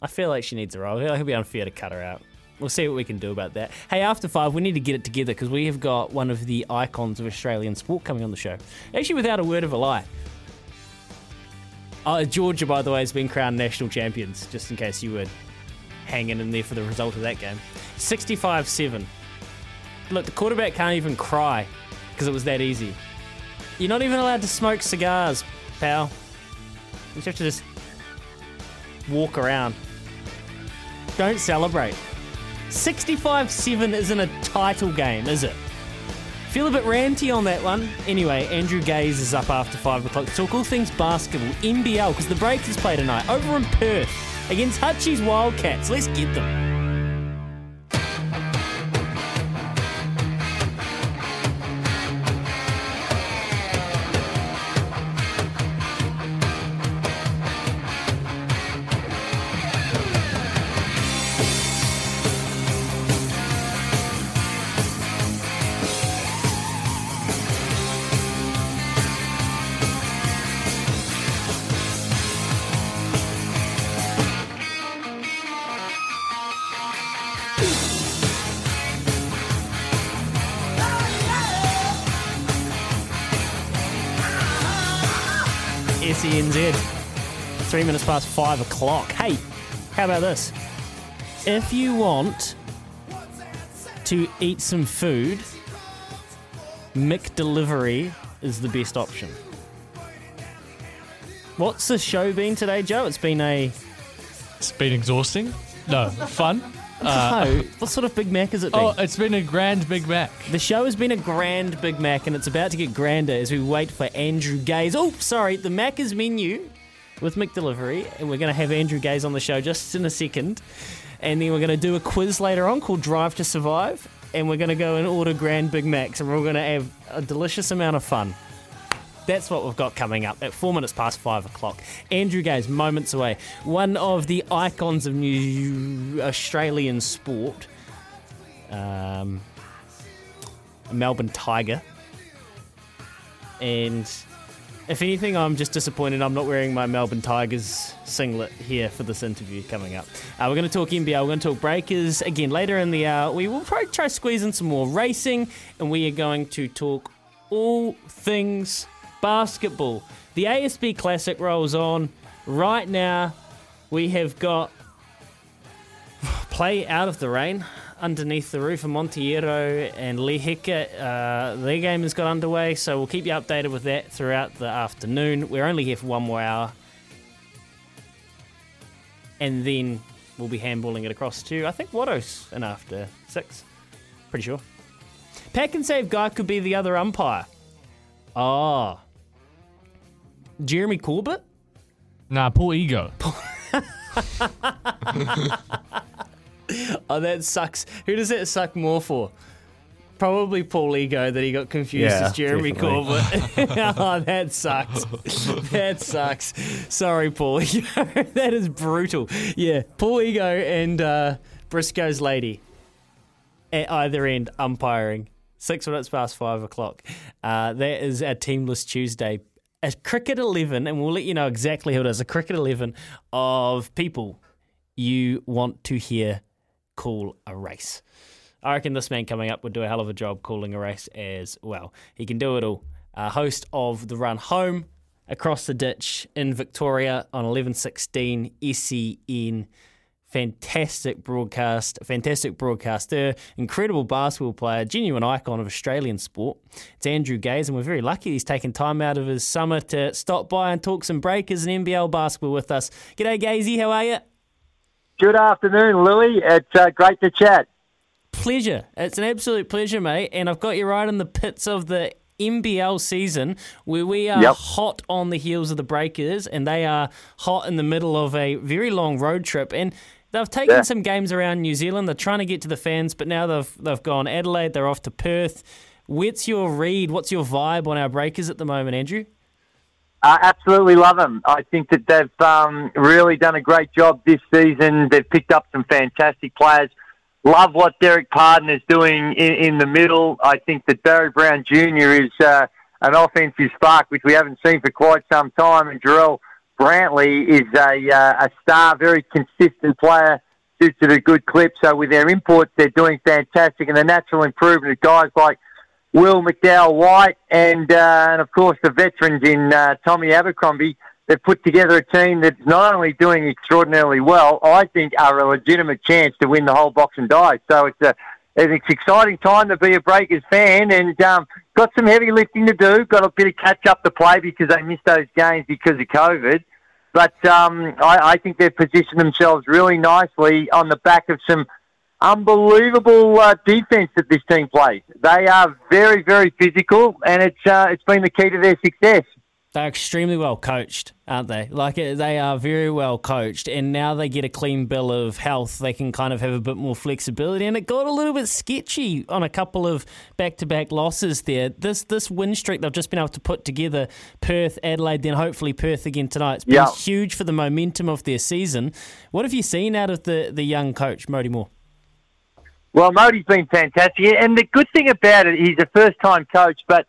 Speaker 1: I feel like she needs a role. I feel like it'd be unfair to cut her out. We'll see what we can do about that. Hey, after five, we need to get it together because we have got one of the icons of Australian sport coming on the show. Actually, without a word of a lie. Uh, Georgia, by the way, has been crowned national champions, just in case you were hanging in there for the result of that game. 65 7. Look, the quarterback can't even cry because it was that easy. You're not even allowed to smoke cigars, pal. You have to just walk around. Don't celebrate. 65 7 isn't a title game, is it? Feel a bit ranty on that one. Anyway, Andrew Gaze is up after 5 o'clock to talk all things basketball, NBL, because the Breakers play tonight over in Perth against Hutchie's Wildcats. Let's get them. Three minutes past five o'clock. Hey, how about this? If you want to eat some food, McDelivery is the best option. What's the show been today, Joe? It's been a.
Speaker 2: It's been exhausting. No, fun.
Speaker 1: no. Uh, what sort of Big Mac is it been?
Speaker 2: Oh, it's been a grand Big Mac.
Speaker 1: The show has been a grand Big Mac, and it's about to get grander as we wait for Andrew Gaze. Oh, sorry, the Macca's menu with McDelivery, and we're going to have Andrew Gaze on the show just in a second. And then we're going to do a quiz later on called Drive to Survive, and we're going to go and order grand Big Macs, and we're all going to have a delicious amount of fun. That's what we've got coming up at four minutes past five o'clock. Andrew Gaze, moments away. One of the icons of New Australian sport. Um, Melbourne Tiger. And if anything, I'm just disappointed I'm not wearing my Melbourne Tigers singlet here for this interview coming up. Uh, we're going to talk NBL, we're going to talk breakers again later in the hour. We will probably try in some more racing, and we are going to talk all things basketball. The ASB Classic rolls on. Right now, we have got play out of the rain underneath the roof of Monteiro and Lehecka. Uh, their game has got underway, so we'll keep you updated with that throughout the afternoon. We're only here for one more hour. And then we'll be handballing it across to, I think, Watto's in after six. Pretty sure. Pack and save guy could be the other umpire. Ah. Jeremy Corbett?
Speaker 2: Nah, Paul Ego.
Speaker 1: oh, that sucks. Who does that suck more for? Probably Paul Ego that he got confused
Speaker 4: Yeah,
Speaker 1: as Jeremy
Speaker 4: definitely.
Speaker 1: Corbett. oh, that sucks. that sucks. Sorry, Paul Ego. that is brutal. Yeah, Paul Ego and uh, Briscoe's lady at either end umpiring. Six minutes past five o'clock. Uh, that is our Team List Tuesday. A cricket 11, and we'll let you know exactly who it is a cricket 11 of people you want to hear call a race. I reckon this man coming up would do a hell of a job calling a race as well. He can do it all. Uh, host of the Run Home across the ditch in Victoria on 1116 SEN. Fantastic broadcast, fantastic broadcaster, incredible basketball player, genuine icon of Australian sport. It's Andrew Gaze, and we're very lucky he's taken time out of his summer to stop by and talk some breakers and NBL basketball with us. G'day, Gazy, how are you?
Speaker 27: Good afternoon, Lily. It's uh, great to chat.
Speaker 1: Pleasure. It's an absolute pleasure, mate. And I've got you right in the pits of the NBL season where we are
Speaker 27: Yep.
Speaker 1: hot on the heels of the Breakers and they are hot in the middle of a very long road trip. And they've taken
Speaker 27: Yeah.
Speaker 1: some games around New Zealand. They're trying to get to the fans, but now they've they've gone Adelaide, they're off to Perth. What's your read? What's your vibe on our Breakers at the moment, Andrew?
Speaker 27: I absolutely love them. I think that they've um, really done a great job this season. They've picked up some fantastic players. Love what Dererk Pardon is doing in, in the middle. I think that Barry Brown Jr. is uh, an offensive spark, which we haven't seen for quite some time. And Jarrell Brantley is a, uh, a star, very consistent player, shoots at a good clip. So with their imports, they're doing fantastic. And the natural improvement of guys like Will McDowell White, and uh, and of course the veterans in uh, Tommy Abercrombie. They've put together a team that's not only doing extraordinarily well, I think are a legitimate chance to win the whole box and die. So it's a it's an exciting time to be a Breakers fan, and um, got some heavy lifting to do. Got a bit of catch up to play because they missed those games because of COVID. But um, I, I think they've positioned themselves really nicely on the back of some unbelievable uh, defense that this team plays. They are very, very physical, and it's uh, it's been the key to their success.
Speaker 1: They're extremely well coached, aren't they? Like uh, they are very well coached, and now they get a clean bill of health. They can kind of have a bit more flexibility, and it got a little bit sketchy on a couple of back-to-back losses there. This this win streak they've just been able to put together: Perth, Adelaide, then hopefully Perth again tonight. It's been
Speaker 27: Yeah.
Speaker 1: huge for the momentum of their season. What have you seen out of the the young coach, Mody Maor?
Speaker 27: Well, Mody's been fantastic, and the good thing about it, he's a first-time coach, but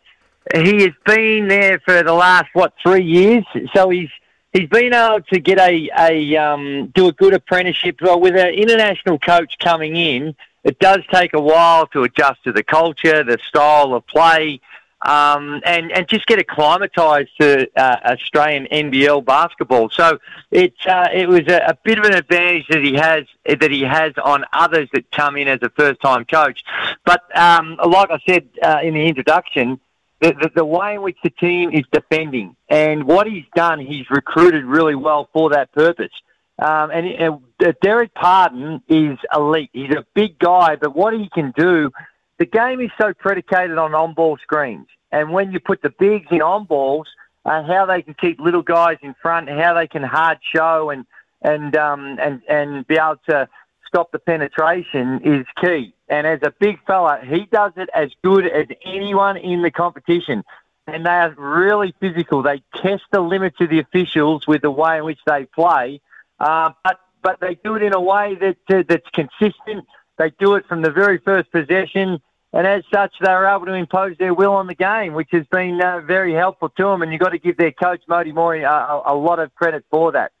Speaker 27: he has been there for the last what three years. So he's he's been able to get a a um, do a good apprenticeship. Well, with an international coach coming in, it does take a while to adjust to the culture, the style of play. Um, and, and just get acclimatised to uh, Australian NBL basketball. So it's uh, it was a, a bit of an advantage that he has that he has on others that come in as a first time coach. But um, like I said uh, in the introduction, the, the, the way in which the team is defending and what he's done, he's recruited really well for that purpose. Um, and, and Dererk Pardon is elite. He's a big guy, but what he can do, the game is so predicated on on-ball screens. And when you put the bigs in on-balls, uh, how they can keep little guys in front, how they can hard show and and um, and and be able to stop the penetration is key. And as a big fella, he does it as good as anyone in the competition. and they are really physical. They test the limits of the officials with the way in which they play, uh, but but they do it in a way that uh, that's consistent. They do it from the very first possession, and as such, they are able to impose their will on the game, which has been uh, very helpful to them. And you've got to give their coach Mody Maor a, a lot of credit for that.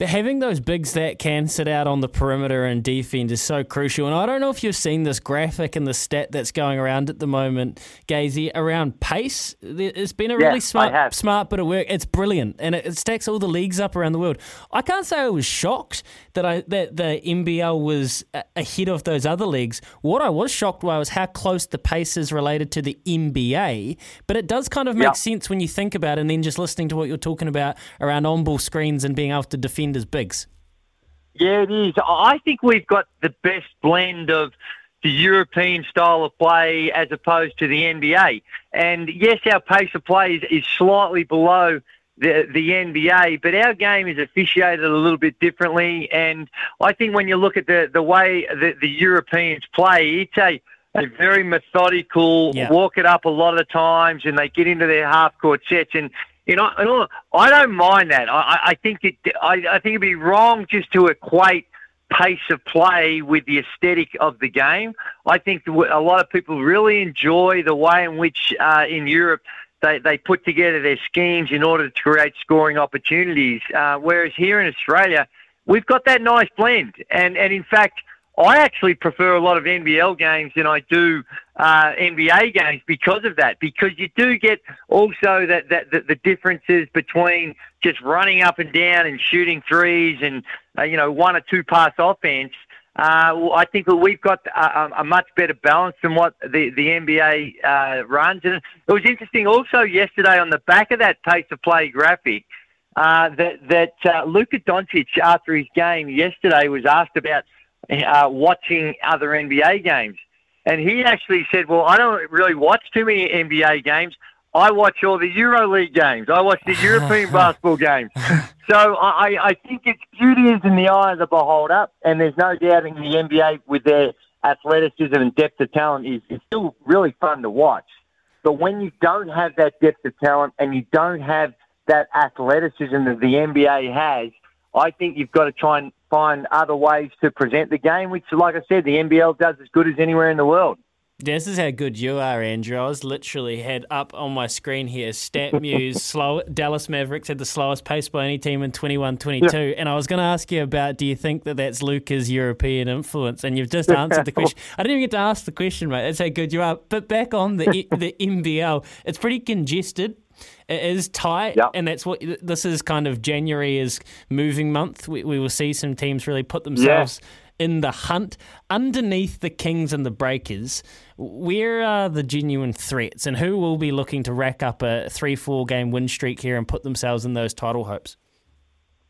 Speaker 1: But having those bigs that can sit out on the perimeter and defend is so crucial. And I don't know if you've seen this graphic and the stat that's going around at the moment, Gazy, around pace. It's been a really smart, smart bit of work. It's brilliant, and it, it stacks all the leagues up around the world. I can't say I was shocked that I that the NBL was ahead of those other leagues. What I was shocked by was how close the pace is related to the NBA. But it does kind of make
Speaker 27: Yeah.
Speaker 1: sense when you think about it, and then just listening to what you're talking about around on-ball screens and being able to defend as bigs.
Speaker 27: Yeah, it is. I think we've got the best blend of the European style of play as opposed to the NBA. And yes, our pace of play is, is slightly below the, the NBA, but our game is officiated a little bit differently. And I think when you look at the, the way that the Europeans play, it's a, a very methodical, walk it up a lot of times, and they get into their half court sets. And you know, and all- I don't mind that. I, I- think it. I, I think it'd be wrong just to equate pace of play with the aesthetic of the game. I think a lot of people really enjoy the way in which uh, in Europe they, they put together their schemes in order to create scoring opportunities. Uh, whereas here in Australia, we've got that nice blend. And, and in fact, I actually prefer a lot of NBL games than I do uh, NBA games because of that. Because you do get also that, that, that the differences between just running up and down and shooting threes and uh, you know one or two pass offense. Uh, I think that we've got a, a- a much better balance than what the the NBA uh, runs. And it was interesting also yesterday on the back of that pace of play graphic uh, that that uh, Luka Doncic after his game yesterday was asked about uh, watching other NBA games, and he actually said, "Well, I don't really watch too many NBA games. I watch all the EuroLeague games. I watch the European basketball games." So I, I think its beauty is in the eye of the beholder, and there's no doubting the NBA with their athleticism and depth of talent is, is still really fun to watch. But when you don't have that depth of talent and you don't have that athleticism that the NBA has, I think you've got to try and find other ways to present the game, which, like I said, the NBL does as good as anywhere in the world.
Speaker 1: This is how good you are, Andrew. I was literally had up on my screen here, StatMuse, slow Dallas Mavericks had the slowest pace by any team in 21-22. And I was going to ask you about, do you think that that's Luka's European influence? And you've just answered the question. I didn't even get to ask the question, mate. That's how good you are. But back on the the NBL, it's pretty congested. It is tight, and that's what this is. Kind of January is moving month. We, we will see some teams really put themselves in the hunt underneath the Kings and the Breakers. Where are the genuine threats, and who will be looking to rack up a three-four game win streak here and put themselves in those title hopes?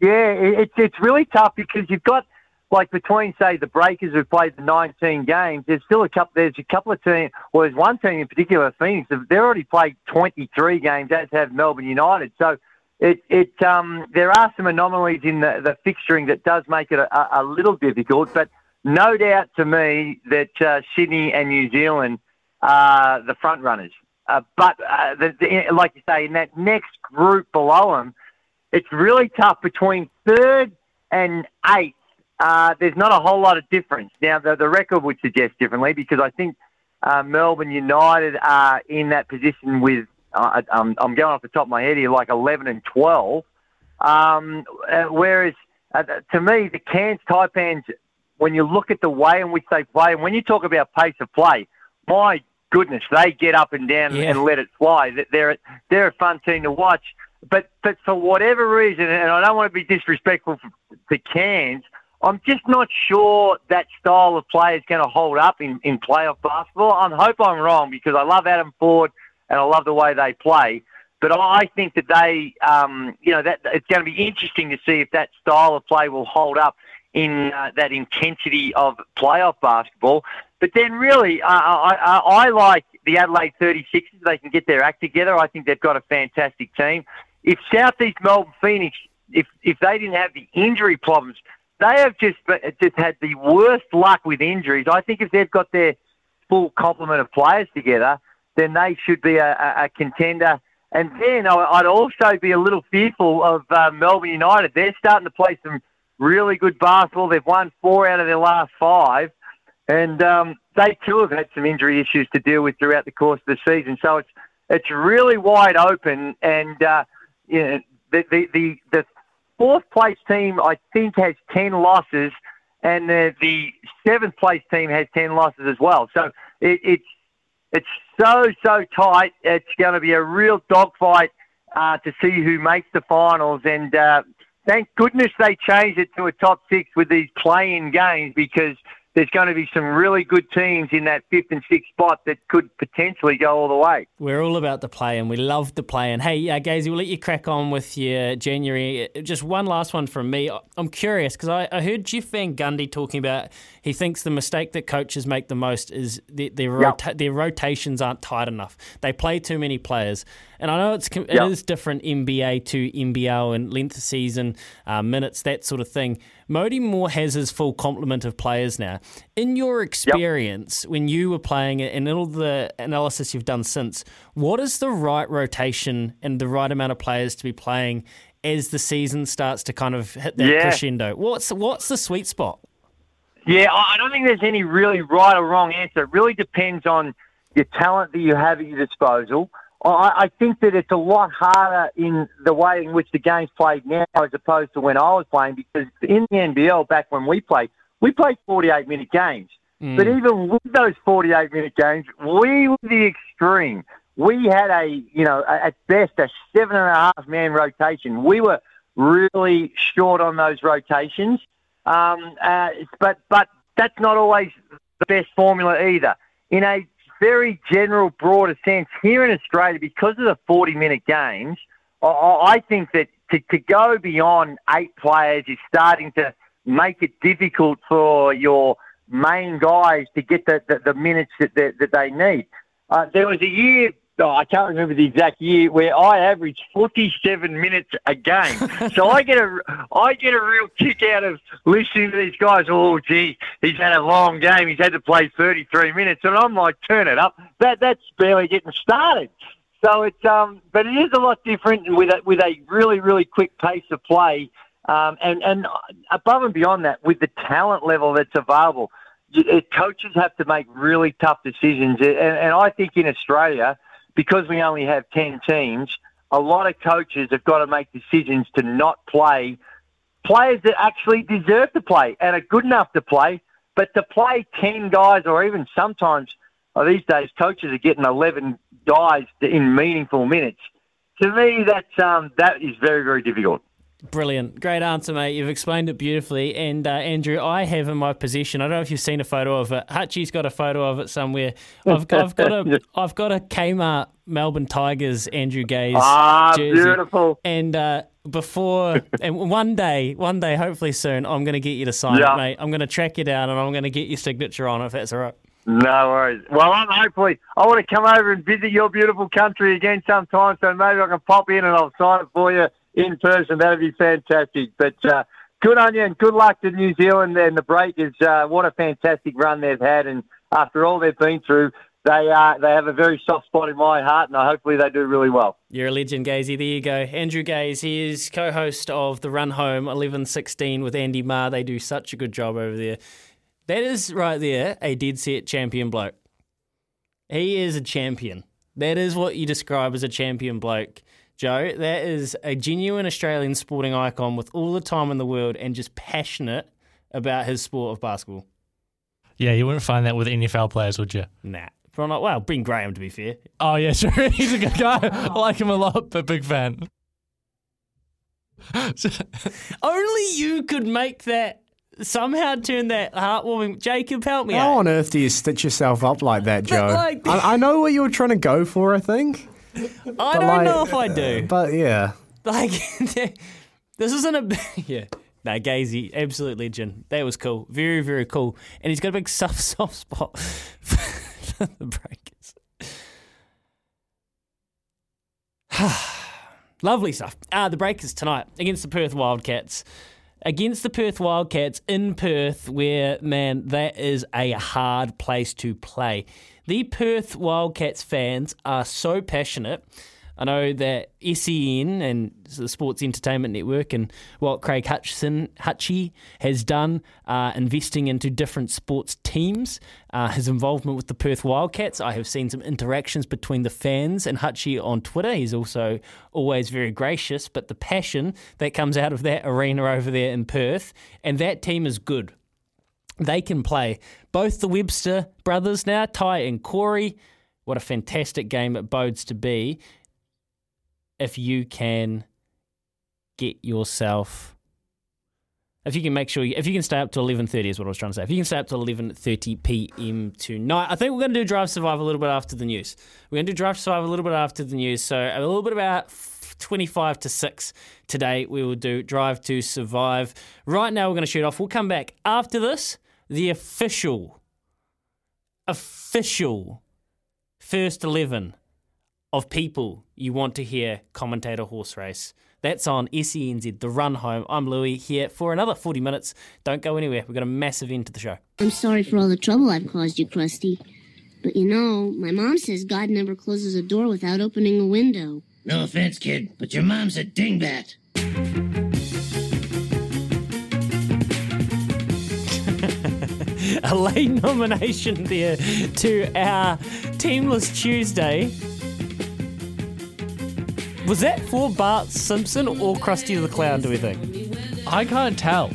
Speaker 27: Yeah, it, it's it's really tough because you've got like between say the Breakers who've played the 19 games. There's still a couple. There's a couple of teams. Well, there's one team in particular, Phoenix. They've already played 23 games, as have Melbourne United. So it it um there are some anomalies in the the fixturing that does make it a, a little difficult, but no doubt to me that uh, Sydney and New Zealand are the front runners. Uh, but uh, the, the, like you say, in that next group below them, it's really tough between third and eighth. Uh, there's not a whole lot of difference. Now, the, the record would suggest differently because I think uh, Melbourne United are in that position with, uh, I'm, I'm going off the top of my head here, like 11 and 12. Um, uh, whereas, uh, to me, the Cairns Taipans, when you look at the way in which they play, and when you talk about pace of play, my goodness, they get up and down
Speaker 1: Yeah.
Speaker 27: and let it fly. They're they're a fun team to watch. But but for whatever reason, and I don't want to be disrespectful to Cairns, I'm just not sure that style of play is going to hold up in, in playoff basketball. I hope I'm wrong because I love Adam Forde and I love the way they play. But I think that they, um, you know, that it's going to be interesting to see if that style of play will hold up in uh, that intensity of playoff basketball. But then, really, I, I, I like the Adelaide 36ers. They can get their act together. I think they've got a fantastic team. If Southeast Melbourne Phoenix, if if they didn't have the injury problems, they have just just had the worst luck with injuries. I think if they've got their full complement of players together, then they should be a, a, a contender And then I'd also be a little fearful of uh, Melbourne United. They're starting to play some really good basketball. They've won four out of their last five, and um, they too have had some injury issues to deal with throughout the course of the season. So it's it's really wide open, and uh, you know, the, the the the fourth place team I think has ten losses, and the the seventh place team has ten losses as well. So it, it's it's so so tight. It's going to be a real dogfight uh, to see who makes the finals, and uh, thank goodness they changed it to a top six with these play-in games because there's going to be some really good teams in that fifth and sixth spot that could potentially go all the way.
Speaker 1: We're all about the play and we love the play. And hey, uh, Gazy, we'll let you crack on with your January. Just one last one from me. I'm curious because I, I heard Jeff Van Gundy talking about he thinks the mistake that coaches make the most is their, their, rota- their rotations aren't tight enough. They play too many players. And I know it's
Speaker 27: Yep.
Speaker 1: it is different NBA to NBL and length of season, uh, minutes, that sort of thing. Mody Maor has his full complement of players now. In your experience, when you were playing it and all the analysis you've done since, what is the right rotation and the right amount of players to be playing as the season starts to kind of hit that
Speaker 27: Yeah.
Speaker 1: crescendo? What's what's the sweet spot?
Speaker 27: Yeah, I don't think there's any really right or wrong answer. It really depends on your talent that you have at your disposal. I, I think that it's a lot harder in the way in which the game's played now as opposed to when I was playing because in the NBL back when we played, we played 48 minute games.
Speaker 22: Mm.
Speaker 27: But even with those 48 minute games, we were the extreme. We had a, you know, at best a seven and a half man rotation. We were really short on those rotations. Um, uh, but but that's not always the best formula either. In a very general, broader sense, here in Australia, because of the 40 minute games, I- I, think that to, to go beyond eight players is starting to make it difficult for your main guys to get the, the, the minutes that, that, that they need. Uh, there was a year, oh, I can't remember the exact year, where I averaged 47 minutes a game. so I get a, I get a real kick out of listening to these guys. Oh, gee, he's had a long game. He's had to play 33 minutes, and I'm like, turn it up. That that's barely getting started. So it's um, but it is a lot different with a, with a really really quick pace of play, um, and and above and beyond that, with the talent level that's available, coaches have to make really tough decisions, and, and I think in Australia, because we only have ten teams, a lot of coaches have got to make decisions to not play players that actually deserve to play and are good enough to play, but to play 10 guys or even sometimes oh, these days coaches are getting 11 guys in meaningful minutes. To me, that's, um, that is very, very difficult.
Speaker 1: Brilliant. Great answer, mate. You've explained it beautifully. And uh, Andrew, I have in my possession, I don't know if you've seen a photo of it. Hutchie's got a photo of it somewhere. I've, I've got a I've got a Kmart Melbourne Tigers Andrew Gaze
Speaker 27: Ah,
Speaker 1: jersey.
Speaker 27: beautiful.
Speaker 1: And uh, before, and one day, one day, hopefully soon, I'm going to get you to sign
Speaker 27: Yeah.
Speaker 1: it, mate. I'm going to track you down and I'm going to get your signature on it, if that's all right.
Speaker 27: No worries. Well, I'm hopefully I want to come over and visit your beautiful country again sometime, so maybe I can pop in and I'll sign it for you in person. That'd be fantastic. But uh, good on you and good luck to New Zealand and the Breakers. Uh, what a fantastic run they've had, and after all they've been through, they they have a very soft spot in my heart, and hopefully they do really well.
Speaker 1: You're a legend, Gazy. There you go. Andrew Gaze, he is co host of The Run Home 1116 with Andy Maher. They do such a good job over there. That is right there a dead set champion bloke. He is a champion. That is what you describe as a champion bloke, Joe. That is a genuine Australian sporting icon with all the time in the world and just passionate about his sport of basketball.
Speaker 2: Yeah, you wouldn't find that with NFL players, would you?
Speaker 1: Nah. From like, well, Ben Graham, to be fair.
Speaker 2: Oh, yeah, sure. He's a good guy. I like him a lot, but big fan.
Speaker 1: Only you could make that somehow turn that heartwarming. Jacob, help me
Speaker 4: How
Speaker 1: out.
Speaker 4: on earth do you stitch yourself up like that, Joe?
Speaker 1: like-
Speaker 4: I, I know what you were trying to go for, I think.
Speaker 1: I
Speaker 4: but
Speaker 1: don't
Speaker 4: like-
Speaker 1: know if I do.
Speaker 4: But yeah.
Speaker 1: Like, this isn't a. Yeah. No, Gazy, absolute legend. That was cool. Very, very cool. And he's got a big soft, soft spot for the Breakers. Lovely stuff. Ah, the Breakers tonight against the Perth Wildcats. Against the Perth Wildcats in Perth, where, man, that is a hard place to play. The Perth Wildcats fans are so passionate. I know that SEN and the Sports Entertainment Network and what Craig Hutchison Hutchie has done, uh, investing into different sports teams, uh, his involvement with the Perth Wildcats. I have seen some interactions between the fans and Hutchie on Twitter. He's also always very gracious, but the passion that comes out of that arena over there in Perth, and that team is good they can play. Both the Webster brothers now, Tai and Corey. What a fantastic game it bodes to be if you can get yourself. If you can make sure, you, if you can stay up to eleven thirty, is what I was trying to say. If you can stay up to eleven thirty p.m. tonight, I think we're going to do Drive Survive a little bit after the news. We're going to do Drive Survive a little bit after the news. So a little bit about twenty-five to six today. We will do Drive to Survive. Right now, we're going to shoot off. We'll come back after this. The official, official first eleven of people you want to hear commentator horse race. That's on SENZ, The Run Home. I'm Louis here for another 40 minutes. Don't go anywhere. We've got a massive end to the show.
Speaker 18: I'm sorry for all the trouble I've caused you, Krusty. But you know, my mom says God never closes a door without opening a window.
Speaker 28: No offense, kid, but your mom's a dingbat.
Speaker 1: A late nomination there to our Team List Tuesday. Was that for Bart Simpson or Krusty the Clown, do we think?
Speaker 2: I can't tell.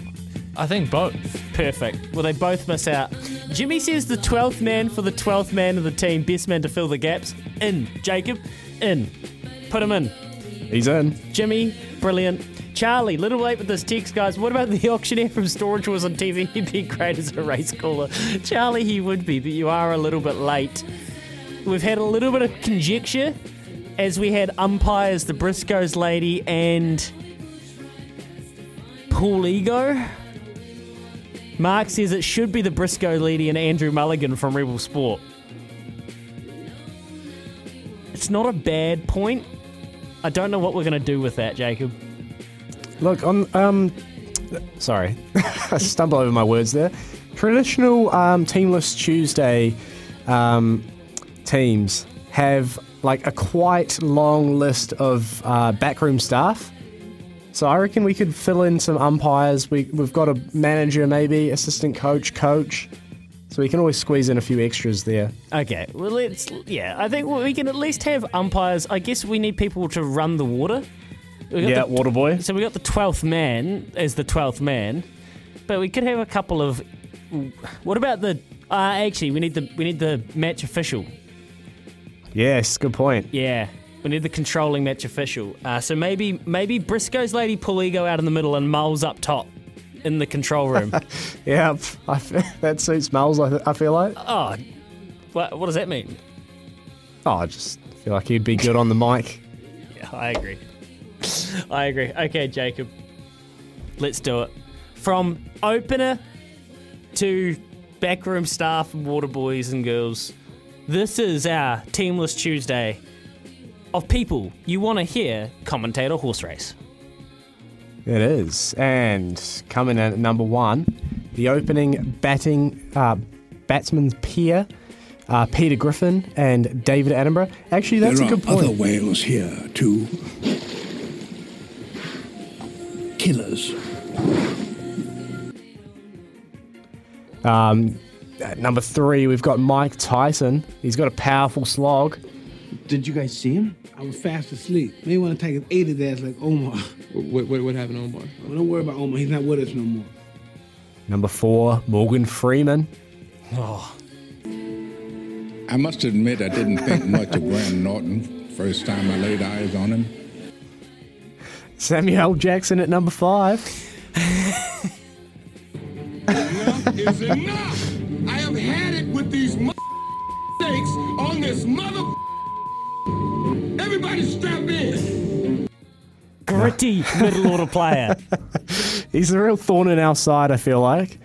Speaker 2: I think both.
Speaker 1: Perfect. Well, they both miss out. Jimmy says the 12th man for the 12th man of the team, best man to fill the gaps. In. Jacob, in. Put him in.
Speaker 4: He's in.
Speaker 1: Jimmy, brilliant. Charlie, little late with this text, guys. What about the auctioneer from Storage Wars on TV? He'd be great as a race caller. Charlie, he would be, but you are a little bit late. We've had a little bit of conjecture as we had umpires, the Briscoes lady, and Paul Ego. Mark says it should be the Briscoe lady and Andrew Mulligan from Rebel Sport. It's not a bad point. I don't know what we're going to do with that, Jacob.
Speaker 4: Look, on um, sorry, I stumble over my words there. Traditional um, Team List Tuesday um, teams have like a quite long list of uh, backroom staff. So I reckon we could fill in some umpires. We we've got a manager, maybe assistant coach, coach. So we can always squeeze in a few extras there.
Speaker 1: Okay, well, let's, yeah, I think we can at least have umpires. I guess we need people to run the water.
Speaker 4: Yeah,
Speaker 1: the-
Speaker 4: water boy.
Speaker 1: So we got the 12th man as the 12th man, but we could have a couple of. What about the. Uh, actually, we need the we need the match official.
Speaker 4: Yes, good point.
Speaker 1: Yeah, we need the controlling match official. Uh, so maybe maybe Briscoe's lady Paul Ego out in the middle and Mull's up top in the control room.
Speaker 4: Yeah, I f- that suits Mel's. I, th- I feel like.
Speaker 1: oh, what, what does that mean?
Speaker 4: Oh, I just feel like he'd be good on the mic.
Speaker 1: Yeah, I agree. I agree. Okay, Jacob. Let's do it. From opener to backroom staff and water boys and girls, this is our Team List Tuesday of people you want to hear commentator horse race.
Speaker 4: It is. And coming in at number one, the opening batting uh, batsman's peer, uh, Peter Griffin and David Attenborough. Actually, that's
Speaker 7: there
Speaker 4: a good
Speaker 7: are other
Speaker 4: point.
Speaker 7: whales here, too. Killers.
Speaker 4: Um, at number three, we've got Mike Tyson. He's got a powerful slog.
Speaker 15: Did you guys see him? I was fast asleep. May want to take his 80 days like Omar.
Speaker 16: What, what, what happened, Omar?
Speaker 15: Well, don't worry about Omar. He's not with us no more.
Speaker 4: Number four, Morgan Freeman.
Speaker 1: Oh,
Speaker 7: I must admit, I didn't think much of Graham Norton first time I laid eyes on him.
Speaker 4: Samuel Jackson at number five.
Speaker 21: Enough is enough. I have had it with these m- snakes on this mother. Everybody strap in.
Speaker 1: gritty middle order player.
Speaker 4: He's a real thorn in our side, I feel like.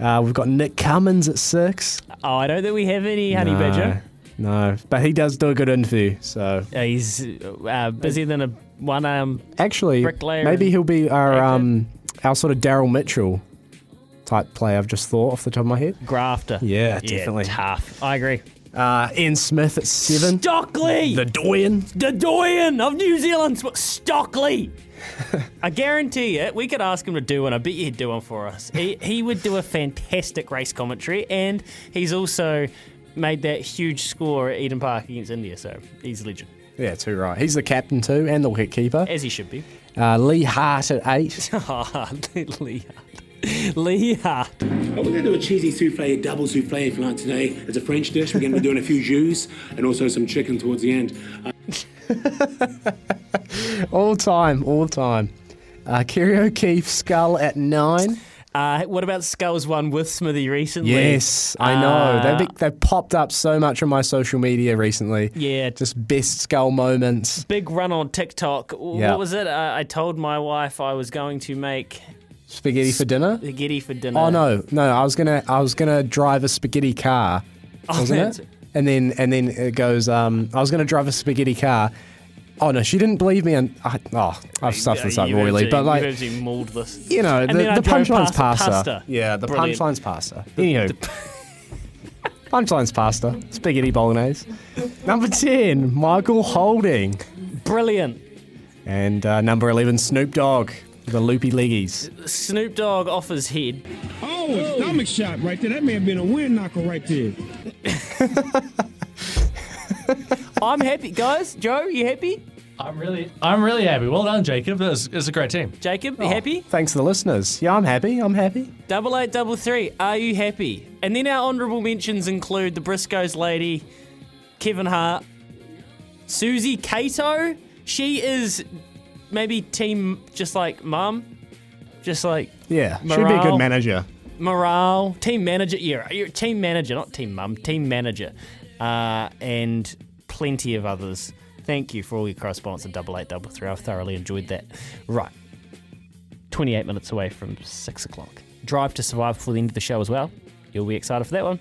Speaker 4: Uh, we've got Nick Cummins at six.
Speaker 1: Oh, I don't think we have any honey
Speaker 4: no,
Speaker 1: badger.
Speaker 4: No, but he does do a good interview, so.
Speaker 1: Uh, he's uh, busier than a one um
Speaker 4: Actually,
Speaker 1: bricklayer.
Speaker 4: maybe he'll be our um our sort of Daryl Mitchell type player. I've just thought off the top of my head.
Speaker 1: grafter.
Speaker 4: Yeah, definitely.
Speaker 1: tough. I agree.
Speaker 4: Uh, Ian Smith at seven.
Speaker 1: Stockley!
Speaker 4: The Doyen.
Speaker 1: The Doyen of New Zealand, Stockley. I guarantee it. We could ask him to do one. I bet he'd do one for us. He, he would do a fantastic race commentary, and he's also made that huge score at Eden Park against India, so he's a legend,
Speaker 4: Yeah, too right. He's the captain too, and the wicket keeper.
Speaker 1: as he should be.
Speaker 4: Uh, Lee Hart at eight.
Speaker 1: Ah, Lee Hart. Lee Hart.
Speaker 23: Oh, we're going to do a cheesy souffle, a double souffle if you like today. It's a French dish. We're going to be doing a few jus and also some chicken towards the end. Uh,
Speaker 4: all time, all time. Uh, Kerry O'Keeffe skull at nine.
Speaker 1: Uh, what about Skulls one with Smithy recently?
Speaker 4: Yes, I know.
Speaker 1: Uh,
Speaker 4: they've, they've popped up so much on my social media recently.
Speaker 1: Yeah.
Speaker 4: Just best skull moments.
Speaker 1: Big run on TikTok.
Speaker 4: Yeah.
Speaker 1: What was it? Uh, I told my wife I was going to make
Speaker 4: Spaghetti for dinner?
Speaker 1: spaghetti for dinner.
Speaker 4: Oh no, no! I was gonna, I was gonna drive a spaghetti car,
Speaker 1: Oh,
Speaker 4: wasn't
Speaker 1: that's-
Speaker 4: it? And then, and then it goes. Um, I was gonna drive a spaghetti car. Oh no, she didn't believe me, and I, oh, I've stuffed this up royally.
Speaker 1: actually-
Speaker 4: But like,
Speaker 1: you've mauled this.
Speaker 4: you know,
Speaker 1: And
Speaker 4: the, the punchline's
Speaker 1: past
Speaker 4: pasta.
Speaker 1: pasta.
Speaker 4: Yeah, the
Speaker 1: Brilliant.
Speaker 4: punchline's pasta. Anywho, punchline's pasta. Spaghetti bolognese. Number ten, Michael Holding,
Speaker 1: Brilliant.
Speaker 4: and uh, number eleven, Snoop Dogg, the loopy leggies.
Speaker 1: Snoop Dogg off his head.
Speaker 17: Oh, a stomach shot right there. That may have been a wind knocker right there.
Speaker 1: I'm happy, guys. Joe, you happy?
Speaker 2: I'm really, I'm really happy. Well done, Jacob. It's, it's a great team.
Speaker 1: Jacob,
Speaker 4: Oh.
Speaker 1: you happy?
Speaker 4: Thanks to the listeners. Yeah, I'm happy. I'm happy.
Speaker 1: Double eight, double three. Are you happy? And then our honourable mentions include the Briscoes lady, Kevin Hart, Suzy Cato. She is maybe team just like mum, just like
Speaker 4: Yeah, should be a good manager.
Speaker 1: morale, team manager. Yeah, you're team manager, not team mum, team manager, uh, and plenty of others. Thank you for all your correspondence at double eight double three. I've thoroughly enjoyed that. Right, twenty eight minutes away from six o'clock. Drive to survive before the end of the show as well. You'll be excited for that one.